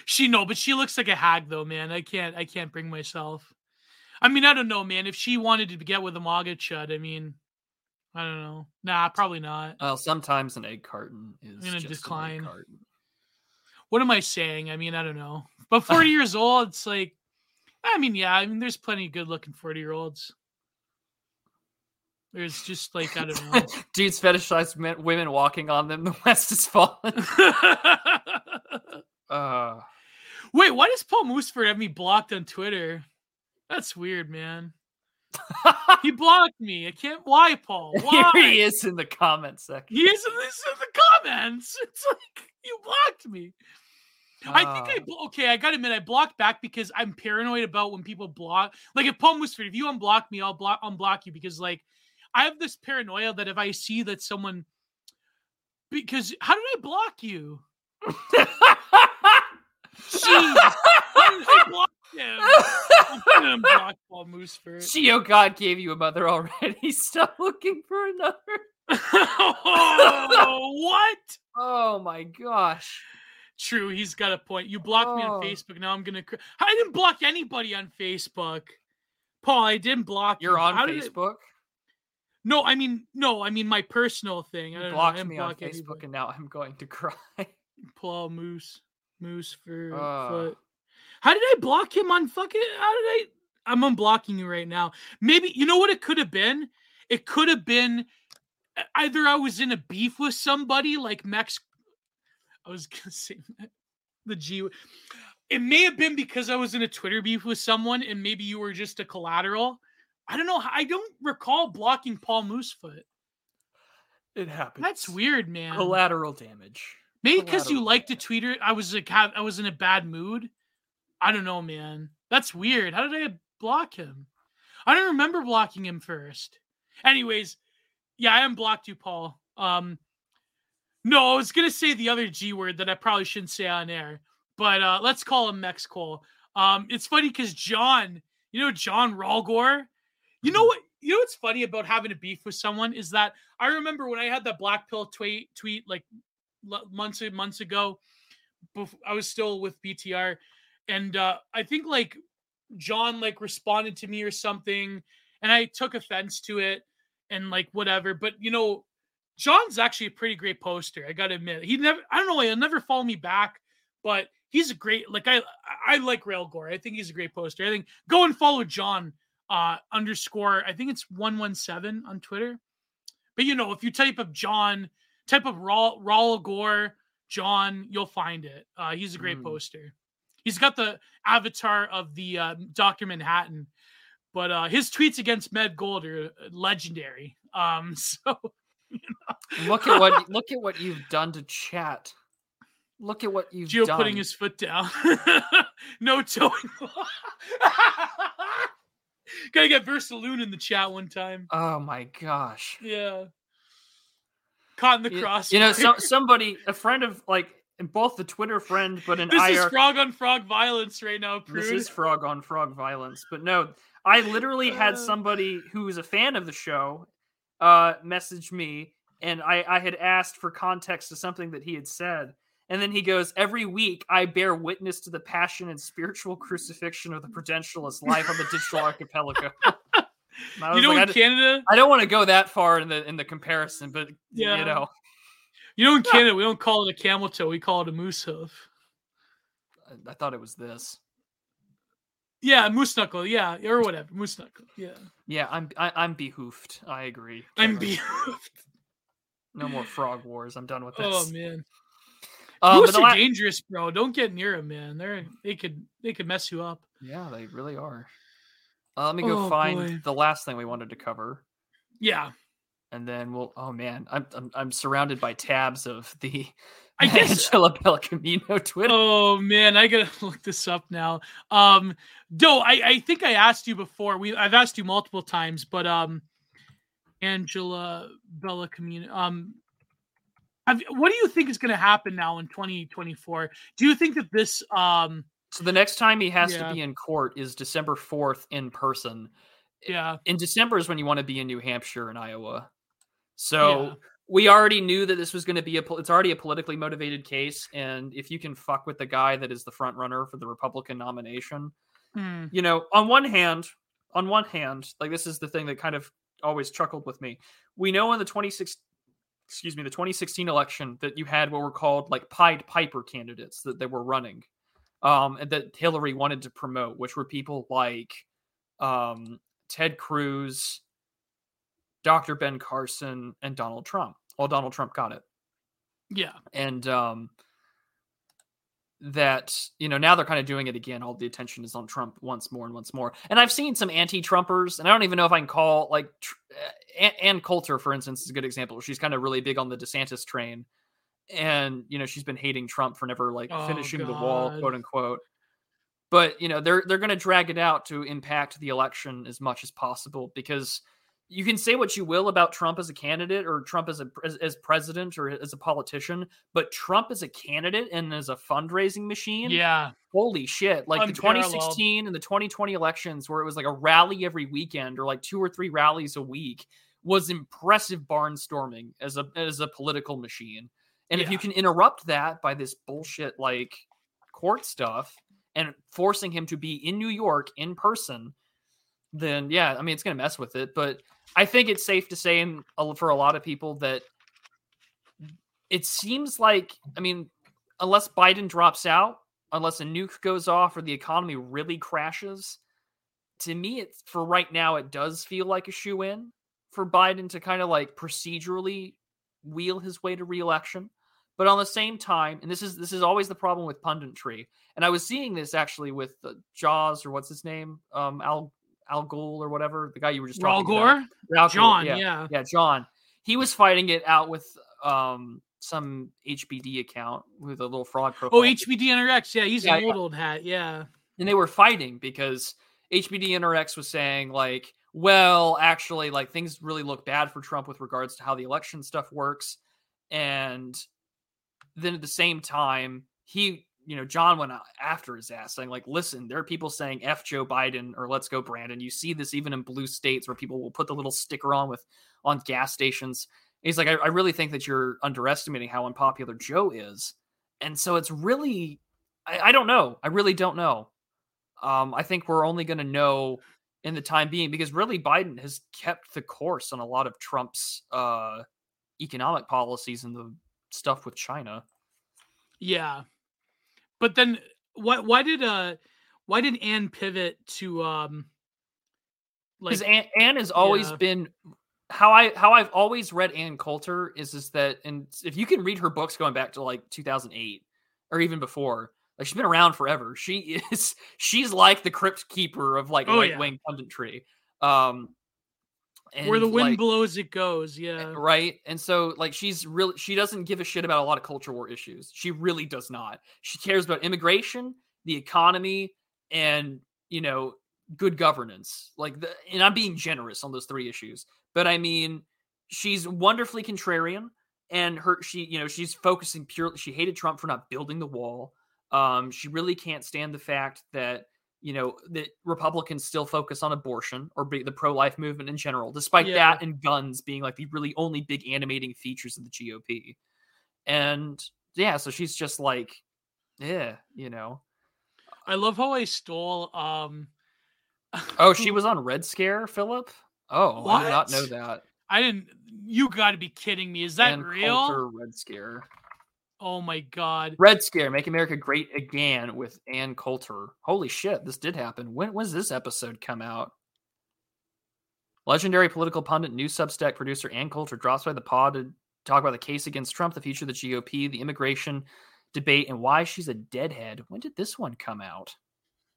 She no, but she looks like a hag though, man. I can't I can't bring myself. I mean, I don't know, man. If she wanted to get with a MAGA chud, I mean, I don't know. Nah, probably not. Well, sometimes an egg carton is gonna just an egg decline. carton. What am I saying? I mean, I don't know. (laughs) But 40 years old, it's like I mean, yeah, I mean there's plenty of good looking 40 year olds. There's just like I don't (laughs) know. Dudes fetishize men, women walking on them. The (laughs) West is fallen. Uh, Wait, why does Paul Mooseford have me blocked on Twitter? That's weird, man. (laughs) he blocked me. I can't. Why, Paul? Why? (laughs) Here he is in the comment section. He is in this in the comments. (laughs) It's like you blocked me. I think I Ah. okay. I gotta admit, I blocked back because I'm paranoid about when people block. Like if Paul Musford, if you unblock me, I'll block unblock you because like I have this paranoia that if I see that someone, because how did I block you? Jeez, how did I block him? I'm gonna unblock Paul Musford. Gio God gave you a mother already. (laughs) Stop looking for another. oh, (laughs) what? Oh my gosh. True, he's got a point. You blocked me on Oh. Facebook. Now I'm gonna. cr- I didn't block anybody on Facebook. Paul, I didn't block. You're you. on How it- Facebook. No, I mean, no, I mean my personal thing. I You know, I blocked didn't me on Facebook, anybody. and now I'm going to (laughs) cry. Paul Moose, Moose for Ah. foot. How did I block him on fucking? How did I? I'm unblocking you right now. Maybe you know what it could have been. It could have been either I was in a beef with somebody like Max. I was (laughs) gonna say the G. It may have been because I was in a Twitter beef with someone, and maybe you were just a collateral. I don't know. I don't recall blocking Paul Moosefoot. It happens. That's weird, man. Collateral damage. Maybe because you liked to tweet her, I was like, I was in a bad mood. I don't know, man. That's weird. How did I block him? I don't remember blocking him first. Anyways, yeah, I unblocked you, Paul. Um, no, I was gonna say the other G word that I probably shouldn't say on air, but uh, let's call him Mex Cole. Um, it's funny because John, you know, John Ralgor. You know what? You know what's funny about having a beef with someone is that I remember when I had that black pill tweet tweet like months months ago. I was still with BTR, and uh, I think like John like responded to me or something, and I took offense to it and like whatever. But you know, John's actually a pretty great poster. I gotta admit, he never. I don't know. He'll never follow me back, but he's a great. Like I, I like Rail Gore. I think he's a great poster. I think go and follow John uh underscore. I think it's one one seven on Twitter. But you know, if you type of John, type of Raw Raw Gore John, you'll find it. Uh, he's a great Mm. poster. He's got the avatar of the uh, Doctor Manhattan, but uh, his tweets against Med Gold are uh, legendary. Um, (laughs) so Look at what (laughs) look at what you've done to chat. Look at what you've Gio done. putting his foot down. (laughs) no towing. Gotta get Versaloon in the chat one time. Oh my gosh. Yeah. Caught in the You, cross. you know, so, (laughs) somebody, a friend of like both the Twitter friend, but an this is frog on frog violence right now, this is frog on frog violence. But no, I literally had Uh. somebody who was a fan of the show uh message me, and I I had asked for context to something that he had said. And then he goes, Every week I bear witness to the passion and spiritual (laughs) crucifixion of the prudentialist life on the digital (laughs) archipelago. I you know, like, in d- Canada, I don't want to go that far in the in the comparison, but Yeah. you know, you know, in Canada, we don't call it a camel toe; we call it a moose hoof. I- I thought it was this. Yeah, moose knuckle. Yeah, or whatever, moose knuckle. Yeah, Yeah, I'm I, I'm behoofed. I agree. I'm Kevin. be. no more frog wars. I'm done with this. oh man, Uh, moose are la- dangerous, bro. Don't get near them, man. They're they could they could mess you up. yeah, they really are. Uh, let me go Oh, find boy. the last thing we wanted to cover, Yeah, and then we'll. Oh man, I'm I'm, I'm surrounded by tabs of the (laughs) I guess- Angela Belcamino (laughs) Twitter. Oh man, I gotta (laughs) look this up now. Um, Doe, I, I think I asked you before. We I've asked you multiple times, but um, Angela Bella Camino. Um, have, what do you think is going to happen now in 2024? Do you think that this um, So the next time he has Yeah. to be in court is December 4th in person. yeah, In December is when you want to be in New Hampshire and Iowa. So Yeah. we already knew that this was going to be a it's already a politically motivated case and if you can fuck with the guy that is the front runner for the Republican nomination, Hmm. you know, on one hand, on one hand, like this is the thing that kind of always chuckled with me. We know in the 26 excuse me, the 2016 election that you had what were called like Pied Piper candidates that they were running. Um, and that Hillary wanted to promote, which were people like um, Ted Cruz, Dr. Ben Carson, and Donald Trump. Well, Donald Trump got it. yeah, And um, that you know now they're kind of doing it again. All the attention is on Trump once more and once more. And I've seen some anti-Trumpers, and I don't even know if I can call like Ann Coulter, for instance, is a good example. She's kind of really big on the DeSantis train, and you know she's been hating Trump for never like Oh, finishing the wall, quote unquote. But you know they're they're going to drag it out to impact the election as much as possible because you can say what you will about Trump as a candidate or Trump as a as, as president or as a politician, but Trump as a candidate and as a fundraising machine, Yeah. holy shit! Like the 2016 and the 2020 elections, where it was like a rally every weekend or like two or three rallies a week, was impressive barnstorming as a as a political machine. And if you can interrupt that by this bullshit like court stuff and forcing him to be in New York in person, then yeah, I mean it's going to mess with it. But I think it's safe to say, for a lot of people, that it seems like I mean, unless Biden drops out, unless a nuke goes off or the economy really crashes, to me, it's for right now, it does feel like a shoe in for Biden to kind of like procedurally wheel his way to reelection. But on the same time, and this is this is always the problem with punditry, and I was seeing this actually with uh, Jaws or what's his name, um, Al Al Ghul or whatever, the guy you were just Raul talking about. Gore? Al Gore, John, yeah, yeah. yeah, John. He was fighting it out with um some HBD account with a little fraud profile. Oh, HBD NRX. Yeah, he's Yeah, an yeah. old old hat. Yeah. and they were fighting because HBD NRX was saying like, well, actually, like things really look bad for Trump with regards to how the election stuff works, and then at the same time, he, you know, John went after his ass saying like, listen, there are people saying F Joe Biden or let's go Brandon. You see this even in blue states where people will put the little sticker on with on gas stations. He's like, I, I really think that you're underestimating how unpopular Joe is, and so it's really, I, I don't know, I really don't know. Um, I think we're only going to know in the time being because really Biden has kept the course on a lot of Trump's uh, economic policies and the stuff with China. Yeah. But then why why did uh why did Anne pivot to um like Because Anne, Anne has always yeah. been how I how I've always read Anne Coulter is is that and if you can read her books going back to like 2008 or even before, like she's been around forever. She (laughs) is she's like the crypt keeper of like Oh, yeah. right wing punditry. Um, where the wind like, blows it goes, yeah. right and so like she's really she doesn't give a shit about a lot of culture war issues she really does not she cares about immigration the economy and you know good governance like the, and i'm being generous on those three issues but i mean she's wonderfully contrarian and her she you know she's focusing purely she hated trump for not building the wall um she really can't stand the fact that you know that republicans still focus on abortion or be the pro-life movement in general despite Yeah. that and guns being like the really only big animating features of the gop and yeah so she's just like yeah you know I love how I stole um oh she (laughs) was on red scare philip oh i did not know that I didn't you gotta be kidding me. Is that Ann real? Coulter, red scare Oh my god. red scare make america great again with ann coulter holy shit this did happen when was this episode come out Legendary political pundit, new Substack producer Ann Coulter drops by the pod to talk about the case against Trump, the future of the GOP, the immigration debate, and why she's a deadhead. When did this one come out?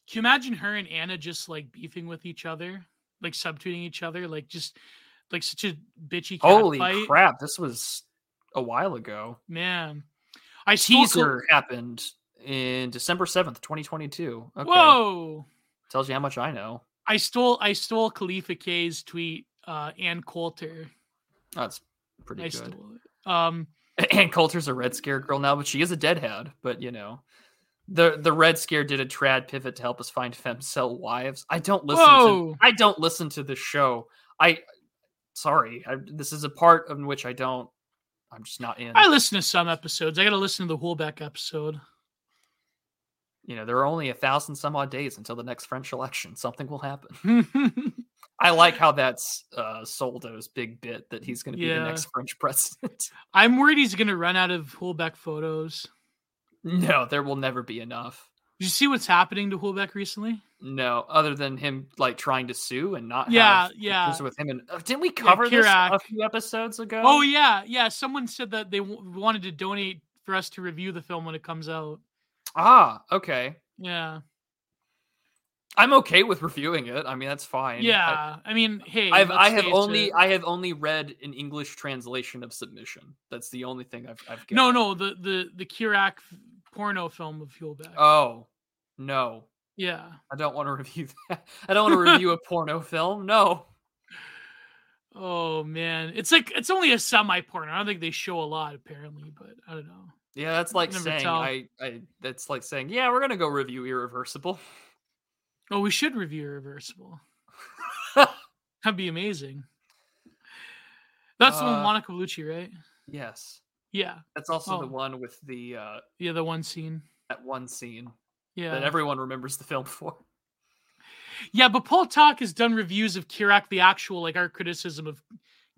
Can you imagine her and Anna just like beefing with each other? Like subtweeting each other? Like just like such a bitchy Holy fight? crap! This was a while ago. Man. I Teaser happened in December seventh, twenty twenty two. Okay, Whoa. tells you how much I know. I stole I stole Khalifa K's tweet, uh, Ann Coulter. That's pretty I good. stole it. Um (laughs) Ann Coulter's a Red Scare girl now, but she is a deadhead. But you know, the the Red Scare did a trad pivot to help us find fem femcel wives. I don't listen Whoa. to I don't listen to the show. I sorry, I, this is a part in which I don't. I'm just not in. I listen to some episodes. I gotta listen to the Houellebecq episode. you know, there are only a thousand some odd days until the next French election. (laughs) Something will happen. I like how that's uh, Soldo's big bit that he's going to be Yeah. the next French (laughs) president. I'm worried he's gonna run out of Houellebecq photos. no, there will never be enough. Did you see what's happening to Houellebecq recently? No, other than him like trying to sue and not Yeah, have yeah. with him. And uh, didn't we cover this Kirac. a few episodes ago? Oh yeah, yeah. Someone said that they w- wanted to donate for us to review the film when it comes out. Ah, okay. Yeah. I'm okay with reviewing it. I mean, that's fine. Yeah. I, I mean, hey, I, I've I have only it. I have only read an English translation of Submission. That's the only thing I've I've. No, no, the the the Kirac porno film of Houellebecq. Oh no, yeah. I don't want to review (laughs) that. I don't want to review a porno film. No. Oh man, it's like it's only a semi porno. I don't think they show a lot apparently, but I don't know. Yeah, that's like saying tell. I, I. That's like saying, yeah, we're gonna go review Irreversible. Oh, we should review Irreversible. (laughs) That'd be amazing. That's the one Uh, Monica Bellucci, right? yes, Yeah, that's also the Oh. one with the uh yeah, the one scene. that one scene Yeah, that everyone remembers the film for. yeah. But Paul Talk has done reviews of Kirac, the actual like our criticism of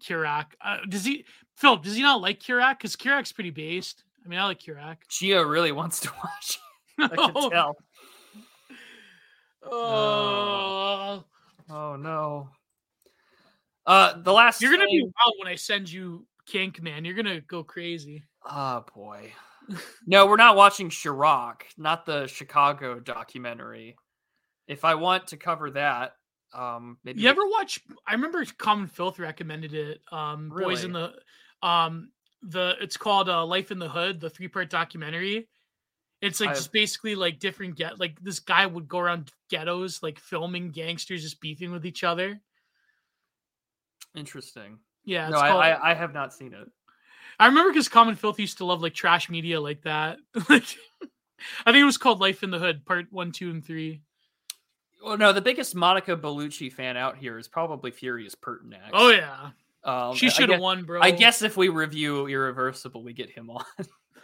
Kirac. Uh, does he, Phil? Does he not like Kirac? Because Kirac's pretty based. I mean, I like Kirac. Gio really wants to (laughs) watch. it, I can (laughs) tell. Oh, Oh no. Uh, the last. you're gonna be wild when I send you Kink, man. You're gonna go crazy. Oh boy. (laughs) No, we're not watching Chirac, not the Chicago documentary. If I want to cover that, um, maybe You ever watch? I remember Common Filth recommended it. Um, Boys in the, um, the it's called uh, Life in the Hood, the three part documentary. It's like I've- just basically like different get like this guy would go around ghettos like filming gangsters just beefing with each other. interesting. Yeah, it's no, called, I, I I have not seen it. I remember because Common Filth used to love like trash media like that. (laughs) like, I think it was called Life in the Hood, part one, two, and three. Well, no, the biggest Monica Bellucci fan out here is probably Furious Pertinax. Oh yeah, um, she should have won, bro. I guess if we review Irreversible, we get him on. (laughs)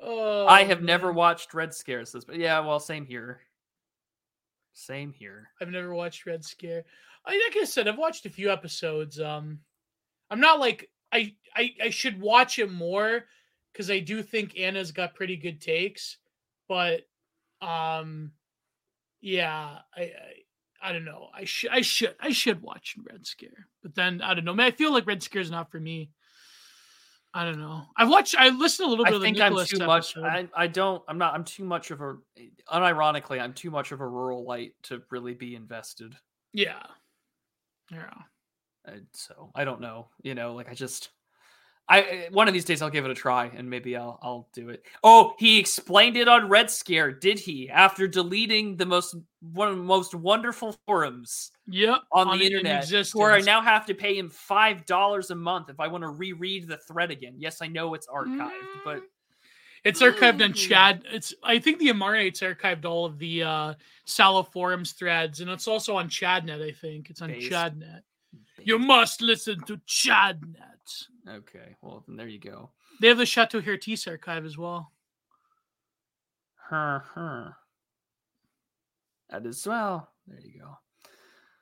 oh, I have never watched Red Scare. Scares, but yeah, well, same here. Same here. I've never watched Red Scare. I like I said, I've watched a few episodes. Um, I'm not like I I, I should watch it more because I do think Anna's got pretty good takes, but um, yeah, I I, I don't know. I should I should I should watch Red Scare, but then I don't know. Man, I feel like Red Scare is not for me. I don't know. I've watched. I listened a little bit I of the think I'm too much. I, I don't. I'm not. I'm too much of a. Unironically, I'm too much of a rural light to really be invested. Yeah, yeah. Uh, so I don't know. You know, like I just. I one of these days I'll give it a try and maybe I'll I'll do it. Oh, he explained it on Red Scare, did he? After deleting the most one of the most wonderful forums Yep. on, the in internet, where I now have to pay him five dollars a month if I want to reread the thread again. Yes, I know it's archived, but It's archived on Mm. Chad. It's I think the Amarnate's archived all of the uh Salo forums threads, and it's also on Chadnet. I think it's on Based. Chadnet. You must listen to Chadnet. okay. Well, then there you go. They have the Chateau Heartiste archive as well. Huh, huh. That is well. There you go.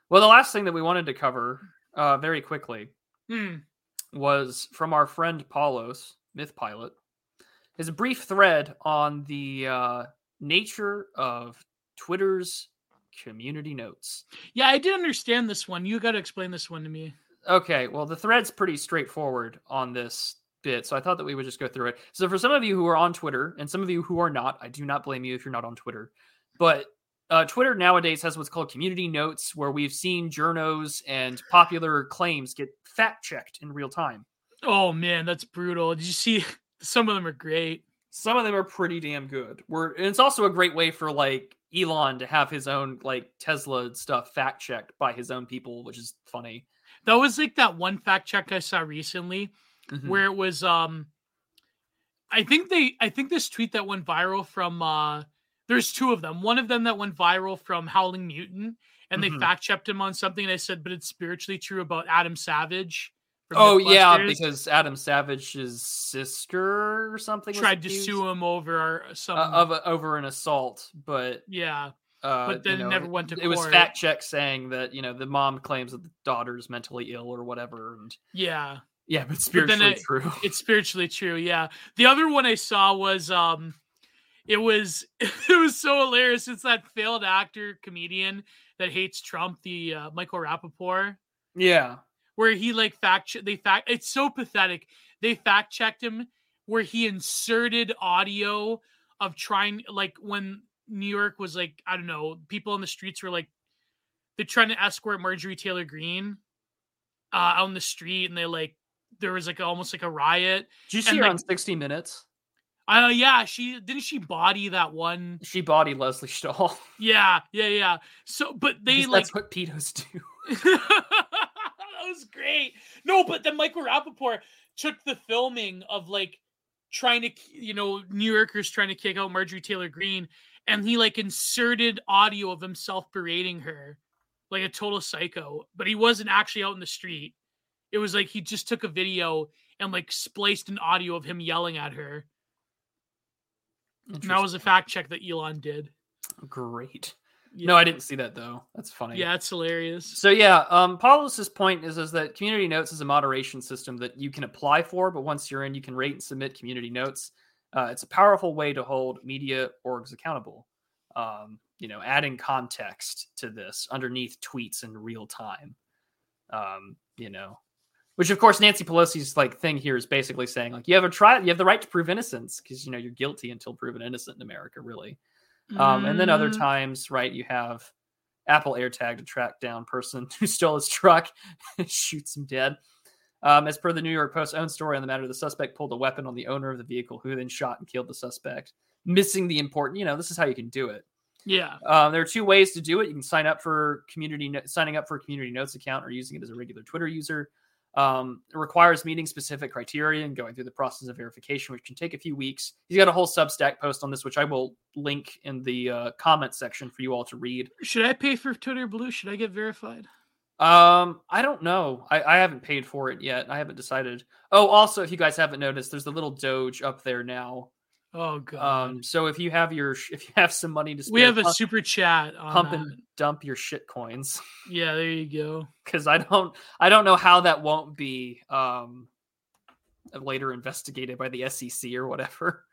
Well, the last thing that we wanted to cover, uh, very quickly, Hmm. was from our friend Paulos, Myth Pilot. His brief thread on the uh, nature of Twitter's community notes. Yeah, I did understand this one. You got to explain this one to me. Okay, well, the thread's pretty straightforward on this bit, so I thought that we would just go through it. So, for some of you who are on Twitter, and some of you who are not, I do not blame you if you're not on Twitter, but uh, Twitter nowadays has what's called community notes, where we've seen journos and popular claims get fact checked in real time. Oh man, that's brutal. Did you see? Some of them are great. Some of them are pretty damn good. We're, and it's also a great way for like Elon to have his own like Tesla stuff fact checked by his own people, which is funny. That was like that one fact check I saw recently. Mhm. where it was um I think they I think this tweet that went viral from uh there's two of them. One of them that went viral from Howling Mutant and they fact checked him on something and I said, but it's spiritually true about Adam Savage. Oh yeah, because Adam Savage's sister or something was tried to sue him over some uh, of a, over an assault, but yeah. uh, But then you it know, never went to It was fact check saying that you know the mom claims that the daughter's mentally ill or whatever, and Yeah. yeah, but spiritually it- true. It's spiritually true, yeah. The other one I saw was um it was (laughs) it was so hilarious. It's that failed actor comedian that hates Trump, the uh, Michael Rapaport. yeah, where he like fact they fact it's so pathetic. They fact checked him where he inserted audio of trying like when New York was like I don't know people in the streets were like they're trying to escort Marjorie Taylor Greene uh, out on the street and they like there was like almost like a riot. Did you see and, her like- on 60 Minutes? Uh yeah, she didn't she body that one. She body Lesley Stahl. Yeah, yeah, yeah. So but they like that's what pedos do. (laughs) (laughs) was great. No, but then Michael Rapaport took the filming of like trying to, you know, New Yorkers trying to kick out Marjorie Taylor Greene, and he like inserted audio of himself berating her like a total psycho, but he wasn't actually out in the street. It was like he just took a video and like spliced an audio of him yelling at her. And that was a fact check that Elon did. great. Yeah. No, I didn't see that though. That's funny. Yeah, it's hilarious. So yeah, um, Paulus's point is is that community notes is a moderation system that you can apply for, but once you're in, you can rate and submit community notes. Uh, it's a powerful way to hold media orgs accountable. Um, you know, adding context to this underneath tweets in real time. Um, you know, which of course Nancy Pelosi's like thing here is basically saying like you have a try, you have the right to prove innocence because you know you're guilty until proven innocent in America, really. Um, and then other Mm, times, right, you have Apple AirTag to track down person (laughs) who stole his truck and (laughs) shoots him dead. Um, as per the New York Post's own story on the matter, the suspect pulled a weapon on the owner of the vehicle, who then shot and killed the suspect, missing the important. You know, this is how you can do it. Yeah. Um, there are two ways to do it. You can sign up for community, no- signing up for a community notes account, or using it as a regular Twitter user. Um, it requires meeting specific criteria and going through the process of verification, which can take a few weeks. He's got a whole Substack post on this, which I will link in the uh, comment section for you all to read. Should I pay for Twitter Blue? Should I get verified? Um, I don't know. I, I haven't paid for it yet. I haven't decided. Oh, also, if you guys haven't noticed, there's a little Doge up there now. Oh god. Um, so if you have your, (laughs) if you have some money to spare, we have a pump, super chat on pump that. and dump your shit coins. (laughs) Yeah, there you go. because I don't I don't know how that won't be um later investigated by the SEC or whatever.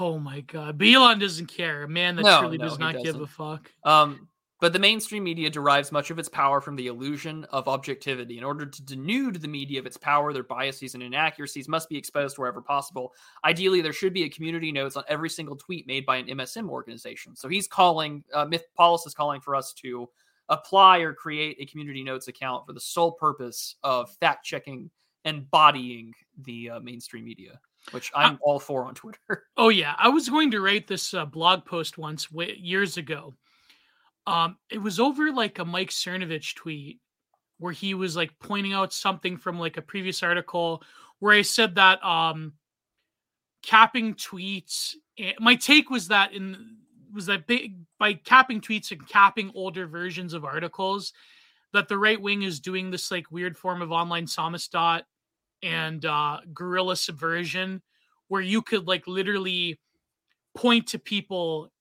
Oh my god. Elon doesn't care. A man that No, truly no, does not give a fuck. Um but the mainstream media derives much of its power from the illusion of objectivity. In order to denude the media of its power, their biases and inaccuracies must be exposed wherever possible. Ideally, there should be a community notes on every single tweet made by an MSM organization. So he's calling, uh, Myth Paulus is calling for us to apply or create a community notes account for the sole purpose of fact checking and bodying the uh, mainstream media, which I'm all for on Twitter. (laughs) Oh yeah, I was going to write this uh, blog post once w- years ago. Um, it was over like a Mike Cernovich tweet where he was like pointing out something from like a previous article where I said that um, capping tweets. eh, My take was that in was that big, by capping tweets and capping older versions of articles, that the right wing is doing this like weird form of online samizdat and uh, guerrilla subversion where you could like literally point to people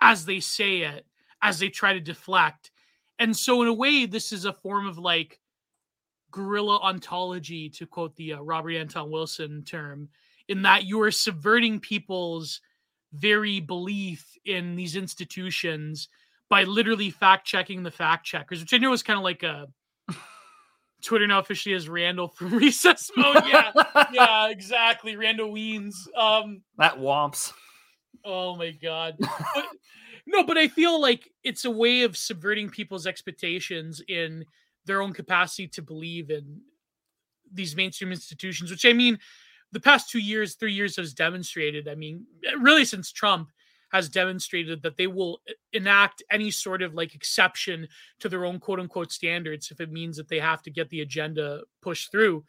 as they say it as they try to deflect and so in a way this is a form of like guerrilla ontology to quote the uh, robert anton wilson term in that you are subverting people's very belief in these institutions by literally fact checking the fact checkers which i know is kind of like a (laughs) twitter now officially has randall from (laughs) recess mode yeah yeah, exactly. Randall Weems. Um, that womps. oh my god. But, (laughs) no, but I feel like it's a way of subverting people's expectations in their own capacity to believe in these mainstream institutions, which I mean, the past two years, three years has demonstrated. I mean, really since Trump has demonstrated that they will enact any sort of like exception to their own quote unquote standards if it means that they have to get the agenda pushed through.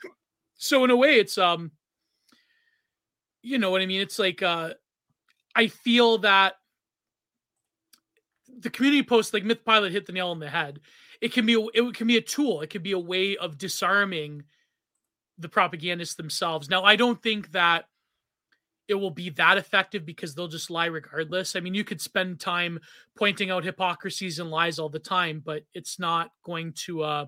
So in a way, it's um, you know what I mean. It's like uh, I feel that the community post, like Myth Pilot, hit the nail on the head. It can be a, it can be a tool. It can be a way of disarming the propagandists themselves. Now, I don't think that it will be that effective because they'll just lie regardless. I mean, you could spend time pointing out hypocrisies and lies all the time, but it's not going to uh,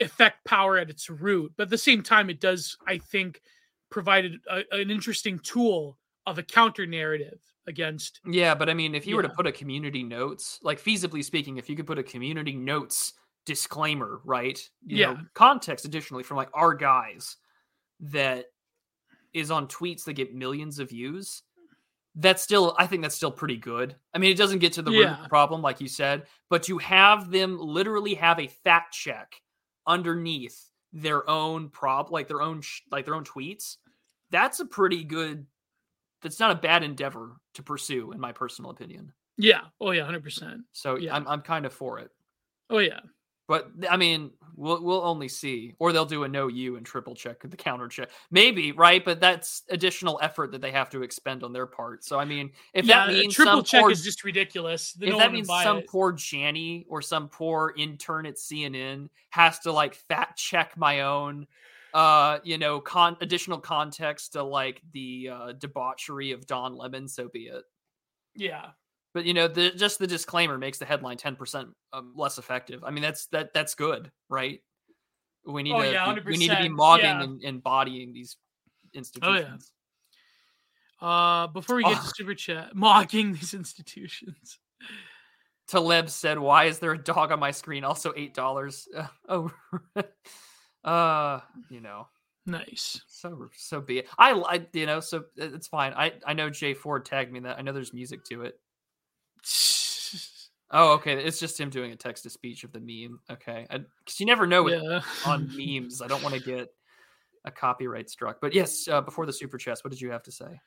affect power at its root. But at the same time, it does, I think, provide a, an interesting tool of a counter narrative against. Yeah, but I mean, if you were to put a community notes, like feasibly speaking, if you could put a community notes disclaimer, right? You know, Yeah. context additionally from like our guys that is on tweets that get millions of views, that's still I think that's still pretty good. I mean, it doesn't get to the root of the problem like you said, but you have them literally have a fact check underneath their own prop like their own sh- like their own tweets, that's a pretty good that's not a bad endeavor to pursue in my personal opinion. Yeah. Oh yeah, hundred percent. So Yeah. I'm I'm kind of for it. Oh yeah. But I mean, we'll we'll only see, or they'll do a no you and triple check the counter check, maybe right. But that's additional effort that they have to expend on their part. So I mean, if yeah, that means triple check poor, is just ridiculous. No if one that means some it. poor Janny or some poor intern at CNN has to like fact check my own, uh, you know, con additional context to like the uh, debauchery of Don Lemon, so be it. yeah. But you know, the just the disclaimer makes the headline ten percent um, less effective. I mean, that's that that's good, right? We need Oh, to yeah, we- need to be 100%, mogging yeah. and embodying these institutions. Uh, before we get to super chat, mocking these institutions. Taleb said, "Why is there a dog on my screen? Also eight dollars. (laughs) oh, (laughs) uh, you know, Nice. so so be it. I like you know, so it's fine. I I know Jay Ford tagged me that. I know there's music to it. (laughs) Oh, okay. It's just him doing a text to speech of the meme. Okay, because you never know with yeah. on (laughs) memes. I don't want to get a copyright struck. But yes, uh, before the super chest, what did you have to say?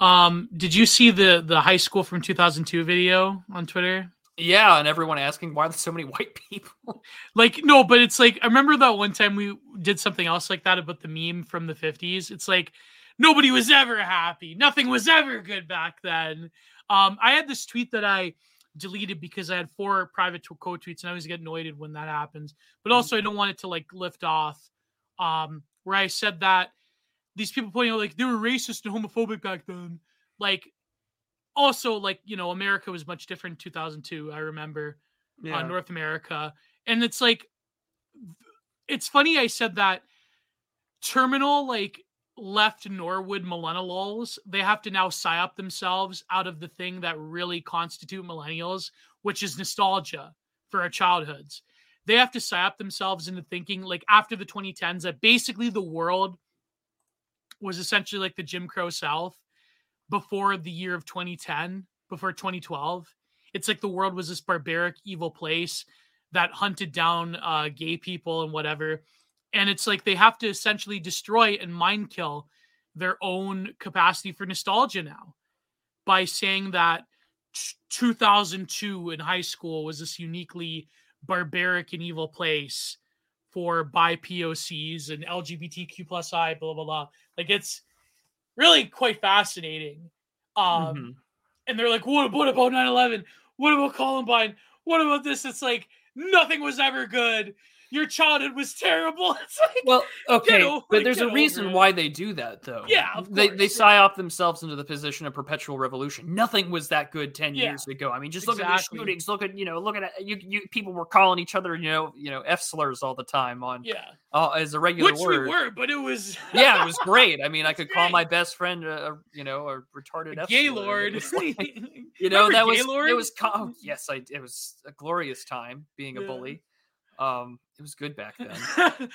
Um, did you see the the high school from 2002 video on Twitter? Yeah, and everyone asking why there's so many (laughs) white people. Like no, but it's like I remember that one time we did something else like that about the meme from the 50s. It's like nobody was ever happy. Nothing was ever good back then. Um, I had this tweet that I deleted because I had four private quote tweets and I always get annoyed when that happens. But also I don't want it to like lift off. Um, where I said that these people pointing out like they were racist and homophobic back then. Like also like you know America was much different in 2002. I remember uh, North America. And it's like, it's funny I said that terminal, like left Norwood millennials, they have to now psyop themselves out of the thing that really constitute millennials, which is nostalgia for our childhoods. They have to psyop themselves into thinking, like after the 2010s, that basically the world was essentially like the Jim Crow South before the year of 2010, before 2012 it's like the world was this barbaric evil place that hunted down uh, gay people and whatever and it's like they have to essentially destroy and mind kill their own capacity for nostalgia now by saying that t- 2002 in high school was this uniquely barbaric and evil place for bi POCs and LGBTQ plus I blah blah blah. Like it's really quite fascinating. Um, Mhm. and they're like, what, what about 9 11? What about Columbine? What about this? It's like, nothing was ever good. Your childhood was terrible. (laughs) It's like, Well, okay, know, but like, there's a reason why they do that, though. Yeah, they they yeah. psyop themselves into the position of perpetual revolution. Nothing was that good ten Yeah, years ago. I mean, just look at the shootings. Look at you know, look at you. You people were calling each other, you know, you know, f slurs all the time on yeah, uh, as a regular which word. we were, but it was (laughs) yeah, it was great. I mean, I could call my best friend, a, you know, a retarded a F gay slur, and it lord. (laughs) like- you know, Remember that was it was. Oh, yes, I. It was a glorious time being a bully. Um, it was good back then. (laughs)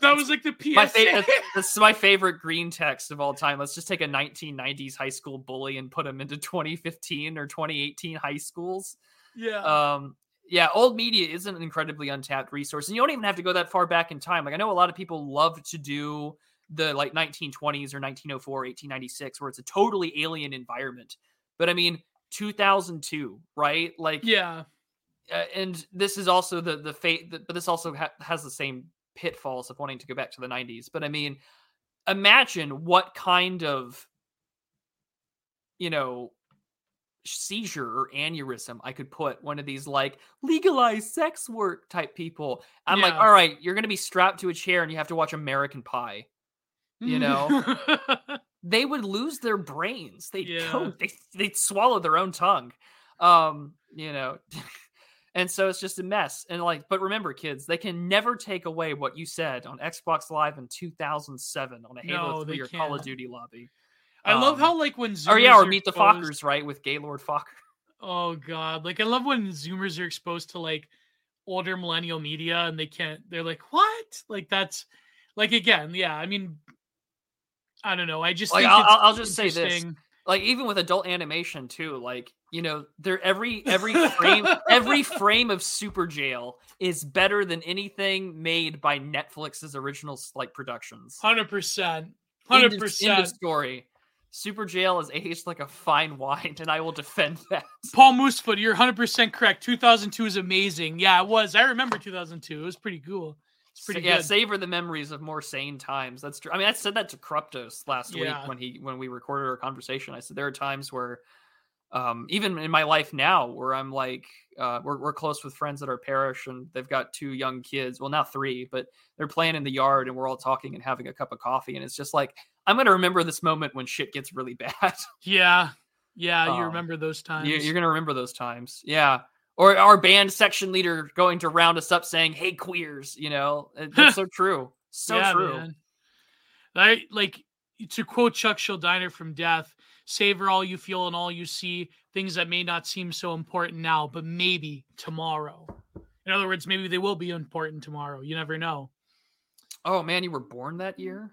that was like the PSA. my favorite this is my favorite green text of all time. Let's just take a 1990s high school bully and put him into 2015 or 2018 high schools. Yeah, um yeah old media is an incredibly untapped resource and you don't even have to go that far back in time. Like i know a lot of people love to do the like 1920s or 1904 1896 where it's a totally alien environment. But i mean 2002 right? Like yeah, uh, and this is also the the fate that but this also ha- has the same pitfalls of wanting to go back to the 90s but i mean imagine what kind of you know seizure or aneurysm i could put one of these like legalized sex work type people i'm like all right you're gonna be strapped to a chair and you have to watch american pie you know? (laughs) they would lose their brains. They'd Yeah. go, they, they'd swallow their own tongue. Um, you know, (laughs) and so it's just a mess. And like, but remember, kids, they can never take away what you said on Xbox Live in 2007 on a Halo No, 3 they or Call of. Duty lobby. I love Um, how like when Zoomers Or yeah, or are Meet the exposed- Fockers, right? With Gaylord Fokker. Oh god, like I love when Zoomers are exposed to like older millennial media and they can't. They're like, what? Like that's like again, yeah. I mean, I don't know. I just Like, think I'll- it's I'll- I'll just say this. Like even with adult animation too like you know there every every frame (laughs) every frame of super jail is better than anything made by netflix's original like productions Hundred percent. End Hundred of- end of percent. story super jail is aged like a fine wine and i will defend (laughs) that Paul Moosefoot, you're 100 percent correct. 2002 is amazing. Yeah, it was. I remember 2002. It was pretty cool. It's pretty Sa- yeah savor the memories of more sane times. That's true i mean i said that to Kruptos last Yeah. week when he when we recorded our conversation. I said there are times where um even in my life now where i'm like uh we're, we're close with friends at our parish and they've got two young kids. Well now three but they're playing in the yard and we're all talking and having a cup of coffee. And it's just like i'm gonna remember this moment when shit gets really (laughs) bad. Yeah, yeah. You Um, remember those times? you, you're gonna remember those times. Yeah or our band section leader going to round us up saying hey queers you know that's (laughs) so true so yeah, true man. I like to quote Chuck Schuldiner from Death: "Savor all you feel and all you see. Things that may not seem so important now, but maybe tomorrow." In other words, maybe they will be important tomorrow. You never know. oh man you were born that year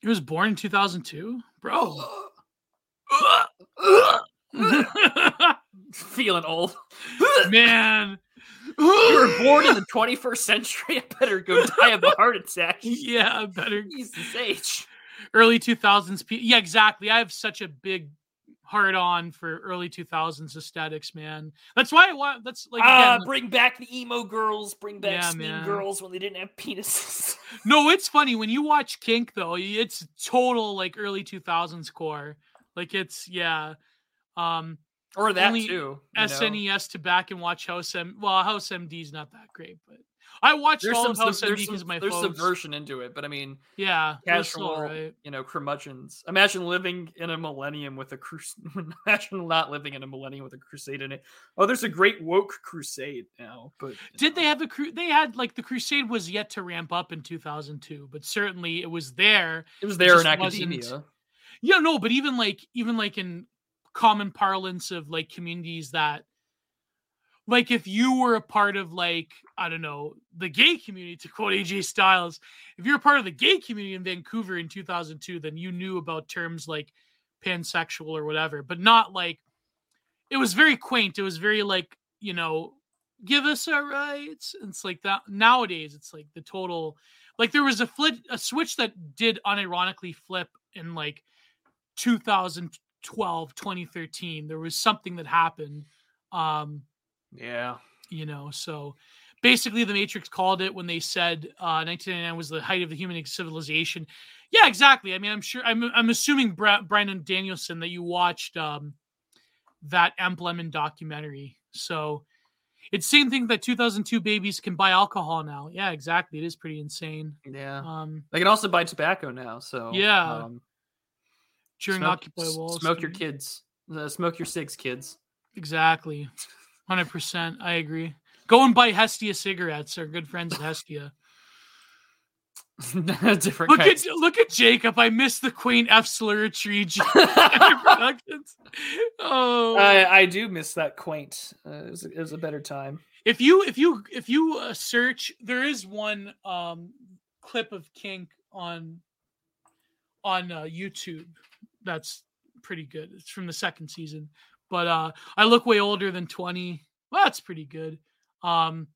He was born in 2002, bro. (gasps) (laughs) (laughs) (laughs) feeling old. (laughs) Man, you were born in the 21st century. I better go die of a heart attack. yeah, better Jesus age. early 2000s. Yeah, exactly. I have such a big hard on for early 2000s aesthetics, man. That's why I want. That's like Ah, again, bring back the emo girls. Bring back Yeah, steam girls when they didn't have penises. (laughs) no. It's funny when you watch Kink though. It's total like early 2000s core. Like it's yeah. Um, or that Only too. you know? SNES to back and watch House M. Well, House MD is not that great, but I watched There's all some, of House MD because my there's folks. subversion into it, but I mean, Yeah, it casual, alright. you know, curmudgeons. Imagine living in a millennium with a crusade. (laughs) Imagine not living in a millennium with a crusade in it. Oh, there's a great woke crusade now. But Did know. they have the cru- they had like the crusade was yet to ramp up in 2002, but certainly it was there. It was there in just wasn't- academia. Yeah, no, but even like even like in common parlance of like communities that like if you were a part of like I don't know, the gay community to quote AJ Styles, if you're a part of the gay community in Vancouver in 2002, then you knew about terms like pansexual or whatever, but not like it was very quaint. It was very like, you know, give us our rights. It's like that nowadays it's like the total like there was a flip a switch that did unironically flip in like 2012 2013 there was something that happened um Yeah. you know so basically the matrix called it when they said uh 1999 was the height of the human civilization yeah exactly i mean i'm sure i'm, I'm assuming Bra- brandon danielson that you watched um that emblem and documentary so it's same thing that 2002 babies can buy alcohol now yeah exactly it is pretty insane Yeah. um They can also buy tobacco now. So Yeah. um, during smoke, occupy s- wall smoke your kids. Uh, smoke your cigs, kids. Exactly. 100%. I agree. Go and buy Hestia cigarettes. Our good friends at Hestia. (laughs) Different Look at look at Jacob. I miss the Queen F Slurritry (laughs) productions. Oh, I, I do miss that quaint. Uh, it, was, it was a better time. if you if you if you uh, search, there is one um clip of Kink on on uh, YouTube. That's pretty good. It's from the second season. But uh I look way older than 20. Well, that's pretty good. Um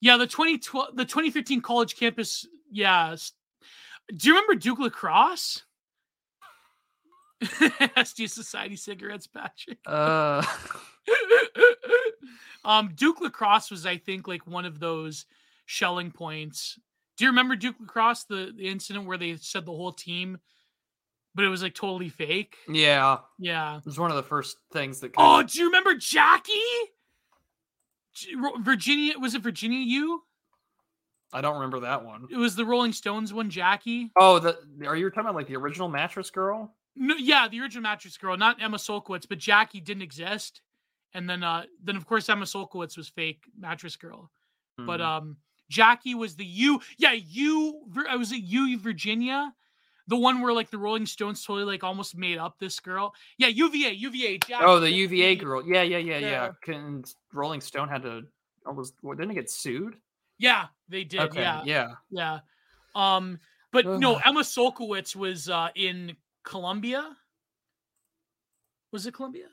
yeah, the 2012 the 2013 college campus, yeah. Do you remember Duke Lacrosse? (laughs) Hestia Society cigarettes, Patrick. Uh, (laughs) um, Duke Lacrosse was, I think, like one of those Schelling points. Do you remember Duke Lacrosse, the, the incident where they said the whole team, but it was like totally fake? yeah, Yeah. it was one of the first things that. Oh, do you remember Jackie? Virginia was it Virginia U? I don't remember that one. It was the Rolling Stones one, Jackie. Oh, the are you talking about like the original Mattress Girl? No, yeah, the original Mattress Girl, not Emma Sulkowicz, but Jackie didn't exist. And then, uh, then of course Emma Sulkowicz was fake Mattress Girl. But Mhm. um, Jackie was the U. Yeah, U. Vir- I was at U Virginia, the one where like the Rolling Stones totally like almost made up this girl. Yeah, UVA, UVA. Jackie, oh, the UVA girl. Yeah, yeah, yeah, yeah. Yeah. Rolling Stone had to almost didn't get sued? Yeah, they did. okay, yeah, yeah. yeah. Um, But no, Emma Sulkowicz was uh, in Columbia. Was it Columbia?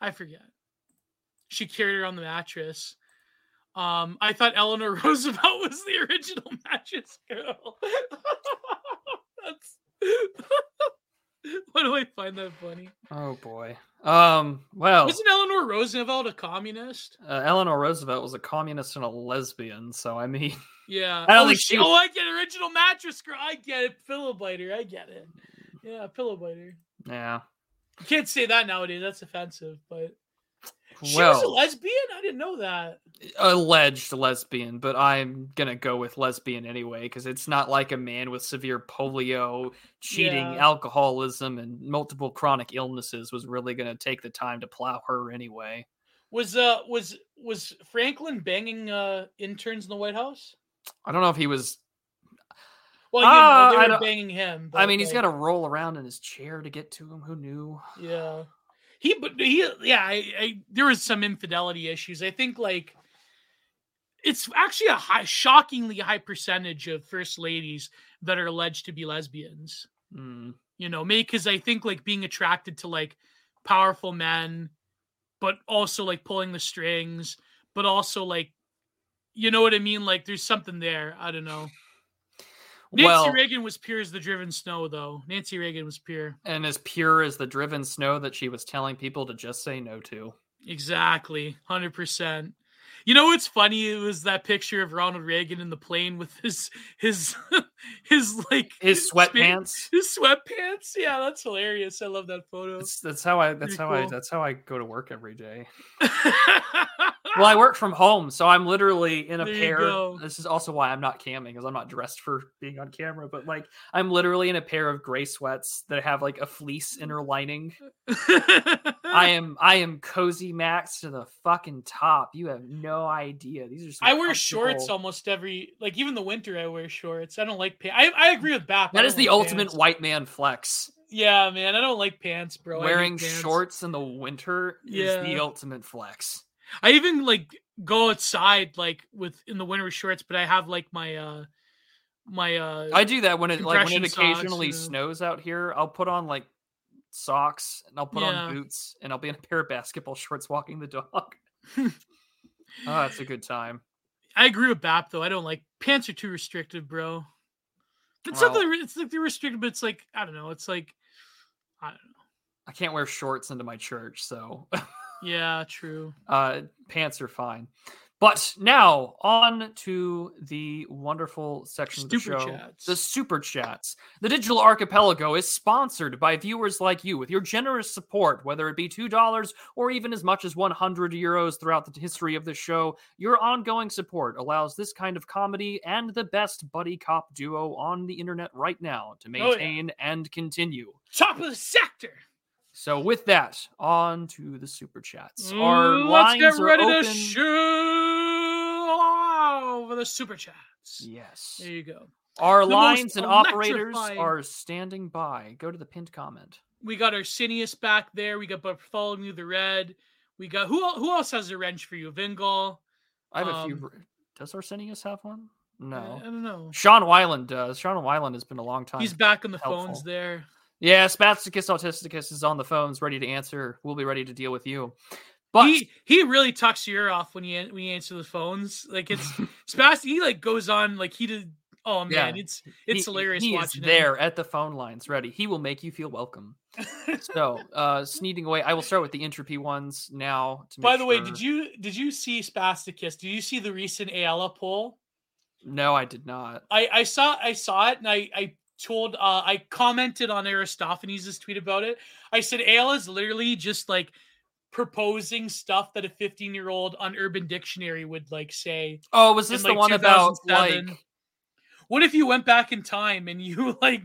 I forget. She carried her on the mattress. Um, I thought Eleanor (laughs) Roosevelt was the original (laughs) mattress girl. (laughs) (laughs) Why do I find that funny? Oh boy. Um. Well, Wasn't Eleanor Roosevelt a communist? uh, Eleanor Roosevelt was a communist and a lesbian, so I mean, (laughs) Yeah. I don't oh, think she, she- oh, I get original mattress girl. I get it. Pillow biter. I get it. Yeah, pillow biter. yeah. You can't say that nowadays. That's offensive. But she was a lesbian. I didn't know that. alleged lesbian, but I'm gonna go with lesbian anyway because it's not like a man with severe polio, cheating, Yeah. alcoholism, and multiple chronic illnesses was really gonna take the time to plow her anyway. Was uh was was Franklin banging uh interns in the White House? I don't know if he was. Well, you Ah, know, they were banging him. I mean, he's got to roll around in his chair to get to him. Who knew? Yeah. He but he yeah, I, I there was some infidelity issues. I think like it's actually a high shockingly high percentage of first ladies that are alleged to be lesbians. Mm, You know, maybe because I think like being attracted to like powerful men, but also like pulling the strings, but also like you know what I mean? Like there's something there. I don't know. Nancy well, Reagan was pure as the driven snow, though. Nancy Reagan was pure. and as pure as the driven snow that she was telling people to just say no to. Exactly, hundred percent. You know what's funny? It was that picture of Ronald Reagan in the plane with his his (laughs) his like His sweatpants. His sweatpants. Yeah, that's hilarious. I love that photo. That's, that's how I. That's Pretty how I. That's how I go to work every day. (laughs) Well, I work from home, so I'm literally in a There pair. This is also why I'm not camming, because I'm not dressed for being on camera. But like, I'm literally in a pair of gray sweats that have like a fleece mm. inner lining. (laughs) I am, I am cozy max to the fucking top. You have no idea. These are. Some I wear shorts almost every like even the winter. I wear shorts. I don't like pants. I I agree with Bap. That is the like ultimate pants. white man flex. Yeah, man. I don't like pants, bro. Wearing pants. shorts in the winter is the ultimate flex. I even like go outside like with in the winter with shorts, but I have like my uh my uh I do that when it like when compression it socks, occasionally you know. snows out here. I'll put on like socks and I'll put Yeah. on boots and I'll be in a pair of basketball (laughs) shorts walking the dog. (laughs) oh, that's a good time. I agree with Bap though. I don't like pants are too restrictive, bro. It's not Well- that it's like they're restricted, but it's like I don't know. It's like I don't know. I can't wear shorts into my church, so (laughs) Yeah, true. uh, pants are fine. But now on to the wonderful section of the show, chats. the super chats. The Digital Archipelago is sponsored by viewers like you. With your generous support, whether it be two dollars or even as much as one hundred euros throughout the history of the show, your ongoing support allows this kind of comedy and the best buddy cop duo on the internet right now to Oh, yeah. maintain and continue. Top of the sector. So with that, on to the super chats. Our Mm, Let's lines get ready are to show over the super chats. Yes. There you go. Our The lines and operators are standing by. Go to the pinned comment. We got Arsenius back there. We got Bartholomew the Red. We got who? Who else has a wrench for you? Vingal. I have a Um, few. Does Arsenius have one? I, I No. don't know. Sean Weiland does. Sean Weiland has been a long time. He's back on the helpful. phones there. Yeah, Spasticus Autisticus is on the phones, ready to answer. We'll be ready to deal with you. But he he really tucks your ear off when you when you answer the phones. Like it's (laughs) Spast. He like goes on like he did. Oh man, Yeah. it's it's he- hilarious He is watching him. there at the phone lines, ready. He will make you feel welcome. so, uh, sneaking away. I will start with the entropy ones now. To By the way, did you did you see Spasticus? Did you see the recent Aella poll? No, I did not. I I saw I saw it and I I told uh I commented on Aristophanes' tweet about it. I said Aella is literally just like proposing stuff that a 15 year old on Urban Dictionary would like say. Oh, was in, this the like, one about like? What if you went back in time and you (laughs) like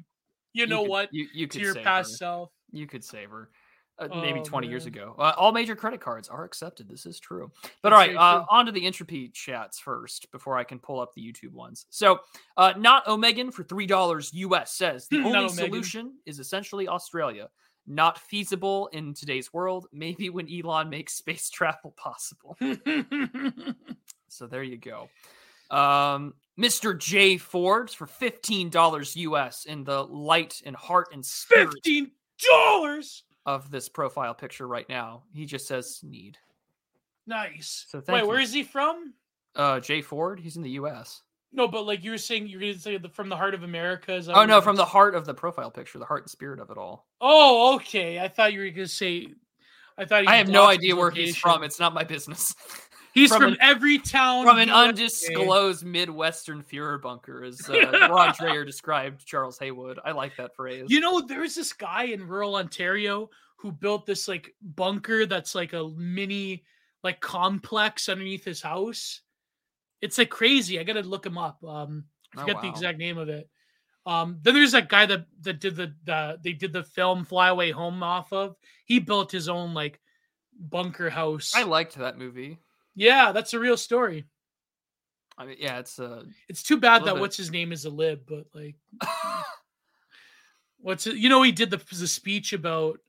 you know could- what You, you to could your save past her. self? You could save her. Uh, maybe Oh, 20 years ago. Uh, all major credit cards are accepted. This is true. But That's all right, uh, on to the entropy chats first before I can pull up the YouTube ones. So, uh, not Omegan for $3 US says the (laughs) only solution is essentially Australia. Not feasible in today's world. Maybe when Elon makes space (laughs) travel possible. (laughs) So there you go. Um, Mr. J Ford for fifteen dollars US in the light and heart and spirit Fifteen dollars. Of this profile picture right now. He just says need. Nice. So thank Wait, where you. is he from? Uh, Jay Ford, he's in the U.S. No, but like you were saying, you're gonna say the, from the heart of America. Is Oh no, from the heart of the profile picture, the heart and spirit of it all. Oh, okay. I thought you were gonna say. I thought. I have no idea his where he's from. It's not my business. (laughs) He's from from, an- every town from an undisclosed Midwestern Führer bunker, as uh, (laughs) Rod Dreher described Charles Haywood. I like that phrase. You know, there's this guy in rural Ontario who built this like bunker that's like a mini like complex underneath his house. It's like crazy. I gotta look him up. Um, I Oh, forget the exact name of it. Um, then there's that guy that that did the, the they did the film Fly Away Home off of. He built his own like bunker house. I liked that movie. Yeah, that's a real story. I mean, yeah, it's uh, It's too bad that it. what's his name is a lib, but like (laughs) what's it, you know he did the the speech about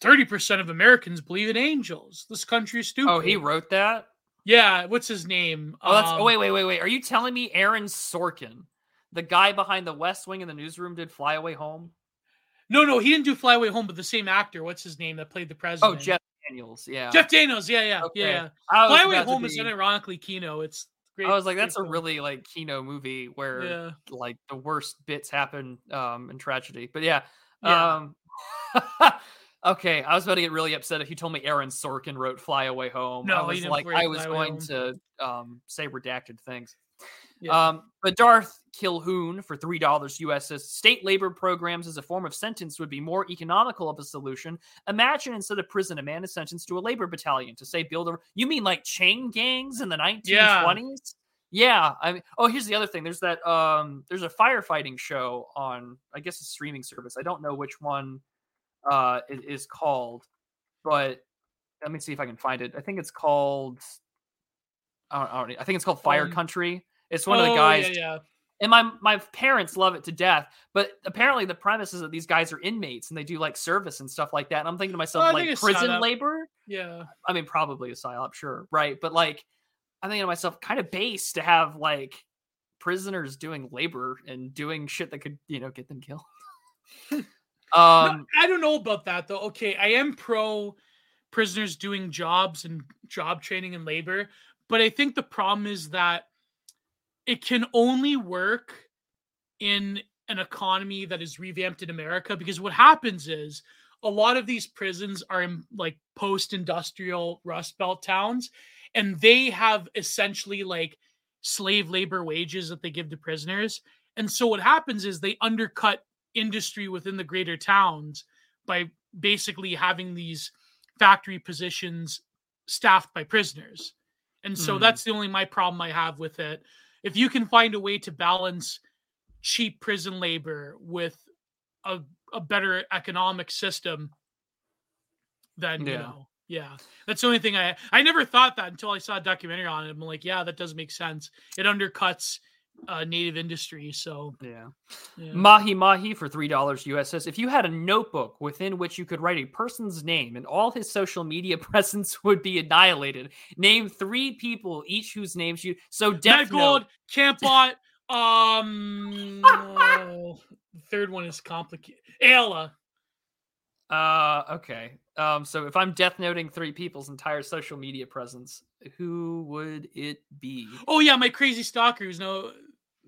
thirty percent of Americans believe in angels. This country is stupid. oh, he wrote that. yeah. What's his name? Oh, that's. Um, oh, wait, wait, wait, wait. Are you telling me Aaron Sorkin, the guy behind the West Wing in the newsroom, did Fly Away Home? No, no, he didn't do Fly Away Home, but the same actor. What's his name that played the president? Oh, Jeff Daniels. Yeah. Jeff Daniels. Yeah, yeah, Okay. yeah. yeah. I was Fly Away Home is be- unironically Kino. It's great. I was like, that's a film. really like Kino movie where yeah. like the worst bits happen um in tragedy. But yeah. Yeah. Um (laughs) Okay, I was about to get really upset if you told me Aaron Sorkin wrote Fly Away Home. I No, he was didn't like I was going Home. to um say redacted things. Yeah. Um, but Darth Kilhoun for three dollars US says state labor programs as a form of sentence would be more economical of a solution. Imagine instead of prison, a man is sentenced to a labor battalion to say build a. You mean like chain gangs in the nineteen twenties? Yeah. I mean, oh, here's the other thing. There's that. Um, there's a firefighting show on, I guess, a streaming service. I don't know which one uh it is called, but let me see if I can find it. I think it's called. I don't, I don't- I think it's called Fire Um, Country. It's one of the Oh, guys Yeah, yeah. and my my parents love it to death. But apparently, the premise is that these guys are inmates and they do like service and stuff like that. And I'm thinking to myself, like prison labor. Yeah. I mean, probably a psyop, sure, right? But like, I'm thinking to myself, kind of base to have like prisoners doing labor and doing shit that could, you know, get them killed. (laughs) No, um, I don't know about that though. Okay, I am pro prisoners doing jobs and job training and labor, but I think the problem is that it can only work in an economy that is revamped in America because what happens is a lot of these prisons are in like post-industrial rust belt towns and they have essentially like slave labor wages that they give to prisoners and so what happens is they undercut industry within the greater towns by basically having these factory positions staffed by prisoners. And so Mhm. that's the only my problem I have with it. If you can find a way to balance cheap prison labor with a, a better economic system, then you know, yeah. That's the only thing I I never thought that until I saw a documentary on it. I'm like, yeah, that does make sense. It undercuts uh, native industry. So yeah. yeah. Mahi Mahi for three dollars US says if you had a notebook within which you could write a person's name and all his social media (laughs) presence would be annihilated, name three people each whose names you so Death Gold, Note. Campbot. (laughs) Um, oh, (laughs) third one is complicated. Aella. Uh, okay. Um, so if I'm death noting three people's entire social media presence, who would it be? Oh yeah, my crazy stalker. Who's no,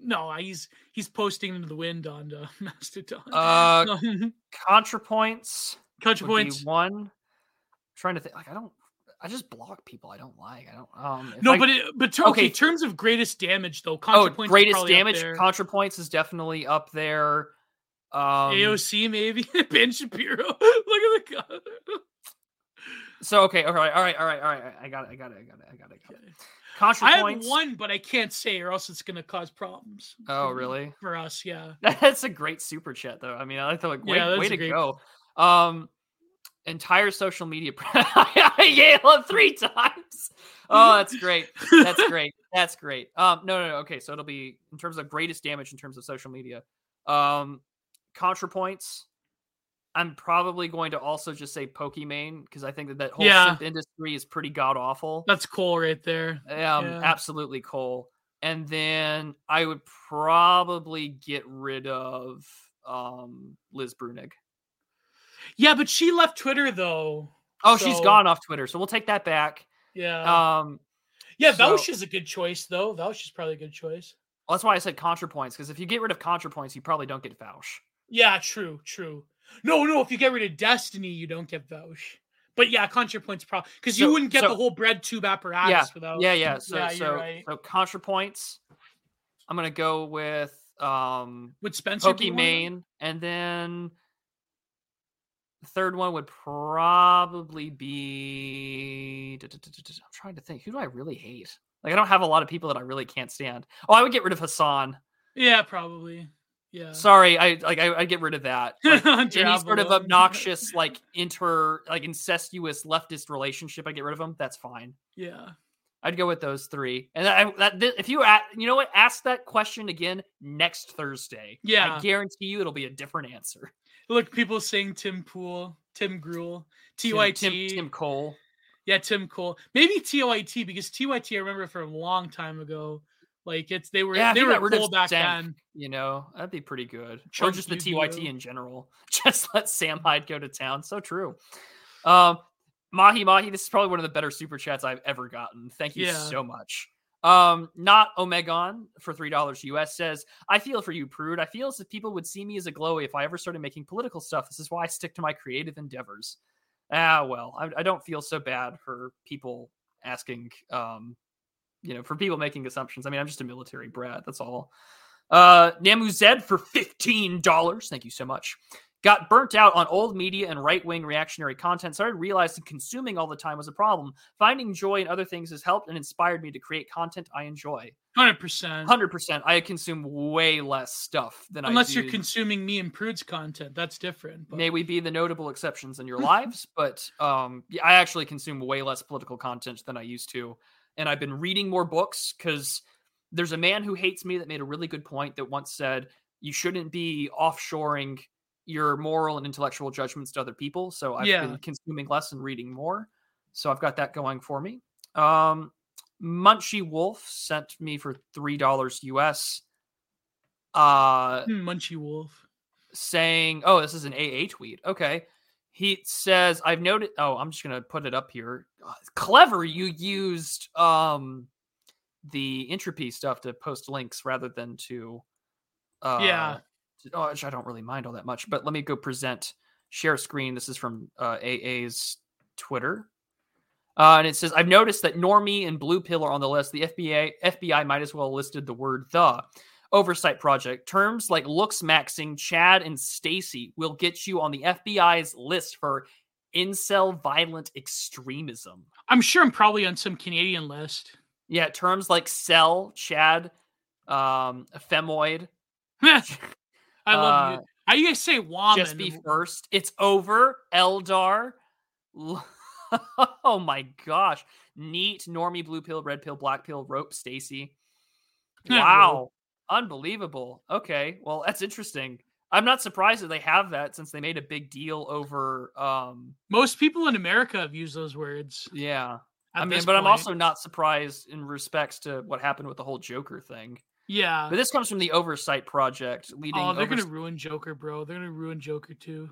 no, he's he's posting into the wind on uh, (laughs) Mastodon. Uh, (laughs) ContraPoints Country would points. be one. trying to think. Like I don't. I just block people I don't like. I don't. Um. No, I- but it, but ter- okay. okay. Terms of greatest damage though, oh, ContraPoints is greatest damage. ContraPoints is definitely up there. Um, AOC maybe (laughs) Ben Shapiro. Look at the. So okay, all right, all right, all right, all right. I got it. I got it. I got it. I got it. I got it. I have one, but I can't say, or else it's gonna cause problems. Oh, for- really? For us, yeah. (laughs) That's a great super chat, though. I mean, I like to like, way, Yeah, way to great- go. Um, entire social media. (laughs) I yelled three times. Oh, that's great. That's (laughs) great. That's great. Um, no, no, no. Okay, so it'll be in terms of greatest damage in terms of social media. Um, ContraPoints, I'm probably going to also just say Pokimane because I think that that whole Yeah. industry is pretty god awful. That's Cole right there. Um, Yeah. absolutely Cole. And then I would probably get rid of um Liz Bruenig. Yeah, but she left Twitter though. Oh, she's gone off Twitter, so we'll take that back. Yeah. Um, yeah, so- Vaush is a good choice though. Vaush is probably a good choice. well, that's why I said ContraPoints because if you get rid of ContraPoints, you probably don't get Vaush. Yeah, true, true. No, no, if you get rid of Destiny, you don't get Vaush. But yeah, ContraPoints probably because you wouldn't get so- the whole bread tube apparatus Yeah, without. Yeah, yeah. So, yeah, so, right. so ContraPoints. I'm gonna go with um Would Spencer be one of them? Pokimane, and then the third one would probably be. I'm trying to think. Who do I really hate? Like, I don't have a lot of people that I really can't stand. Oh, I would get rid of Hasan. Yeah, probably. Yeah. Sorry, I like I, I'd get rid of that. (laughs) Like, any sort of obnoxious, like inter, like incestuous leftist relationship, I get rid of them. That's fine. Yeah. I'd go with those three. And I, that th- if you at, you know what, ask that question again next Thursday. Yeah. I guarantee you it'll be a different answer. Look, people saying Tim Pool, Tim Gruel, TYT. Tim, Tim Cole. Yeah, Tim Cole. Maybe TYT because TYT I remember from a long time ago. Like it's they were Yeah, they were cool back then. You know, that'd be pretty good. or Chunk just the TYT in general. (laughs) Just let Sam Hyde go to town. So true. Um, Mahi Mahi, this is probably one of the better super chats I've ever gotten. Thank you Yeah. so much. Um, not Omegon for three dollars US says, I feel for you, Prude. I feel as if people would see me as a glowy if I ever started making political stuff. This is why I stick to my creative endeavors. Ah, well, I, I don't feel so bad for people asking, um, you know, for people making assumptions. I mean, I'm just a military brat. That's all. Uh, Namu Zed for fifteen dollars. Thank you so much. Got burnt out on old media and right wing reactionary content. Started realizing consuming all the time was a problem. Finding joy in other things has helped and inspired me to create content I enjoy. Hundred percent. Hundred percent. I consume way less stuff than I Unless you're consuming me and Prude's content, that's different. But May we be the notable exceptions in your lives, but um, I actually consume way less political content than I used to, and I've been reading more books because there's a man who hates me that made a really good point that once said you shouldn't be offshoring your moral and intellectual judgments to other people. So I've Yeah. been consuming less and reading more. So I've got that going for me. Um, Munchie Wolf sent me for three dollars US. Uh, Hmm, Munchie Wolf. saying, "Oh, this is an AA tweet." Okay, he says, "I've noted." Oh, I'm just gonna put it up here. Clever, you used um the entropy stuff to post links rather than to uh Yeah. to- oh, which I don't really mind all that much. But let me go present share screen. This is from uh, AA's Twitter. Uh, and it says, I've noticed that Normie and Blue Pill are on the list. The FBI FBI might as well listed the word the. Oversight Project. Terms like looks maxing, Chad, and Stacy will get you on the FBI's list for incel violent extremism. I'm sure I'm probably on some Canadian list. Yeah, terms like cell, Chad, um, femoid, (laughs) I love Uh, you. How do you guys say woman? just be first. It's over, Eldar. (laughs) Oh my gosh. Neat, Normie, Blue Pill, Red Pill, Black Pill, Rope, Stacy. (laughs) Wow. Unbelievable. Okay. Well, that's interesting. I'm not surprised that they have that since they made a big deal over um Most people in America have used those words. yeah. I mean, but I'm also not surprised in respects to what happened with the whole Joker thing. yeah. But this comes from the Oversight Project leading Oh, they're overs- gonna ruin Joker, bro. They're gonna ruin Joker too.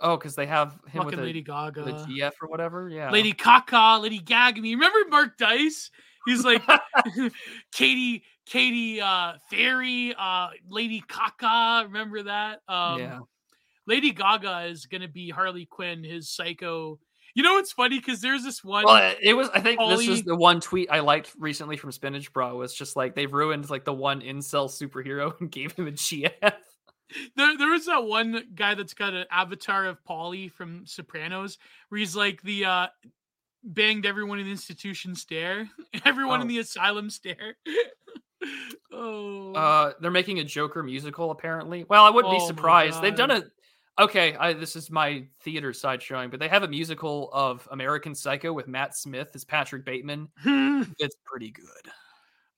Oh, because they have him with Fucking a, Lady with Gaga, the GF or whatever. Yeah. Lady Kaka, Lady Gagamy. Remember Mark Dice? He's like (laughs) (laughs) Katie, Katie uh Fairy, uh Lady Kaka. Remember that? Um yeah. Lady Gaga is gonna be Harley Quinn, his psycho. You know what's funny? Because there's this one. Well, it was. I think this is the one tweet I liked recently from Spinach Bra. Was just like they've ruined like the one incel superhero (laughs) and gave him a GF. There, there was that one guy that's got an avatar of Paulie from Sopranos, where he's like the uh banged everyone in the institution stare, (laughs) everyone in Oh. the asylum stare. (laughs) oh, Uh, they're making a Joker musical apparently. Well, I wouldn't Oh be surprised. They've done a. Okay, I, this is my theater side showing, but they have a musical of American Psycho with Matt Smith as Patrick Bateman. (laughs) It's pretty good.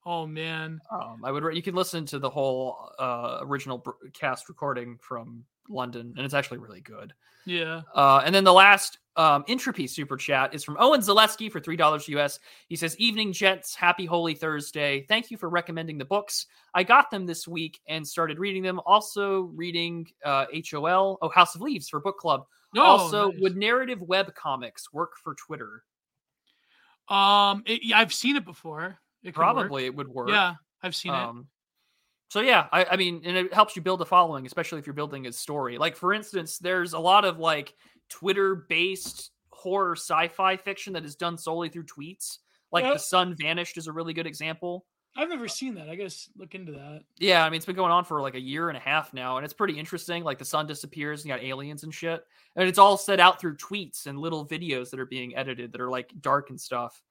oh man, Um, I would. re- You can listen to the whole uh, original br- cast recording from London, and it's actually really good. Yeah. Uh, and then the last um, entropy super chat is from Owen Zaleski for three dollars US. He says, "Evening, gents. Happy Holy Thursday. Thank you for recommending the books. I got them this week and started reading them. Also reading uh, HOL, oh House of Leaves for book club. Oh, also, nice. would narrative web comics work for Twitter? um, it, I've seen it before. It could work. Probably it would work. Yeah, I've seen it. Um, so yeah, I, I mean, and it helps you build a following, especially if you're building a story. Like for instance, there's a lot of like Twitter-based horror sci-fi fiction that is done solely through tweets. Like Yeah. The Sun Vanished is a really good example. I've never seen that. I guess look into that. Yeah, I mean, it's been going on for like a year and a half now, and it's pretty interesting. Like the sun disappears, and you got aliens and shit, and it's all set out through tweets and little videos that are being edited that are like dark and stuff.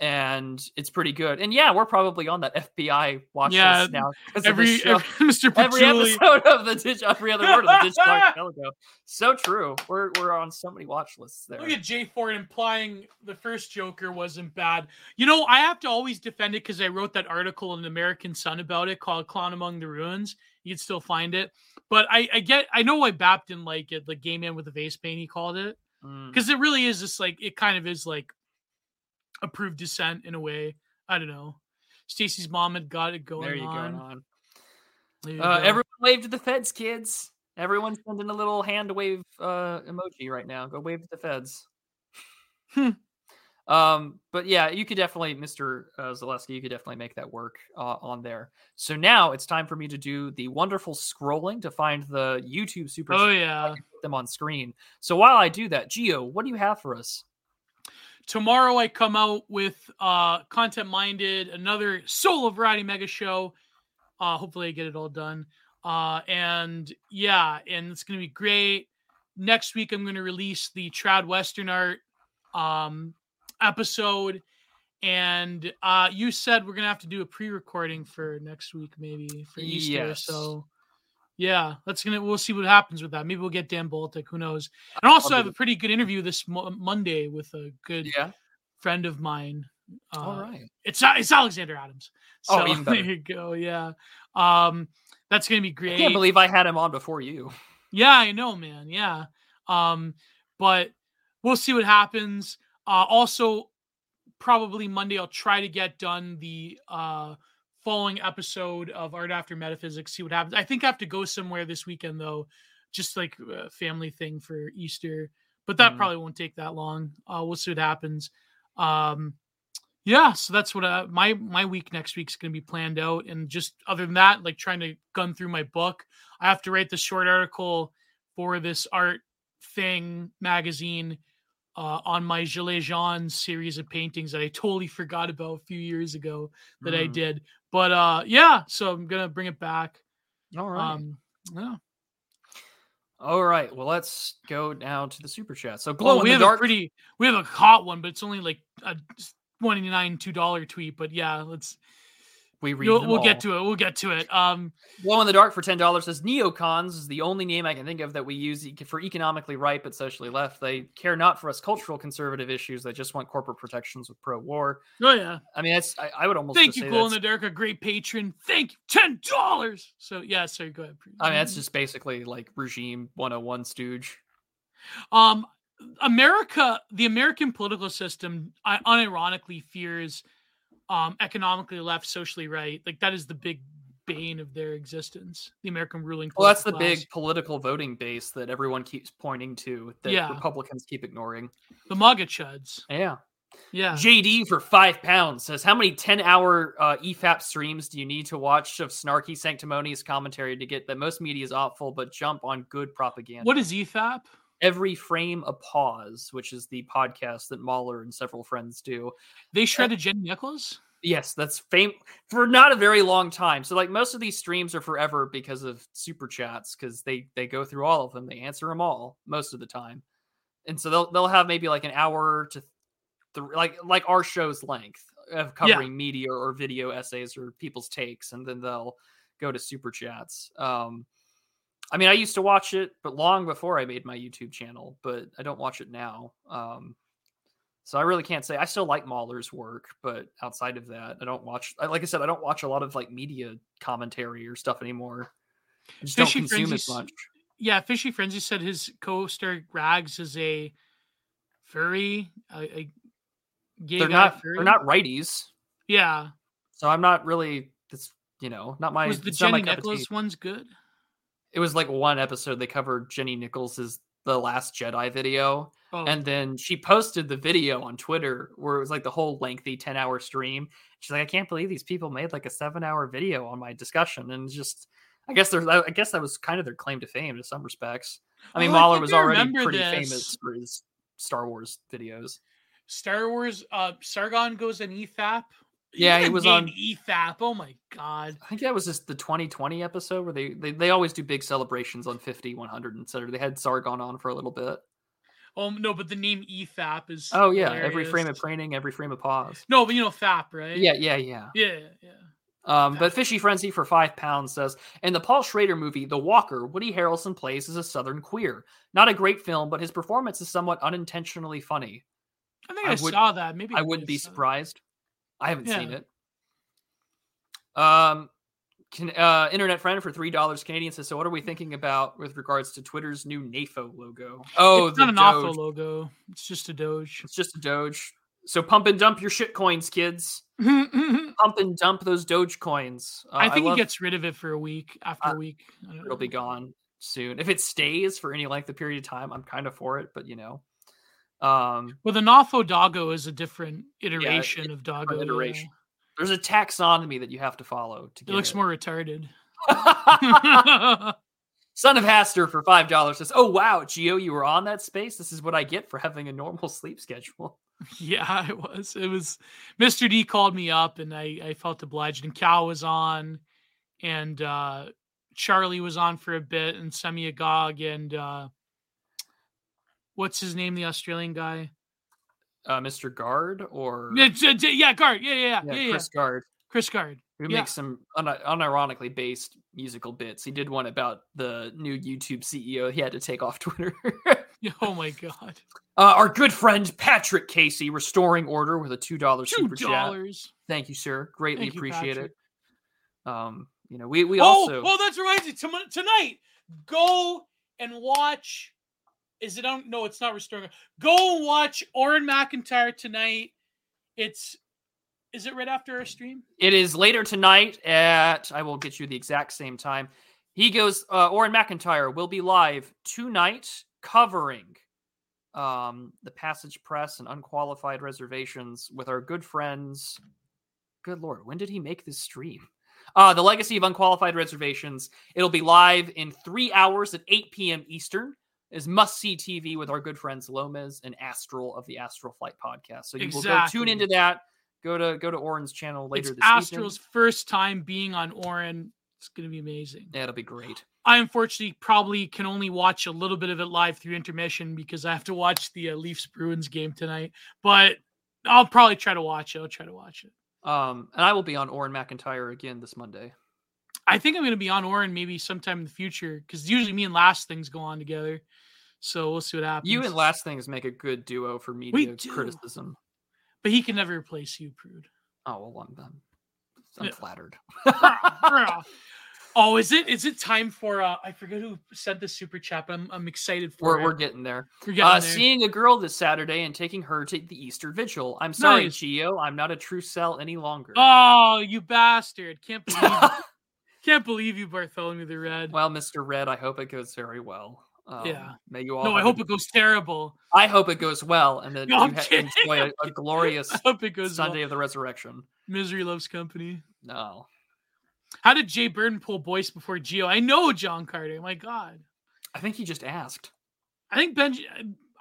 And it's pretty good. And yeah, we're probably on that FBI watch Yeah, list now because Every, of show. (laughs) every Mr. every episode of the dig- every other word of the archipelago. (laughs) So true. We're we're on so many watch lists there. Look at Jay Ford implying the first Joker wasn't bad. You know, I have to always defend it because I wrote that article in the American Sun about it called Clown Among the Ruins. You can still find it. But I, I get I know why Bap didn't like it, the gay man with the face paint, he called it. Mm. Because it really is just like it kind of is like approved dissent in a way. I don't know. Stacy's mom had got it going There you go. on. on. There you Uh, go. everyone wave to the feds, kids. Everyone's sending a little hand wave uh, emoji right now. Go wave to the feds. Hmm. um, but yeah, you could definitely, Mr. Uh, Zaleski, you could definitely make that work uh, on there. So now it's time for me to do the wonderful scrolling to find the YouTube super Oh yeah. them on screen. So while I do that, Gio, what do you have for us? Tomorrow I come out with uh content minded, another solo variety mega show. Uh hopefully I get it all done. Uh and yeah, and it's gonna be great. Next week I'm gonna release the Trad Western Art um episode. And uh you said we're gonna have to do a pre-recording for next week, maybe for Easter. Yes. So yeah, that's gonna we'll see what happens with that. Maybe we'll get Dan Baltic, who knows. And also I'll have a pretty good interview this mo- Monday with a good Yeah. friend of mine. Uh, All right. It's it's Alexander Adams. So Oh, (laughs) there you go. Yeah. Um, that's gonna be great. I can't believe I had him on before you. yeah, I know, man. Yeah. Um, but we'll see what happens. Uh, also, probably Monday I'll try to get done the uh following episode of Art After Metaphysics. See what happens. I think I have to go somewhere this weekend though, just like a family thing for Easter. But that Mm. probably won't take that long. Uh, we'll see what happens. Um, yeah, so that's what uh, my my week next week's going to be planned out, and just other than that, like trying to gun through my book. I have to write the short article for this art thing magazine uh, on my Gilles Jean series of paintings that I totally (laughs) forgot about a few years ago that I Mm. did. But uh, yeah, so I'm gonna bring it back. All right. Um, yeah. All right. Well, let's go now to the super chat. So glow in we have dark. a pretty, we have a hot one, but it's only like a twenty nine two dollar tweet. But yeah, let's we read we'll, them we'll all. get to it. We'll get to it. Um, Glow in the Dark for ten dollars says neocons is the only name I can think of that we use for economically right but socially left. They care not for us cultural conservative issues. They just want corporate protections with pro-war. oh yeah. I mean, that's I, I would almost Thank just you, say Glow in the Dark, a great patron. Thank you, ten dollars. So yeah, sorry, go ahead. I mean, that's just basically like regime 101 stooge. Um, America, the American political system, I unironically fears um economically left, socially right. Like that is the big bane of their existence. The American ruling. Well, that's the class. big political voting base that everyone keeps pointing to that Yeah. Republicans keep ignoring. the MAGA chuds. Yeah. Yeah. JD for five pounds says, "How many ten-hour uh, EFAP streams do you need to watch of snarky, sanctimonious commentary to get that most media is awful, but jump on good propaganda?" What is EFAP? Every frame a pause, which is the podcast that Mauler and several friends do. They shredded Jenny Nichols. Yes, that's fame for not a very long time. So like most of these streams are forever because of super chats because they they go through all of them. They answer them all most of the time, and so they'll they'll have maybe like an hour to th- like like our show's length of covering media or video essays or people's takes, and then they'll go to super chats. Um, I mean, I used to watch it, but long before I made my YouTube channel, but I don't watch it now. Um, so I really can't say. I still like Mauler's work, but outside of that, I don't watch. Like I said, I don't watch a lot of like media commentary or stuff anymore. I just Fishy don't consume as Frenzy s- much. yeah, Fishy Frenzy said his co-star Rags is a furry, a, a gay They're not furry. they're not righties, Yeah, so I'm not really. It's you know not my. was the it's not my Jenny. Nicholas one's good? It was like one episode they covered Jenny Nichols's The Last Jedi video, Oh, and then she posted the video on Twitter where it was like the whole lengthy 10 hour stream. She's like, I can't believe these people made like a seven hour video on my discussion. And just, I guess there's, I guess that was kind of their claim to fame in some respects. I mean, Oh, Mauler think was already pretty this. famous for his Star Wars videos. Star Wars. Uh, Sargon goes E EFAP. Yeah, he was on- EFAP. Oh my god. I think that was just the 2020 episode where they, they, they always do big celebrations on 50, 100, and etc. They had Sargon on for a little bit. Oh no, but the name EFAP is. Oh, yeah. Every frame of training, every frame of pause. No, but you know FAP, right? Yeah, yeah, yeah. Yeah, yeah. Um, but Fishy Frenzy for five pounds says in the Paul Schrader movie The Walker, Woody Harrelson plays as a Southern queer. Not a great film, but his performance is somewhat unintentionally funny. I think I I, would- saw that. Maybe I may wouldn't be surprised. I haven't seen it. Um, can, uh, internet friend for three dollars Canadian says. So, what are we thinking about with regards to Twitter's new NAFO logo? Oh, it's the not an Doge. awful logo. It's just a Doge. It's just a Doge. So, pump and dump your shit coins, kids. (laughs) Pump and dump those Doge coins. Uh, think love- he gets rid of it for a week. After Uh, a week, it'll be gone soon. If it stays for any length of period of time, I'm kind of for it, but you know. Um Well, the Nafo Doggo is a different iteration of Doggo. yeah. iteration. there's a taxonomy that you have to follow to It looks it. more retarded. (laughs) (laughs) Son of Haster for five dollars says, "Oh wow, Gio, you were on that space. This is what I get for having a normal sleep schedule." (laughs) yeah, it was. It was. Mr. D called me up, and I I felt obliged. And Cal was on, and uh Charlie was on for a bit, and Semi Agog, and uh what's his name? The Australian guy. Uh, Mr. Guard or Yeah, yeah, Guard. Yeah, yeah, yeah, yeah, yeah. yeah. Chris Guard, Chris Guard. who yeah. makes some un- unironically based musical bits. He did one about the new YouTube CEO. He had to take off (laughs) Twitter. Oh my god. (laughs) Uh, our good friend Patrick Casey restoring order with a two dollar super chat. dollars. Thank you, sir. Greatly Thank appreciate Patrick. it. Um, you know, we we oh, also oh, that's reminds me. Tonight, go and watch. Is it on? No, it's not restoring. Go watch Auron MacIntyre tonight. It's. Is it right after our stream? it is later tonight at I will get you the exact same time. He goes. Uh, Auron MacIntyre will be live tonight covering um the Passage Press and unqualified reservations with our good friends. Good lord, when did he make this stream? Uh, the Legacy of Unqualified Reservations. It'll be live in three hours at 8 p.m. Eastern. Is must see TV with our good friends Lomez and Astral of the Astral Flight podcast. So you will go tune into that. Go to go to Auron's channel later it's this Astral's evening. first time being on Auron. It's going to be amazing. Yeah, it'll be great. I unfortunately probably can only watch a little bit of it live through intermission because I have to watch the uh, Leafs Bruins game tonight. But I'll probably try to watch it. I'll try to watch it. Um, and I will be on Auron MacIntyre again this Monday. I think I'm going to be on Auron maybe sometime in the future because usually me and Last Things go on together. So we'll see what happens. You and Last Things make a good duo for media criticism. but he can never replace you, Prude. Oh well, I'm, I'm, I'm Yeah. flattered. (laughs) oh, is it is it time for uh I forget who said the super chat, but I'm I'm excited for we're it. we're getting there. We're getting Uh, there. seeing a girl this Saturday and taking her to the Easter Vigil. I'm sorry, Nice. Gio. I'm not a true cell any longer. Oh, you bastard! Can't (laughs) believe can't believe you, Bartholomew the Red. well, Mr. Red, I hope it goes very well. Um, Yeah. May you all. no, I hope a- it goes terrible. I hope it goes well, and that No, you I'm ha- enjoy a, a (laughs) glorious hope it goes Sunday well. of the Resurrection. Misery loves company. No, How did Jay Burton pull Boyce before Gio? I know John Carter. My God, I think he just asked. I think Benji.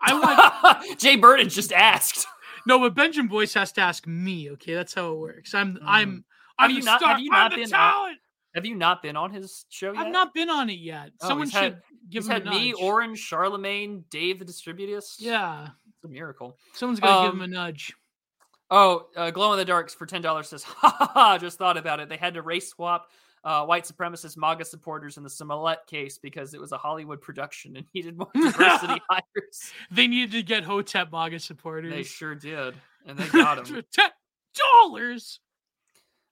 I (laughs) want Jay Burton just asked. no, but Benjamin Boyce has to ask me. Okay, that's how it works. I'm I'm Mm. I'm you not- star. have you I'm not the been talent. Have you not been on his show yet? I've not been on it yet. Oh, Someone should had- give He's him had a me, nudge. Orange, Charlemagne, Dave the Distributist. yeah, it's a miracle. someone's got to give him Um, a nudge. Oh, uh, Glow in the Darks for ten dollars says, (laughs) ha ha ha! Just thought about it. They had to race swap uh, white supremacist MAGA supporters in the Smollett case because it was a Hollywood production and needed more (laughs) diversity hires. They needed to get Hotep MAGA supporters. They sure did, and they (laughs) got him. Ten dollars.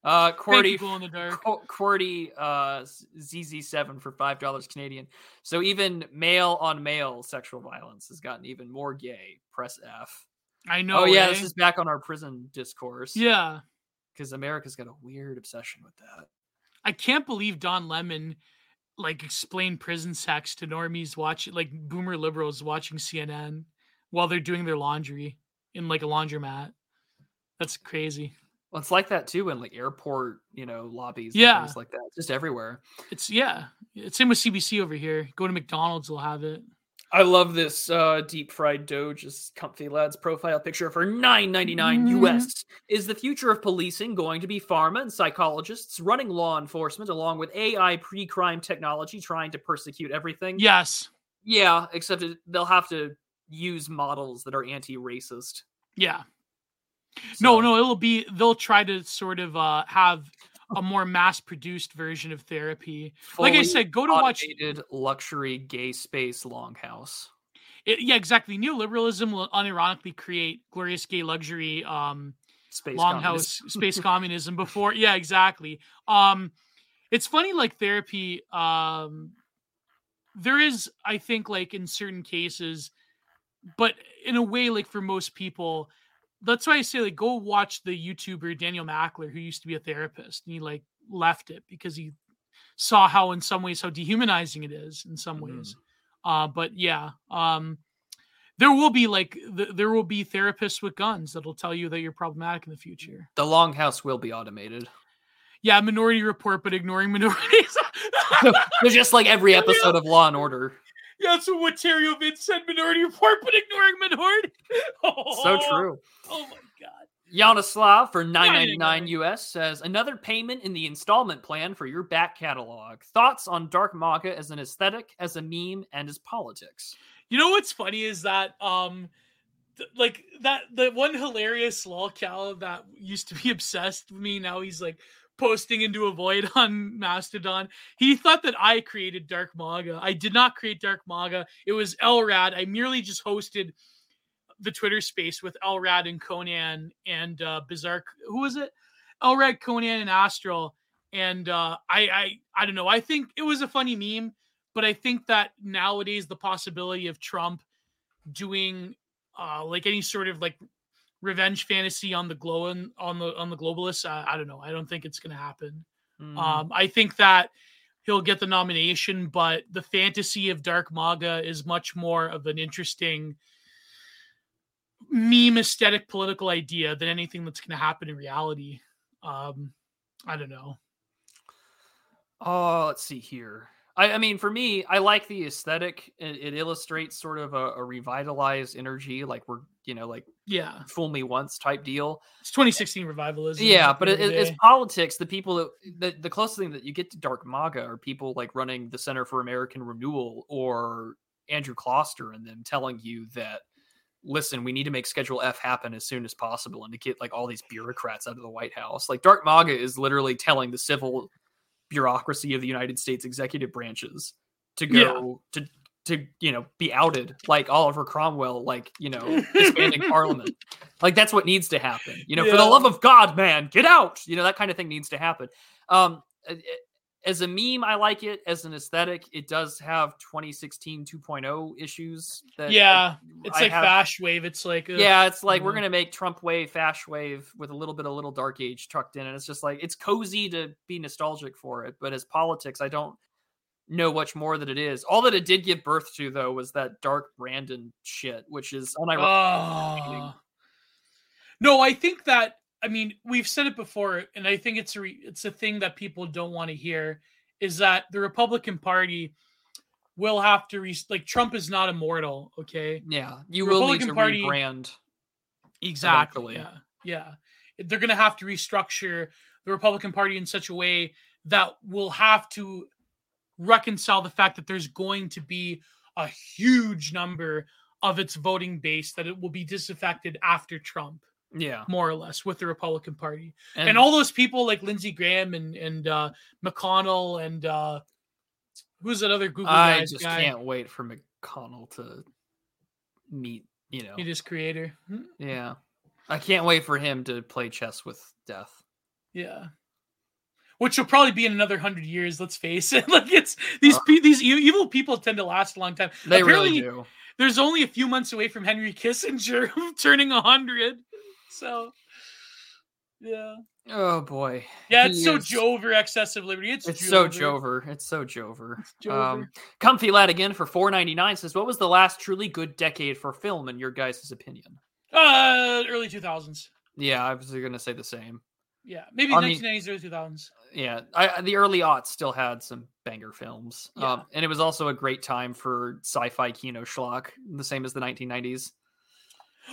Uh, QWERTY in the dark. QWERTY uh, ZZ7 for five dollars Canadian. So even male on male sexual violence has gotten even more gay. Press F. I know. oh yeah, eh? this is back on our prison discourse. yeah. because America's got a weird obsession with that. I can't believe Don Lemon like explained prison sex to normies watching like boomer liberals watching CNN while they're doing their laundry in like a laundromat. That's crazy. Well, it's like that too in like airport, you know, lobbies. Yeah. things like that, just everywhere. It's yeah. It's same with CBC over here. Go to McDonald's, they'll have it. I love this uh, deep fried Doge's comfy lads profile picture for nine ninety nine Mhm. US. Is the future of policing going to be pharma and psychologists running law enforcement along with AI pre crime technology trying to persecute everything? Yes. Yeah, except it, they'll have to use models that are anti racist. Yeah. No, no, it'll be they'll try to sort of uh have a more mass produced version of therapy. Like I said, go to watch luxury gay space longhouse. it, yeah, exactly. Neoliberalism will unironically create glorious gay luxury um Space longhouse (laughs) space communism before yeah exactly um it's funny like therapy um there is i think like in certain cases but in a way like for most people that's why i say like go watch the youtuber daniel mackler who used to be a therapist and he like left it because he saw how in some ways how dehumanizing it is in some Mhm. ways uh but yeah um there will be like th- there will be therapists with guns that'll tell you that you're problematic in the future. The longhouse will be automated. Yeah, Minority Report, but ignoring (laughs) minorities. (laughs) They're just like every (laughs) episode of Law and Order. Yeah, that's what Terrio Vince said. Minority Report, but ignoring minority. (laughs) Oh, So true. Oh my god. Yanoslav for nine ninety nine US says another payment in the installment plan for your back catalog. Thoughts on dark manga as an aesthetic, as a meme, and as politics. You know what's funny is that um th- like that the one hilarious lolcow that used to be (laughs) obsessed with me now he's like posting into a void (laughs) on Mastodon. He thought that I created Dark Maga. I did not create Dark Maga. It was Elrad. I merely just hosted the Twitter space with Elrad and Conan and uh Bizarre who was it? Elrad, Conan, and Astral. And uh I I I don't know. I think it was a funny meme but I think that nowadays the possibility of Trump doing uh like any sort of like revenge fantasy on the glow on the on the globalists, uh, I don't know. I don't think it's going to happen. Mm, Um I think that he'll get the nomination, but the fantasy of Dark Maga is much more of an interesting meme aesthetic political idea than anything that's going to happen in reality. Um I don't know. oh, let's see here. I, I mean, for me, I like the aesthetic. It, it illustrates sort of a, a revitalized energy, like we're, you know, like Yeah. fool me once type deal. It's 2016 revivalism. Yeah, but it, end of the it- it's politics. The people that the, the closest thing that you get to dark MAGA are people like running the Center for American Renewal or Andrew Kloster and them telling you that listen, we need to make Schedule F happen as soon as possible and to get like all these bureaucrats out of the White House. Like Dark MAGA is literally telling the civil bureaucracy of the United States executive branches to Yeah. go to to you know be outed like Oliver Cromwell, like you know disbanding (laughs) Parliament. Like that's what needs to happen. You know, for the love of God, man, get out. You know that kind of thing needs to happen. Um, a- as a meme, I like it. As an aesthetic, it does have 2016 2.0 issues. That Yeah, It's I like have- Fash Wave. It's like ugh. yeah, it's like we're Mhm. gonna make Trump wave, Fash wave with a little bit of little dark age tucked in, and it's just like it's cozy to be nostalgic for it. But as politics, I don't know much more that it is. All that it did give birth to, though, was that dark Brandon shit, which is unironically. Oh. No, I think that I mean we've said it before, and I think it's a re- it's a thing that people don't want to hear is that the Republican Party will have to re- like Trump is not immortal. Okay, yeah, you The will need to Republican Party- rebrand. exactly. Eventually. Yeah, yeah. They're going to have to restructure the Republican Party in such a way that will have to reconcile the fact that there's going to be a huge number of its voting base that it will be disaffected after Trump. Yeah, more or less with the Republican Party. and, And, all those people like Lindsey Graham and and uh McConnell and uh who's that other Google guy? I just guy? can't wait for McConnell to meet. You know, Meet his creator. Hmm? yeah, I can't wait for him to play chess with death. Yeah. which will probably be in another hundred years. Let's face it. (laughs) like it's these pe- these evil people tend to last a long time. They Apparently, really do. There's only a few months away from Henry Kissinger (laughs) turning hundred, so yeah, Oh boy. yeah. It's He so is- Jover excessive liberty. It's It's so Jover. Jover. It's so Jover. Jover. Um, Comfy Lad again for four ninety nine says, "What was the last truly good decade for film in your guys' opinion?" Uh, early two thousands. Yeah, I was gonna say the same. Yeah, maybe nineteen nineties, early two thousands. Yeah, I, the early aughts still had some banger films, Yeah. um, and it was also a great time for sci-fi kino schlock, the same as the nineteen nineties.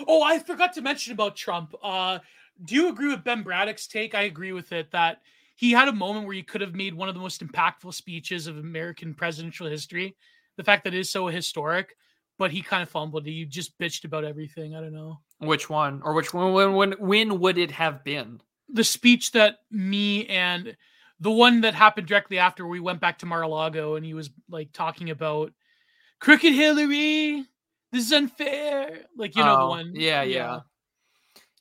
Oh, I forgot to mention about Trump. Uh, do you agree with Ben Braddock's take? I agree with it that he had a moment where he could have made one of the most impactful speeches of American presidential history. The fact that it is so historic, but he kind of fumbled. He just bitched about everything. I don't know. Which one, or which one? When, when, when would it have been? The speech that me and the one that happened directly after we went back to Mar-a-Lago and he was like talking about crooked Hillary. This is unfair. Like you know the oh, one. Yeah, yeah.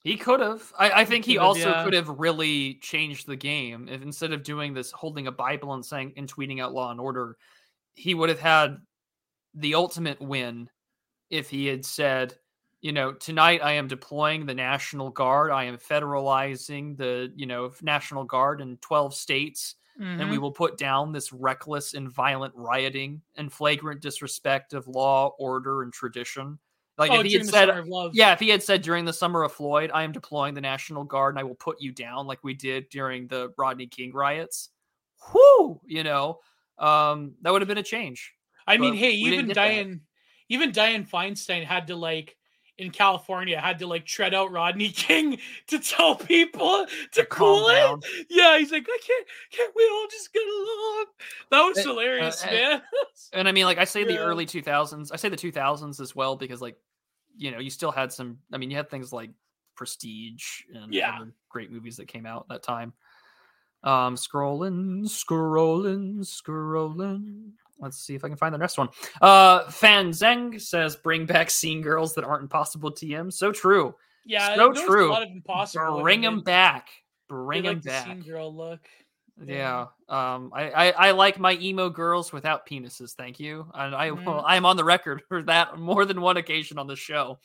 He could have. I, I think he could've, also yeah. could have really changed the game if instead of doing this, holding a Bible and saying and tweeting out Law and Order, he would have had the ultimate win if he had said, you know, tonight I am deploying the National Guard. I am federalizing the, you know, National Guard in 12 states, and we Mhm. will put down this reckless and violent rioting and flagrant disrespect of law, order, and tradition. Like oh, if he had said, Summer of Love. yeah, if he had said during the summer of Floyd, I am deploying the National Guard and I will put you down like we did during the Rodney King riots, whoo, you know, um, that would have been a change. I mean, hey, even that. Diane, even Dianne Feinstein had to like in California had to like tread out Rodney (laughs) King to tell people to calm cool it. down. Yeah, he's like, I can't, can't we all just get along? That was Uh, hilarious, uh, man. (laughs) And I mean, like I say the early 2000s, I say the 2000s as well because, like, you know, you still had some. I mean, you had things like Prestige and Yeah. other great movies that came out that time. Um, scrolling, scrolling, scrolling. Let's see if I can find the next one. Uh, Fan Zeng says, "Bring back scene girls that aren't impossible TM." So true. yeah, So true. A lot of impossible. Bring them back. Bring them the back. scene girl look. Yeah. Um. I, I I like my emo girls without penises. Thank you. And I Mhm. well, (laughs) I am on the record (laughs) for that more than one occasion on the show.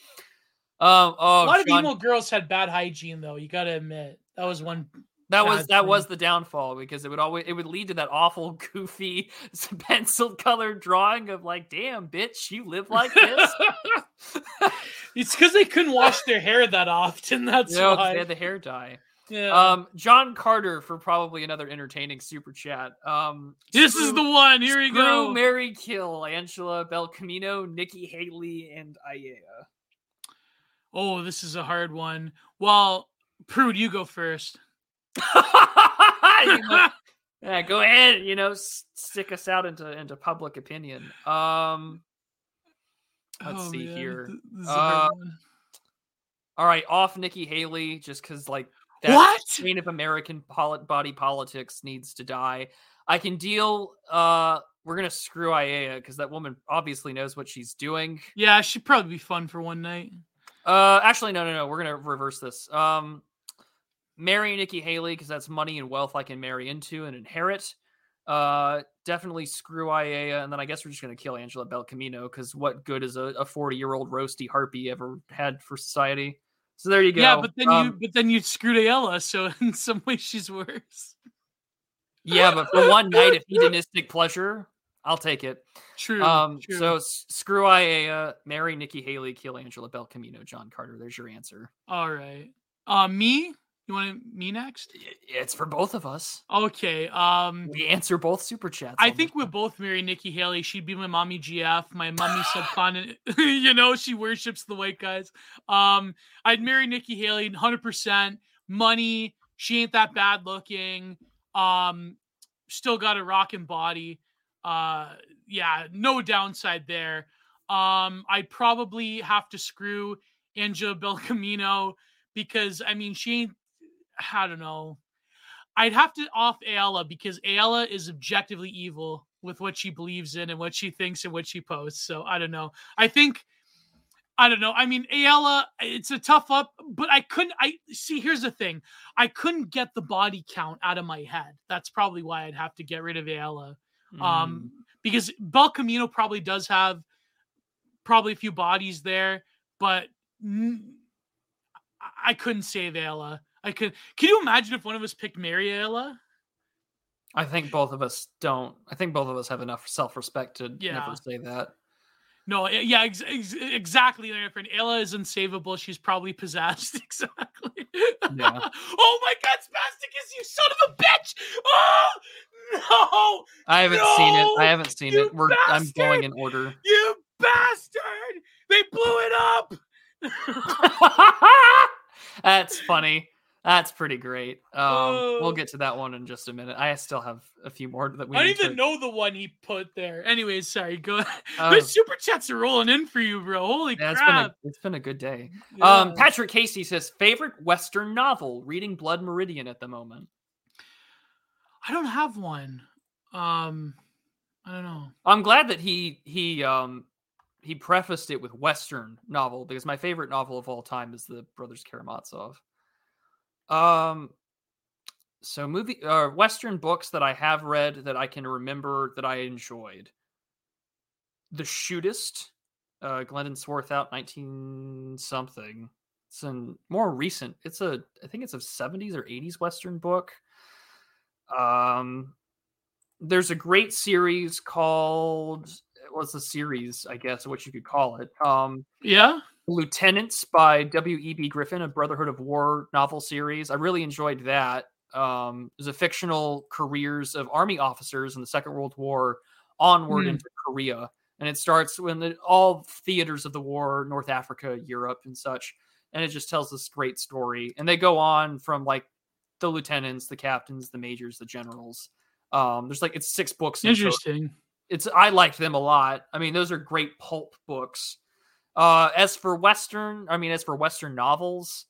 Um. Oh, a lot of Sean, emo girls had bad hygiene, though. You got to admit that was one. That was that was the downfall because it would always it would lead to that awful (laughs) goofy pencil colored drawing of like, damn bitch, you live like this. (laughs) it's because they couldn't wash their hair that often. That's you know, why. they had the hair dye. yeah. Um, John Carter for probably another entertaining super chat. Um, this is the one. Here we go. Mary Kill, Angela Belcamino, Nikki Haley, and Aella. Oh, this is a hard one. Well, Prude, you go first. (laughs) You know, (laughs) yeah, go ahead. You know, s- stick us out into into public opinion. Um, Let's Oh, see man, here. th- this is a hard Uh, all right, off Nikki Haley, just because like that What? strain of American polit- body politics needs to die. I can deal. Uh, we're gonna screw Aella because that woman obviously knows what she's doing. Yeah, she'd probably be fun for one night. Uh, actually, no, no, no. We're gonna reverse this. Um, marry Nikki Haley because that's money and wealth I can marry into and inherit. Uh, definitely screw Aella, and then I guess we're just gonna kill Angela Belcamino because what good is a forty-year-old roasty harpy ever had for society? So there you go. Yeah, but then you Um, but then you screwed Aella, so (laughs) in some ways she's worse. yeah, but for one night of hedonistic pleasure, I'll take it. True. Um, true. so s- screw Aella, marry Nikki Haley, kill Angela Belcamino, John Carter. There's your answer. all right. Uh me? You want me next? It's for both of us. Okay. Um We answer both super chats. I think we'll both marry Nikki Haley. She'd be my mommy GF. My mommy subcontinent. (laughs) (laughs) you know, she worships the white guys. Um, I'd marry Nikki Haley 100%. Money. She ain't that bad looking. Um, still got a rocking body. Uh, yeah, no downside there. Um, I'd probably have to screw Angela Belcamino because I mean she ain't. I don't know. I'd have to off Aella because Aella is objectively evil with what she believes in and what she thinks and what she posts. So I don't know. I think I don't know. I mean, Aella, it's a tough up, but I couldn't. I see. Here's the thing: I couldn't get the body count out of my head. That's probably why I'd have to get rid of Aella, Mm. um, because Belcamino probably does have probably a few bodies there, but n- I- I couldn't save Aella. I could. Can you imagine if one of us picked Mariella? I think both of us don't. I think both of us have enough self-respect to Yeah. never say that. No, yeah, ex- ex- exactly. They're different. Aella is unsavable. She's probably possessed. (laughs) Exactly. Yeah. (laughs) oh my God, Spasticus, you son of a bitch! Oh no! I haven't seen it. I haven't seen you it. We're I'm going in order. you bastard! They blew it up. (laughs) That's funny. That's pretty great. Um, Oh. we'll get to that one in just a minute. I still have a few more that we. I don't need even to- know the one he put there. Anyways, sorry. Go. (laughs) Uh, the super chats are rolling in for you, bro. Holy yeah, it's been a crap! it's been a good day. Yeah. Um, Patrick Casey says favorite Western novel. Reading Blood Meridian at the moment. I don't have one. Um, I don't know. I'm glad that he he um he prefaced it with Western novel because my favorite novel of all time is the Brothers Karamazov. Um, so movie uh Western books that I have read that I can remember that I enjoyed. The Shootist, uh, Glendon Swarthout, nineteen something. It's a more recent. It's a I think it's a seventies or eighties Western book. Um, there's a great series called what's the series i guess what you could call it um Yeah. Lieutenants by w.e.b griffin a brotherhood of war novel series i really enjoyed that um it was a fictional careers of army officers in the second world war onward Hmm. into korea and it starts when the, all theaters of the war north africa europe and such and it just tells this great story and they go on from like the lieutenants the captains the majors the generals um there's like it's six books in total Interesting. it's I liked them a lot. I mean, those are great pulp books. Uh, as for Western, I mean, as for Western novels,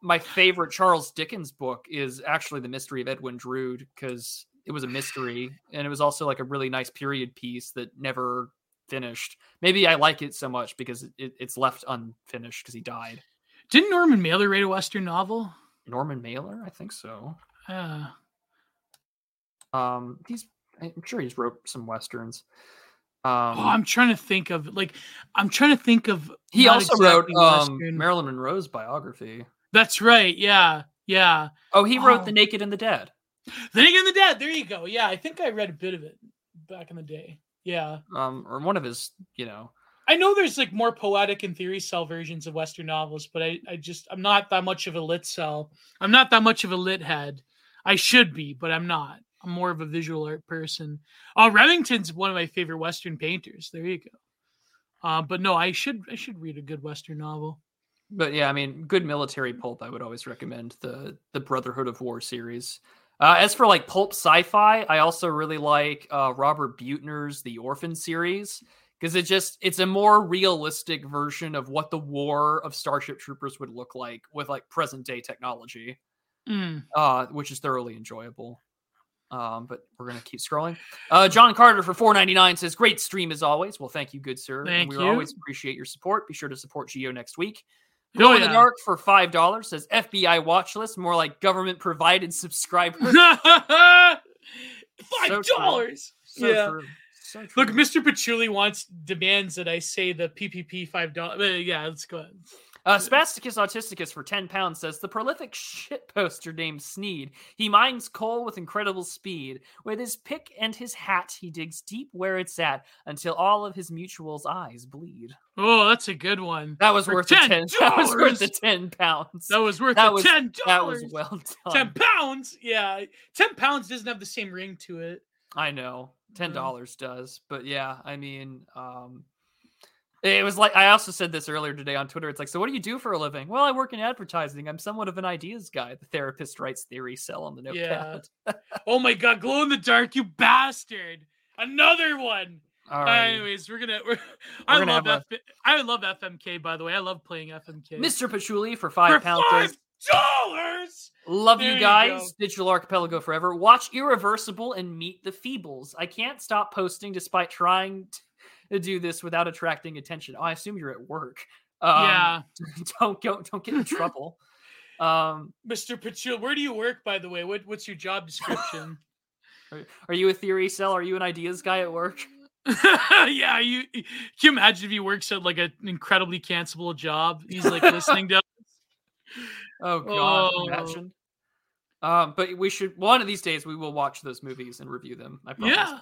my favorite Charles Dickens book is actually The Mystery of Edwin Drood because it was a mystery and it was also like a really nice period piece that never finished. Maybe I like it so much because it, it's left unfinished because he died. Didn't Norman Mailer write a Western novel? Norman Mailer, I think so. Uh, Um, he's I'm sure he's wrote some westerns. Oh, Um, I'm trying to think of like I'm trying to think of. He also wrote um, Marilyn Monroe's biography. That's right. Yeah. Yeah. Oh, he wrote Oh. The Naked and the Dead. The Naked and the Dead. There you go. Yeah, I think I read a bit of it back in the day. Yeah. Um, or one of his, you know. I know there's like more poetic and theory cell versions of Western novels, but I, I just I'm not that much of a lit cell. I'm not that much of a lit head. I should be, but I'm not. I'm more of a visual art person. Uh Remington's one of my favorite Western painters. There you go. Uh, but no, I should I should read a good Western novel. But yeah, I mean, good military pulp. I would always recommend the the Brotherhood of War series. Uh, as for like pulp sci-fi, I also really like uh, Robert Buettner's The Orphan series because it just it's a more realistic version of what the war of Starship Troopers would look like with like present day technology. Mm. uh, which is thoroughly enjoyable. Um, but we're gonna keep scrolling. Uh, John Carter for four ninety nine says, "Great stream as always." Well, thank you, good sir. Thank and we you. always appreciate your support. Be sure to support Gio next week. Oh, Glow in the dark for five dollars says FBI watch list, more like government provided subscriber. (laughs) Five dollars. So yeah. true. So Look. Mr. Patchouli wants demands that I say the PPP five dollars. Yeah, let's go. ahead. Uh, Spasticus Autisticus for 10 pounds says the prolific shit poster named Sneed. He mines coal with incredible speed. With his pick and his hat, he digs deep where it's at until all of his mutuals' eyes bleed. Oh, that's a good one. That was For worth the 10. (laughs) That was worth the $10. 10 pounds. That was worth That the was- ten That was well done. Ten pounds. Yeah, ten pounds doesn't have the same ring to it. I know. Ten Mhm. dollars does. But yeah, I mean, um it was like I also said this earlier today on Twitter. It's like, so what do you do for a living? Well, I work in advertising. I'm somewhat of an ideas guy. The therapist writes theory cell on the notepad. Yeah. (laughs) Oh my god, glow in the dark, you bastard! Another one. All right. Anyways, we're gonna. (laughs) We're, I gonna love F- I love FMK. By the way, I love playing FMK. Mr. Patchouli for for five pounds. five dollars. Love There you you guys. go. Digital Archipelago forever. Watch Irreversible and meet the Feebles. I can't stop posting despite trying. To do this without attracting attention. Oh, I assume you're at work. Um, yeah, (laughs) don't go. Don't get in (laughs) trouble. Um, Mr. Pachul, where do you work, by the way? What what's your job description? (laughs) are, are you a theory cell? Are you an ideas guy at work? yeah, you can you imagine if he works at like an incredibly cancelable job? He's like listening to us. Oh god, Oh. imagine. Um, but we should one of these days we will watch those movies and review them. I promise. Yeah.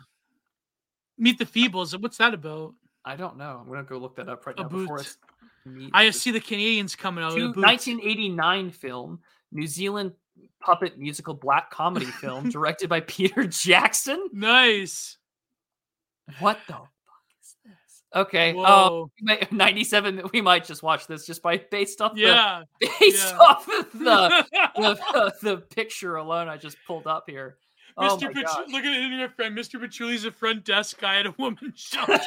Meet the Feebles. What's that about? I don't know. I'm gonna go look that up right A now before it's. I the- see the Canadians coming out. Two- of the booth. 1989 film, New Zealand puppet musical black comedy film (laughs) directed by Peter Jackson. Nice. What the fuck is this? Okay, um, Whoa. we (laughs) 97. We might just watch this just by based off yeah. the (laughs) based yeah. off of the the, the picture alone I just pulled up here. Oh Mr. Pachu- look at it in your friend. Mr. Pachuli's a front desk guy at a woman's (laughs) shelter. (laughs)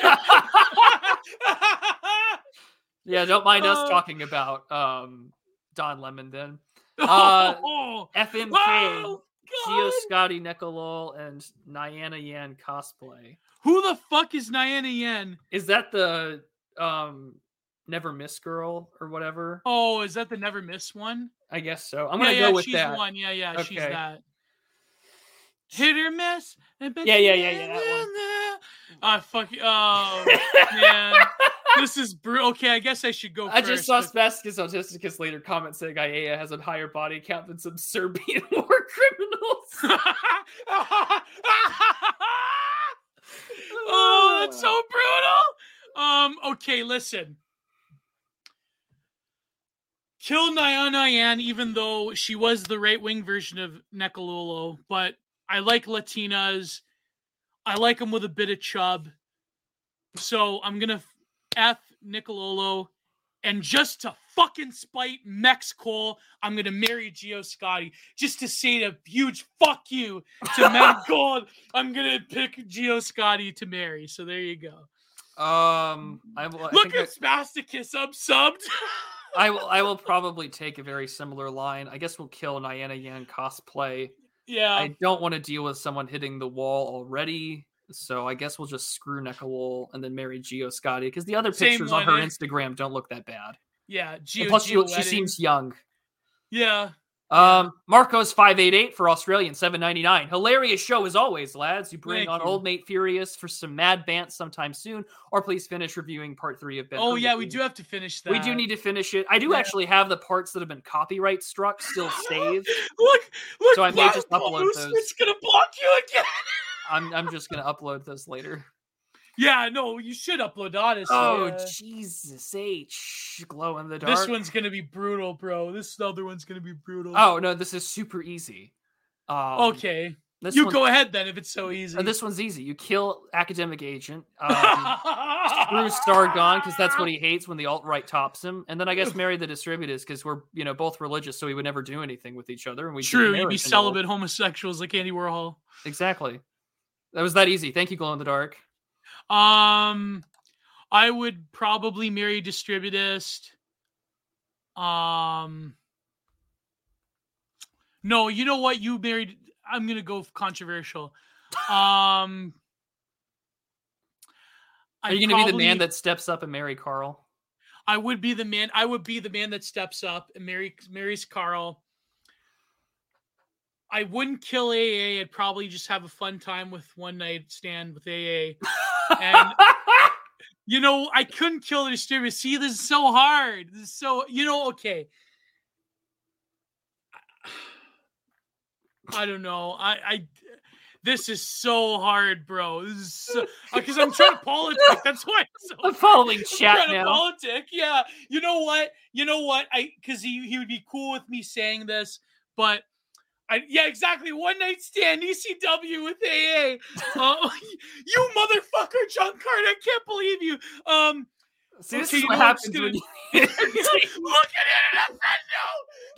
yeah, don't mind us Oh. talking about um Don Lemon then. (laughs) Uh, oh, FMK, oh, Gio Scotty, Nicolol, and Nyannyan cosplay. Who the fuck is Diana Yen? Is that the um Never Miss Girl or whatever? Oh, is that the Never Miss one? I guess so. I'm yeah, gonna yeah, go with she's that. one. Yeah, yeah, she's Okay. that. Hit or miss. Yeah, yeah, yeah, yeah, that one. Ah, fuck. you- Oh man, (laughs) this is brutal. Okay, I guess I should go. I just saw first, but- Spasticus Autisticus later comment saying Aella has a higher body count than some Serbian (laughs) war criminals. (laughs) oh, that's so brutal. Um, okay, listen. Kill Nyannyan, even though she was the right wing version of Nekalolo, but I like Latinas. I like them with a bit of chub. So I'm gonna F Nicololo. And just to fucking spite Mex Cole, I'm gonna marry Gio Scotty just to say a huge fuck you to (laughs) Matt Gold. I'm gonna pick Gio Scotty to marry. So there you go. Um, I will. I Look at Spasticus, I'm subbed. I, I will. I will (laughs) probably take a very similar line. I guess we'll kill Nyannyan cosplay. Yeah. I don't want to deal with someone hitting the wall already. So I guess we'll just screw Neckalol and then marry Gio Scotty because the other Same pictures on her eh? Instagram don't look that bad. yeah. Gio, plus, she, Gio she wedding. seems young. Yeah. Um, Marcos five eight eight for Australian seven ninety nine. Hilarious show as always, lads. You bring Thank on you. old mate Furious for some mad bants sometime soon, or please finish reviewing part three of Ben. Oh yeah, we do have to finish that. We do need to finish it. I do Yeah. actually have the parts that have been copyright struck still (laughs) saved. Look, look. So I may just upload those. It's gonna block you again. I'm I'm just gonna upload those later. Yeah, no, you should upload honestly. Oh yeah. Jesus H glow in the dark. This one's gonna be brutal, bro. This other one's gonna be brutal. Oh no, this is super easy. Um, okay. You one- go ahead then if it's so easy. uh, this one's easy. You kill academic agent. Um, screw Sargon because that's what (laughs) he hates when the alt right tops him, and then I guess marry the distributors because we're you know both religious, so we would never do anything with each other, and we true, you'd be celibate homosexuals like Andy Warhol. Exactly. That was that easy. Thank you, glow in the dark. Um, I would probably marry distributist. Um, no, you know what? You married. I'm gonna go controversial. Um, Are you going to be the man that steps up and marry Carl? I would be the man. I would be the man that steps up and marry marries Carl. I wouldn't kill AA. I'd probably just have a fun time with one night stand with AA. (laughs) And you know, I couldn't kill the distributor. See, this is so hard. This is so you know, okay. I don't know. I I this is so hard, bro. This is so uh, because I'm trying to politic. That's why it's so I'm following I'm chat trying to now. politic. Yeah. You know what? You know what? I because he he would be cool with me saying this, but I yeah, exactly. One night stand, ECW with AA. Uh, (laughs) you motherfucker, John Carter. I can't believe you. Um See, this Okay, is what happens gonna- when you. (laughs) look at it and no.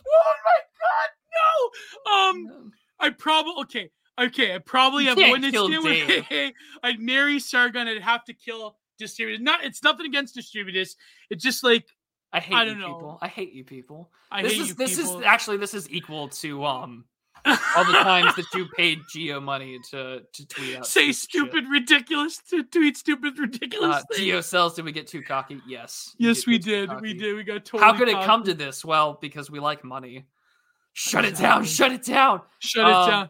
Oh my god, no. Um I probably okay. Okay, I probably You have one stand with. AA. I'd marry Sargon. I'd have to kill distributors. Not it's nothing against distributors. It's just like I hate I you know. people. I hate you people. I this hate is you this people. is actually this is equal to um All the times that you paid Gio money to to tweet out Say shit. stupid, ridiculous, to tweet stupid, ridiculous. Uh. Gio cells, did we get too cocky? Yes. yes, did we did. We did. We got totally. How could it come to this? Well, because we like money. Shut it down. (laughs) Shut it down. Shut Um, it down.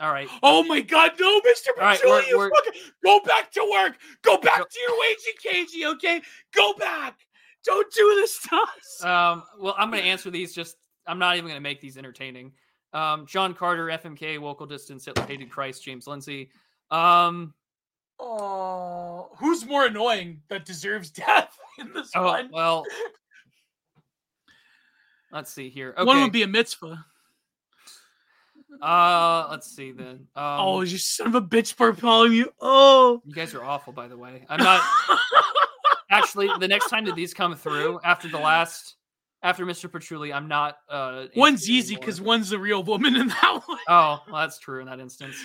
All right. Oh my God, no, Mister All right, you we're- fucking go back to work. Go back to your wagey cagey, okay? Go back. Don't do this to us. Um, well, I'm going (laughs) to answer these. Just I'm not even going to make these entertaining. Um, John Carter, FMK, Vocal Distance, Hitler Hated Christ, James Lindsay. Um, Oh, who's more annoying that deserves (laughs) death in this oh one? well. (laughs) Let's see here. Okay. One would be a mitzvah. uh, let's see then. Um, oh, you son of a bitch for following you. Oh. you guys are awful, by the way. I'm not (laughs) actually. The next time that these come through after the last, after Mr. Patchouli, I'm not. Uh, one's easy because one's the real woman in that (laughs) one. Oh, well, that's true in that instance.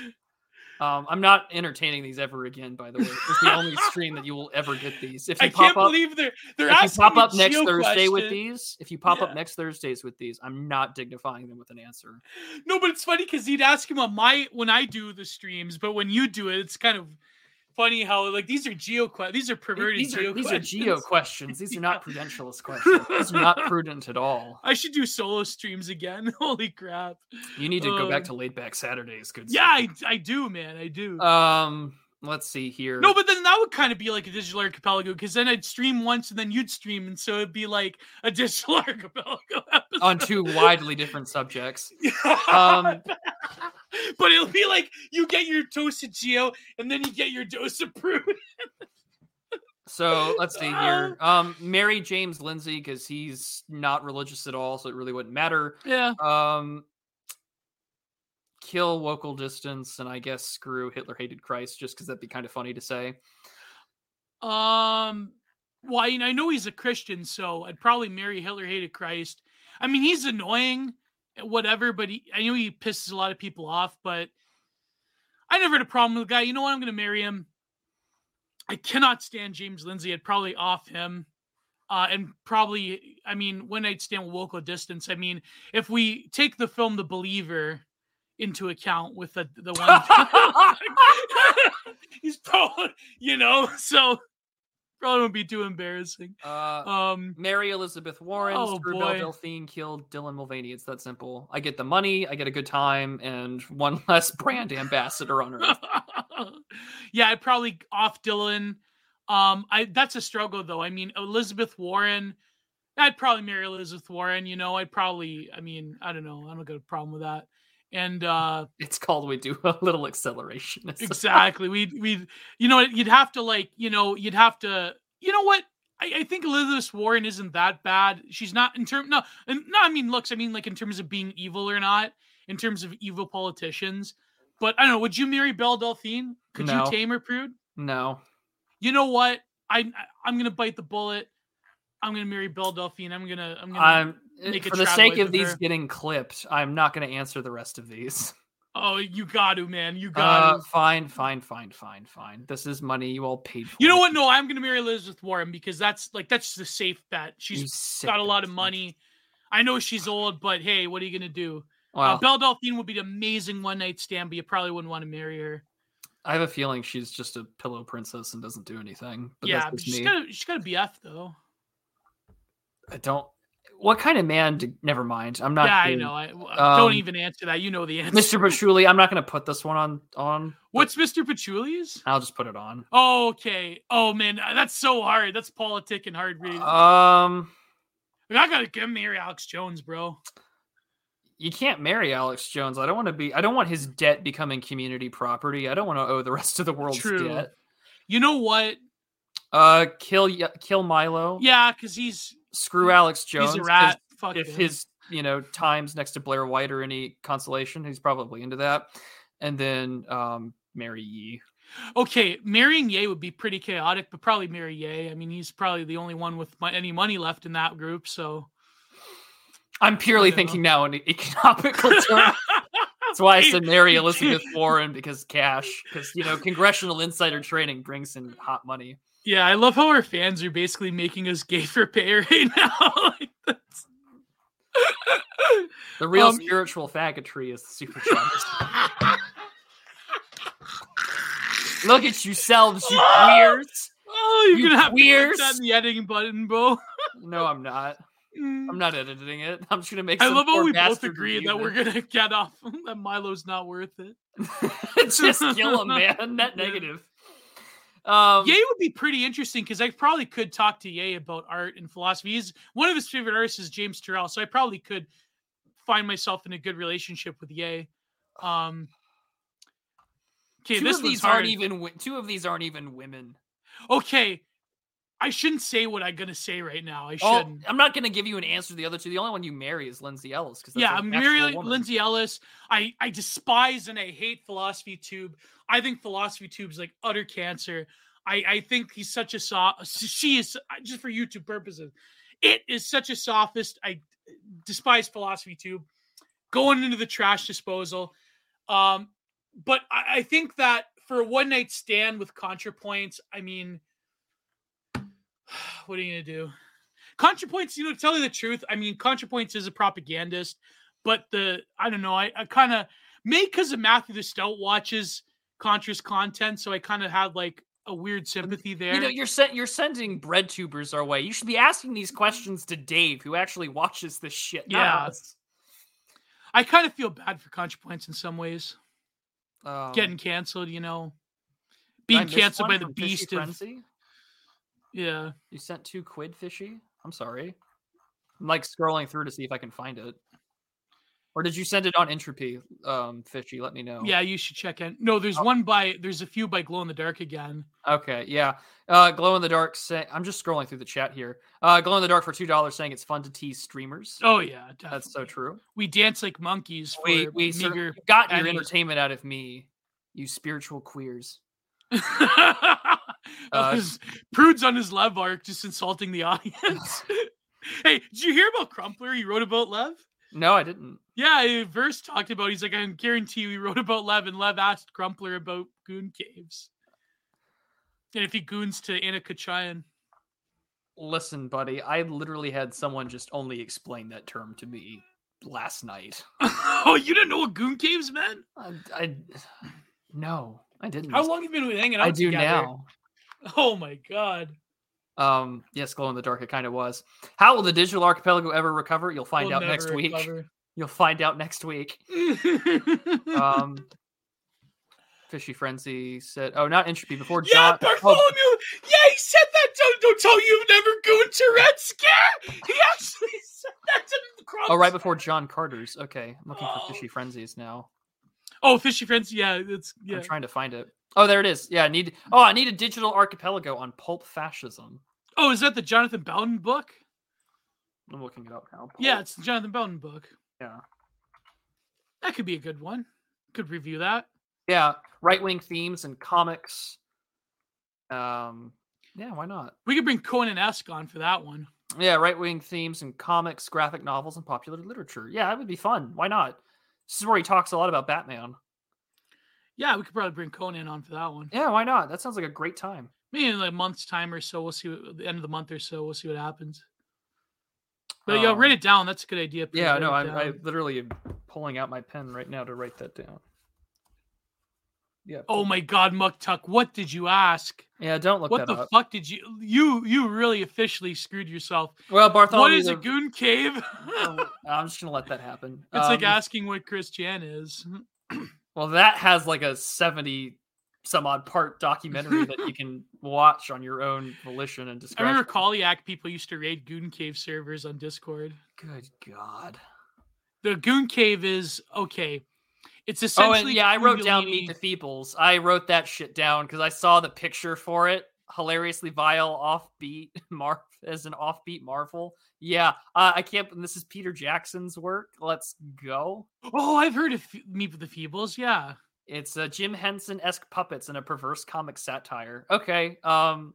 Um, I'm not entertaining these ever again. By the way, it's the only (laughs) stream that you will ever get these. If you I pop can't up, believe they're they're if you pop up next Thursday with these, if you pop Yeah. up next Thursdays with these, I'm not dignifying them with an answer. No, but it's funny because he'd ask him on my when I do the streams, but when you do it, it's kind of funny how like these are Gio que- these are perverted These Gio are these are Gio questions. These are not (laughs) prudentialist questions. These are not prudent at all. I should do solo streams again. (laughs) Holy crap! You need to go back Uh, to laid back Saturdays. Good. Yeah, I, I do, man. I do. Um. Let's see here. no, but then that would kind of be like a digital archipelago because then I'd stream once and then you'd stream, and so it'd be like a digital (laughs) archipelago episode. on two widely different subjects. Um, (laughs) but it'll be like you get your dose of Gio and then you get your dose of Prude. (laughs) So let's see here. Um, marry James Lindsay because he's not religious at all, so it really wouldn't matter. Yeah. Um, kill local distance, and I guess screw Hitler hated Christ, just because that'd be kind of funny to say. Um. Well, I, I know he's a Christian, so I'd probably marry Hitler hated Christ. I mean, he's annoying, whatever, but he, I know he pisses a lot of people off. But I never had a problem with the guy. You know what? I'm going to marry him. I cannot stand James Lindsay. I'd probably off him. Uh, and probably, I mean, one night stand with local distance. I mean, if we take the film The Believer into account with the the one, (laughs) (laughs) he's probably, you know, so probably won't be too embarrassing. Uh, Um, marry Elizabeth Warren, Oh, screw. Delphine, kill Dylan Mulvaney. It's that simple. I get the money, I get a good time, and one (laughs) less brand ambassador on Earth. (laughs) yeah, I'd probably off Dylan. Um, I that's a struggle though. I mean, Elizabeth Warren. I'd probably marry Elizabeth Warren. You know, I'd probably. I mean, I don't know. I don't got a problem with that. And uh It's called we do a little acceleration. Exactly, we we you know you'd have to like you know you'd have to you know what. I, I think Elizabeth Warren isn't that bad. She's not in term no, and no. I mean, looks. I mean, like in terms of being evil or not, in terms of evil politicians. But I don't know. Would you marry Belle Delphine? Could No. you tame her, prude? No. You know what? I I'm gonna bite the bullet. I'm gonna marry Belle Delphine. I'm gonna I'm gonna. I'm for the sake of these her. getting clipped, I'm not going to answer the rest of these. (laughs) oh, you got to, man. You got Uh, to. fine, fine, fine, fine, fine. This is money you all paid for. You know what? No, I'm gonna marry Elizabeth Warren because that's like that's just a safe bet. She's got a lot of money. I know she's old, but hey, what are you gonna do? Well, uh, Belle Delphine would be an amazing one night stand, but you probably wouldn't want to marry her. I have a feeling she's just a pillow princess and doesn't do anything. But yeah, but she's me. got a, she's got a BF though. I don't. What kind of man? Do, never mind. I'm not. yeah, I know. I, Um, don't even answer that. You know the answer. Mr. (laughs) Patchouli. I'm not going to put this one on. On. What's Mr. Patchouli's? I'll just put it on. Oh, okay. Oh man, that's so hard. That's politic and hard reading. Um, I gotta get marry Alex Jones, bro. you can't marry Alex Jones. I don't want to be. I don't want his debt becoming community property. I don't want to owe the rest of the world's True. debt. You know what? Uh, kill kill Milo. Yeah, because he's Screw Alex Jones. he's a 'cause rat. If him. his you know times next to Blair White or any consolation, he's probably into that. And then um, marry Ye. Okay, marrying Ye would be pretty chaotic, but probably marry Ye. I mean, he's probably the only one with any money left in that group. So I'm purely don't know. thinking now in economical (laughs) terms. That's why I said marry Elizabeth (laughs) Warren because cash, because you know congressional insider trading brings in hot money. Yeah, I love how our fans are basically making us gay for pay right (laughs) now. Like, (laughs) The real Um, spiritual faggotry is the super chat. (laughs) Look at yourselves, you queers. Oh, you're You gonna have to queers. put that in the editing button, Bo. No, I'm not. Mm. I'm not editing it. I'm just gonna make. I love how we both agree that we're gonna get off that Milo's not worth it. just kill him, man. Net negative. Um, Ye would be pretty interesting because I probably could talk to Ye about art and philosophy. He's one of his favorite artists is James Turrell, so I probably could find myself in a good relationship with Ye. Um, okay, two this of these hard. aren't even. Two of these aren't even women. Okay, I shouldn't say what I'm gonna say right now. I Oh, shouldn't. I'm not gonna give you an answer to the other two. The only one you marry is Lindsay Ellis. Because yeah, I'm Mary Lindsay Ellis. I I despise and I hate Philosophy Tube. I think Philosophy Tube's like utter cancer. I I think he's such a soft. She is just for YouTube purposes. It is such a sophist. I despise Philosophy Tube. Going into the trash disposal. Um, but I, I think that for a one night stand with ContraPoints, I mean, (sighs) what are you gonna do? ContraPoints, you know, tell you the truth, I mean, ContraPoints is a propagandist, but the I don't know, I, I kind of maybe because of Matthew the Stout watches Contra's content, so I kind of had like a weird sympathy there. You know, you're sent. You're sending bread tubers our way. You should be asking these questions to Dave, who actually watches this shit. Yeah. us. I kind of feel bad for ContraPoints in some ways, Um, getting canceled. You know, being canceled by the beast of Frenzy? Yeah. You sent two quid, fishy. I'm sorry. I'm like scrolling through to see if I can find it. Or did you send it on entropy, um, fishy? Let me know. Yeah, you should check in. No, there's Oh. one by there's a few by Glow in the Dark again. Okay. Yeah. Uh, glow in the dark. Say, I'm just scrolling through the chat here. Uh, glow in the dark for two dollars, saying it's fun to tease streamers. Oh yeah, definitely. That's so true. We dance like monkeys for We we meager. got your entertainment out of me, you spiritual queers. (laughs) Uh, Prude's on his Lev arc, just insulting the (laughs) audience. hey, did you hear about Crumpler? He wrote about Lev. No, I didn't. Yeah, verse talked about. He's like, I guarantee you, he wrote about Lev, and Lev asked Crumpler about goon caves, and if he goons to Anna Khachiyan. Listen, buddy, I literally had someone just only explain that term to me last night. (laughs) oh, you didn't know what goon caves meant? I, I no, I didn't. How long have you been hanging out I do together? now. Oh my god. Um, yes, glow in the dark. It kind of was. How will the digital archipelago ever recover? You'll find We'll out next week. recover. (laughs) You'll find out next week. (laughs) Um, Fishy Frenzy said, "Oh, not entropy before yeah, John." oh, Yeah, he said that. Don't, don't tell you you've never gooned to Red Scare. He actually (laughs) said that to the crowd. oh, right before John Carter's. Okay, I'm looking Oh. for Fishy Frenzies now. Oh, Fishy Friends. Yeah, it's yeah. I'm trying to find it. Oh, there it is. Yeah, I need. Oh, I need a digital archipelago on pulp fascism. Oh, is that the Jonathan Bowden book? I'm looking it up now. Yeah, it's the Jonathan Bowden book. yeah, That could be a good one. Could review that. yeah. Right wing themes and comics. Um, yeah, why not? We could bring Conan Esk on for that one. Yeah, right wing themes and comics, graphic novels, and popular literature. Yeah, that would be fun. Why not? This is where he talks a lot about Batman. Yeah, we could probably bring Conan on for that one. Yeah, why not? That sounds like a great time. Maybe in like a month's time or so. We'll see. What, the end of the month or so. We'll see what happens. But yeah, Um, write it down. That's a good idea. Yeah, no, I'm I literally am pulling out my pen right now to write that down. Yeah. Oh my God, Muck Tuck, what did you ask? Yeah, don't look what that the up. fuck did you you you really officially screwed yourself? Well, Bartholomew. what is a goon cave? Oh, (laughs) I'm just gonna let that happen. it's like Um, asking what Chris Chan is. (clears throat) Well, that has like a 70 some odd part documentary that you can watch on your own volition and I discretion. remember Koliak people used to raid Goon Cave servers on Discord. Good God. The Goon Cave is okay. It's Oh, essentially and yeah, I wrote down Meet the Feebles. I wrote that shit down because I saw the picture for it. Hilariously vile, offbeat (laughs) Marv as an offbeat Marvel. Yeah, uh, I can't. This is Peter Jackson's work. Let's go. Oh, I've heard of Meet the Feebles. Yeah. It's uh, Jim Henson esque puppets and a perverse comic satire. Okay, um,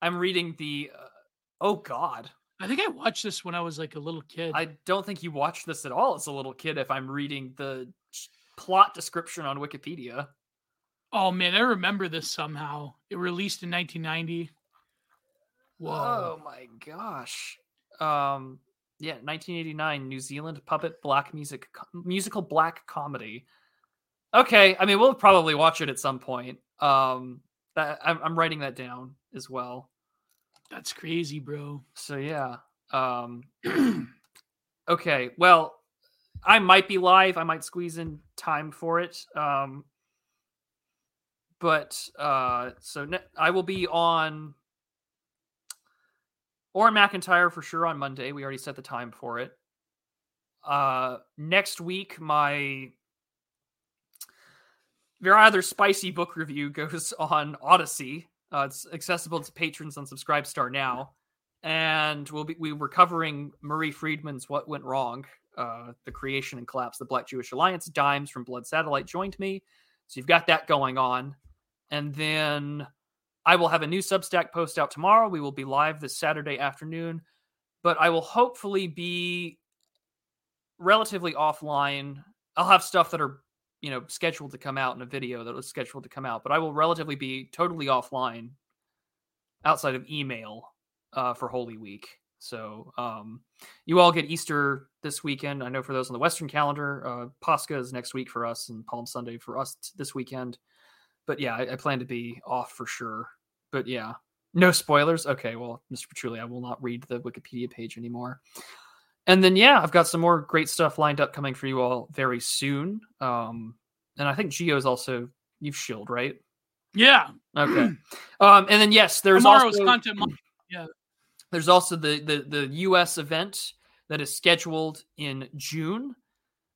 I'm reading the. Uh, oh God, I think I watched this when I was like a little kid. I don't think you watched this at all as a little kid. If I'm reading the plot description on Wikipedia. oh man, I remember this somehow. It released in 1990. Whoa. Oh my gosh. Um Yeah, 1989 New Zealand puppet black music musical black comedy. Okay, I mean we'll probably watch it at some point. Um, that, I'm, I'm writing that down as well. That's crazy, bro. So yeah. Um, (clears throat) okay, well, I might be live. I might squeeze in time for it. Um, but uh, so ne- I will be on Auron MacIntyre for sure on Monday. We already set the time for it. Uh, next week, my very other spicy book review (laughs) goes on Odysee. Uh, it's accessible to patrons on Subscribestar now, and we'll be we were covering Murray Friedman's "What Went Wrong," uh, the creation and collapse of the Black Jewish Alliance. Dimes from Blood Satellite joined me, so you've got that going on, and then I will have a new Substack post out tomorrow. We will be live this Saturday afternoon, but I will hopefully be relatively offline. I'll have stuff that are you know scheduled to come out in a video that was scheduled to come out but i will relatively be totally offline outside of email uh, for holy week so um, you all get easter this weekend i know for those on the western calendar uh, pascha is next week for us and palm sunday for us this weekend but yeah I, I plan to be off for sure but yeah no spoilers okay well mr petrulli i will not read the wikipedia page anymore and then yeah, I've got some more great stuff lined up coming for you all very soon. Um, and I think Gio's also you've shield right? Yeah. Okay. (clears throat) um, and then yes, there's Tomorrow's also content. Yeah. There's also the the the U.S. event that is scheduled in June.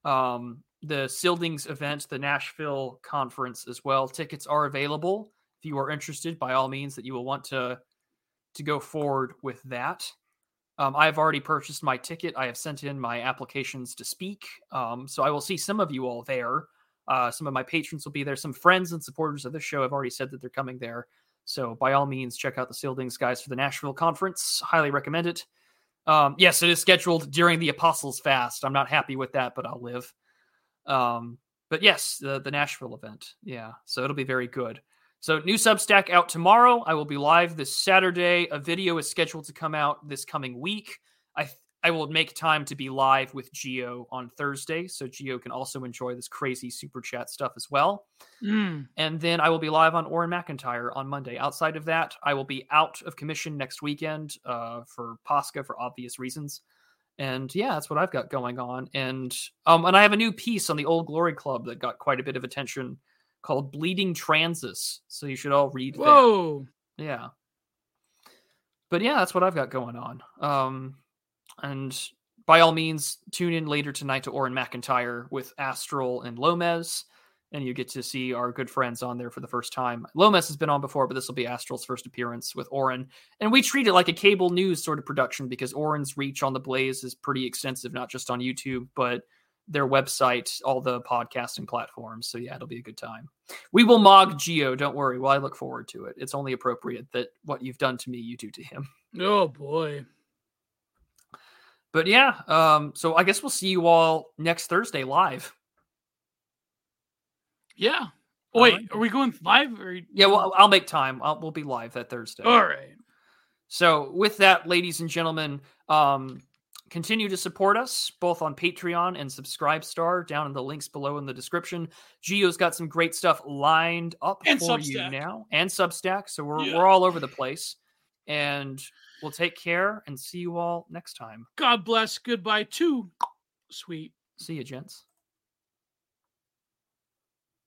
Um, the Sildings event, the Nashville conference as well. Tickets are available if you are interested. By all means, that you will want to to go forward with that. Um, I have already purchased my ticket. I have sent in my applications to speak. Um, so I will see some of you all there. Uh, some of my patrons will be there. Some friends and supporters of the show have already said that they're coming there. So by all means, check out the Sildings guys for the Nashville conference. Highly recommend it. Um, yes, it is scheduled during the Apostles Fast. I'm not happy with that, but I'll live. Um, but yes, the, the Nashville event. Yeah, so it'll be very good. So new Substack out tomorrow. I will be live this Saturday. A video is scheduled to come out this coming week. I I will make time to be live with Gio on Thursday, so Gio can also enjoy this crazy super chat stuff as well. Mm. And then I will be live on Auron MacIntyre on Monday. Outside of that, I will be out of commission next weekend uh, for Pascha for obvious reasons. And yeah, that's what I've got going on. And um, and I have a new piece on the Old Glory Club that got quite a bit of attention called Bleeding Transis. So you should all read that. Whoa. Yeah. But yeah, that's what I've got going on. Um, and by all means, tune in later tonight to Auron MacIntyre with Astral and Lomez, and you get to see our good friends on there for the first time. Lomez has been on before, but this will be Astral's first appearance with Auron. And we treat it like a cable news sort of production because Auron's reach on the Blaze is pretty extensive, not just on YouTube, but their website, all the podcasting platforms. So yeah, it'll be a good time. We will mog Gio, don't worry. Well, I look forward to it. It's only appropriate that what you've done to me, you do to him. Oh boy. But yeah, um, so I guess we'll see you all next Thursday live. Yeah. Wait, right. are we going live or Yeah, well, I'll make time. I'll, we'll be live that Thursday. all right. So, with that, ladies and gentlemen, um, continue to support us both on Patreon and Subscribestar down in the links below in the description. Gio's got some great stuff lined up And for you now, and Substack. So we're Yeah. we're all over the place, and we'll take care and see you all next time. God bless. Goodbye. Too sweet. See you, gents.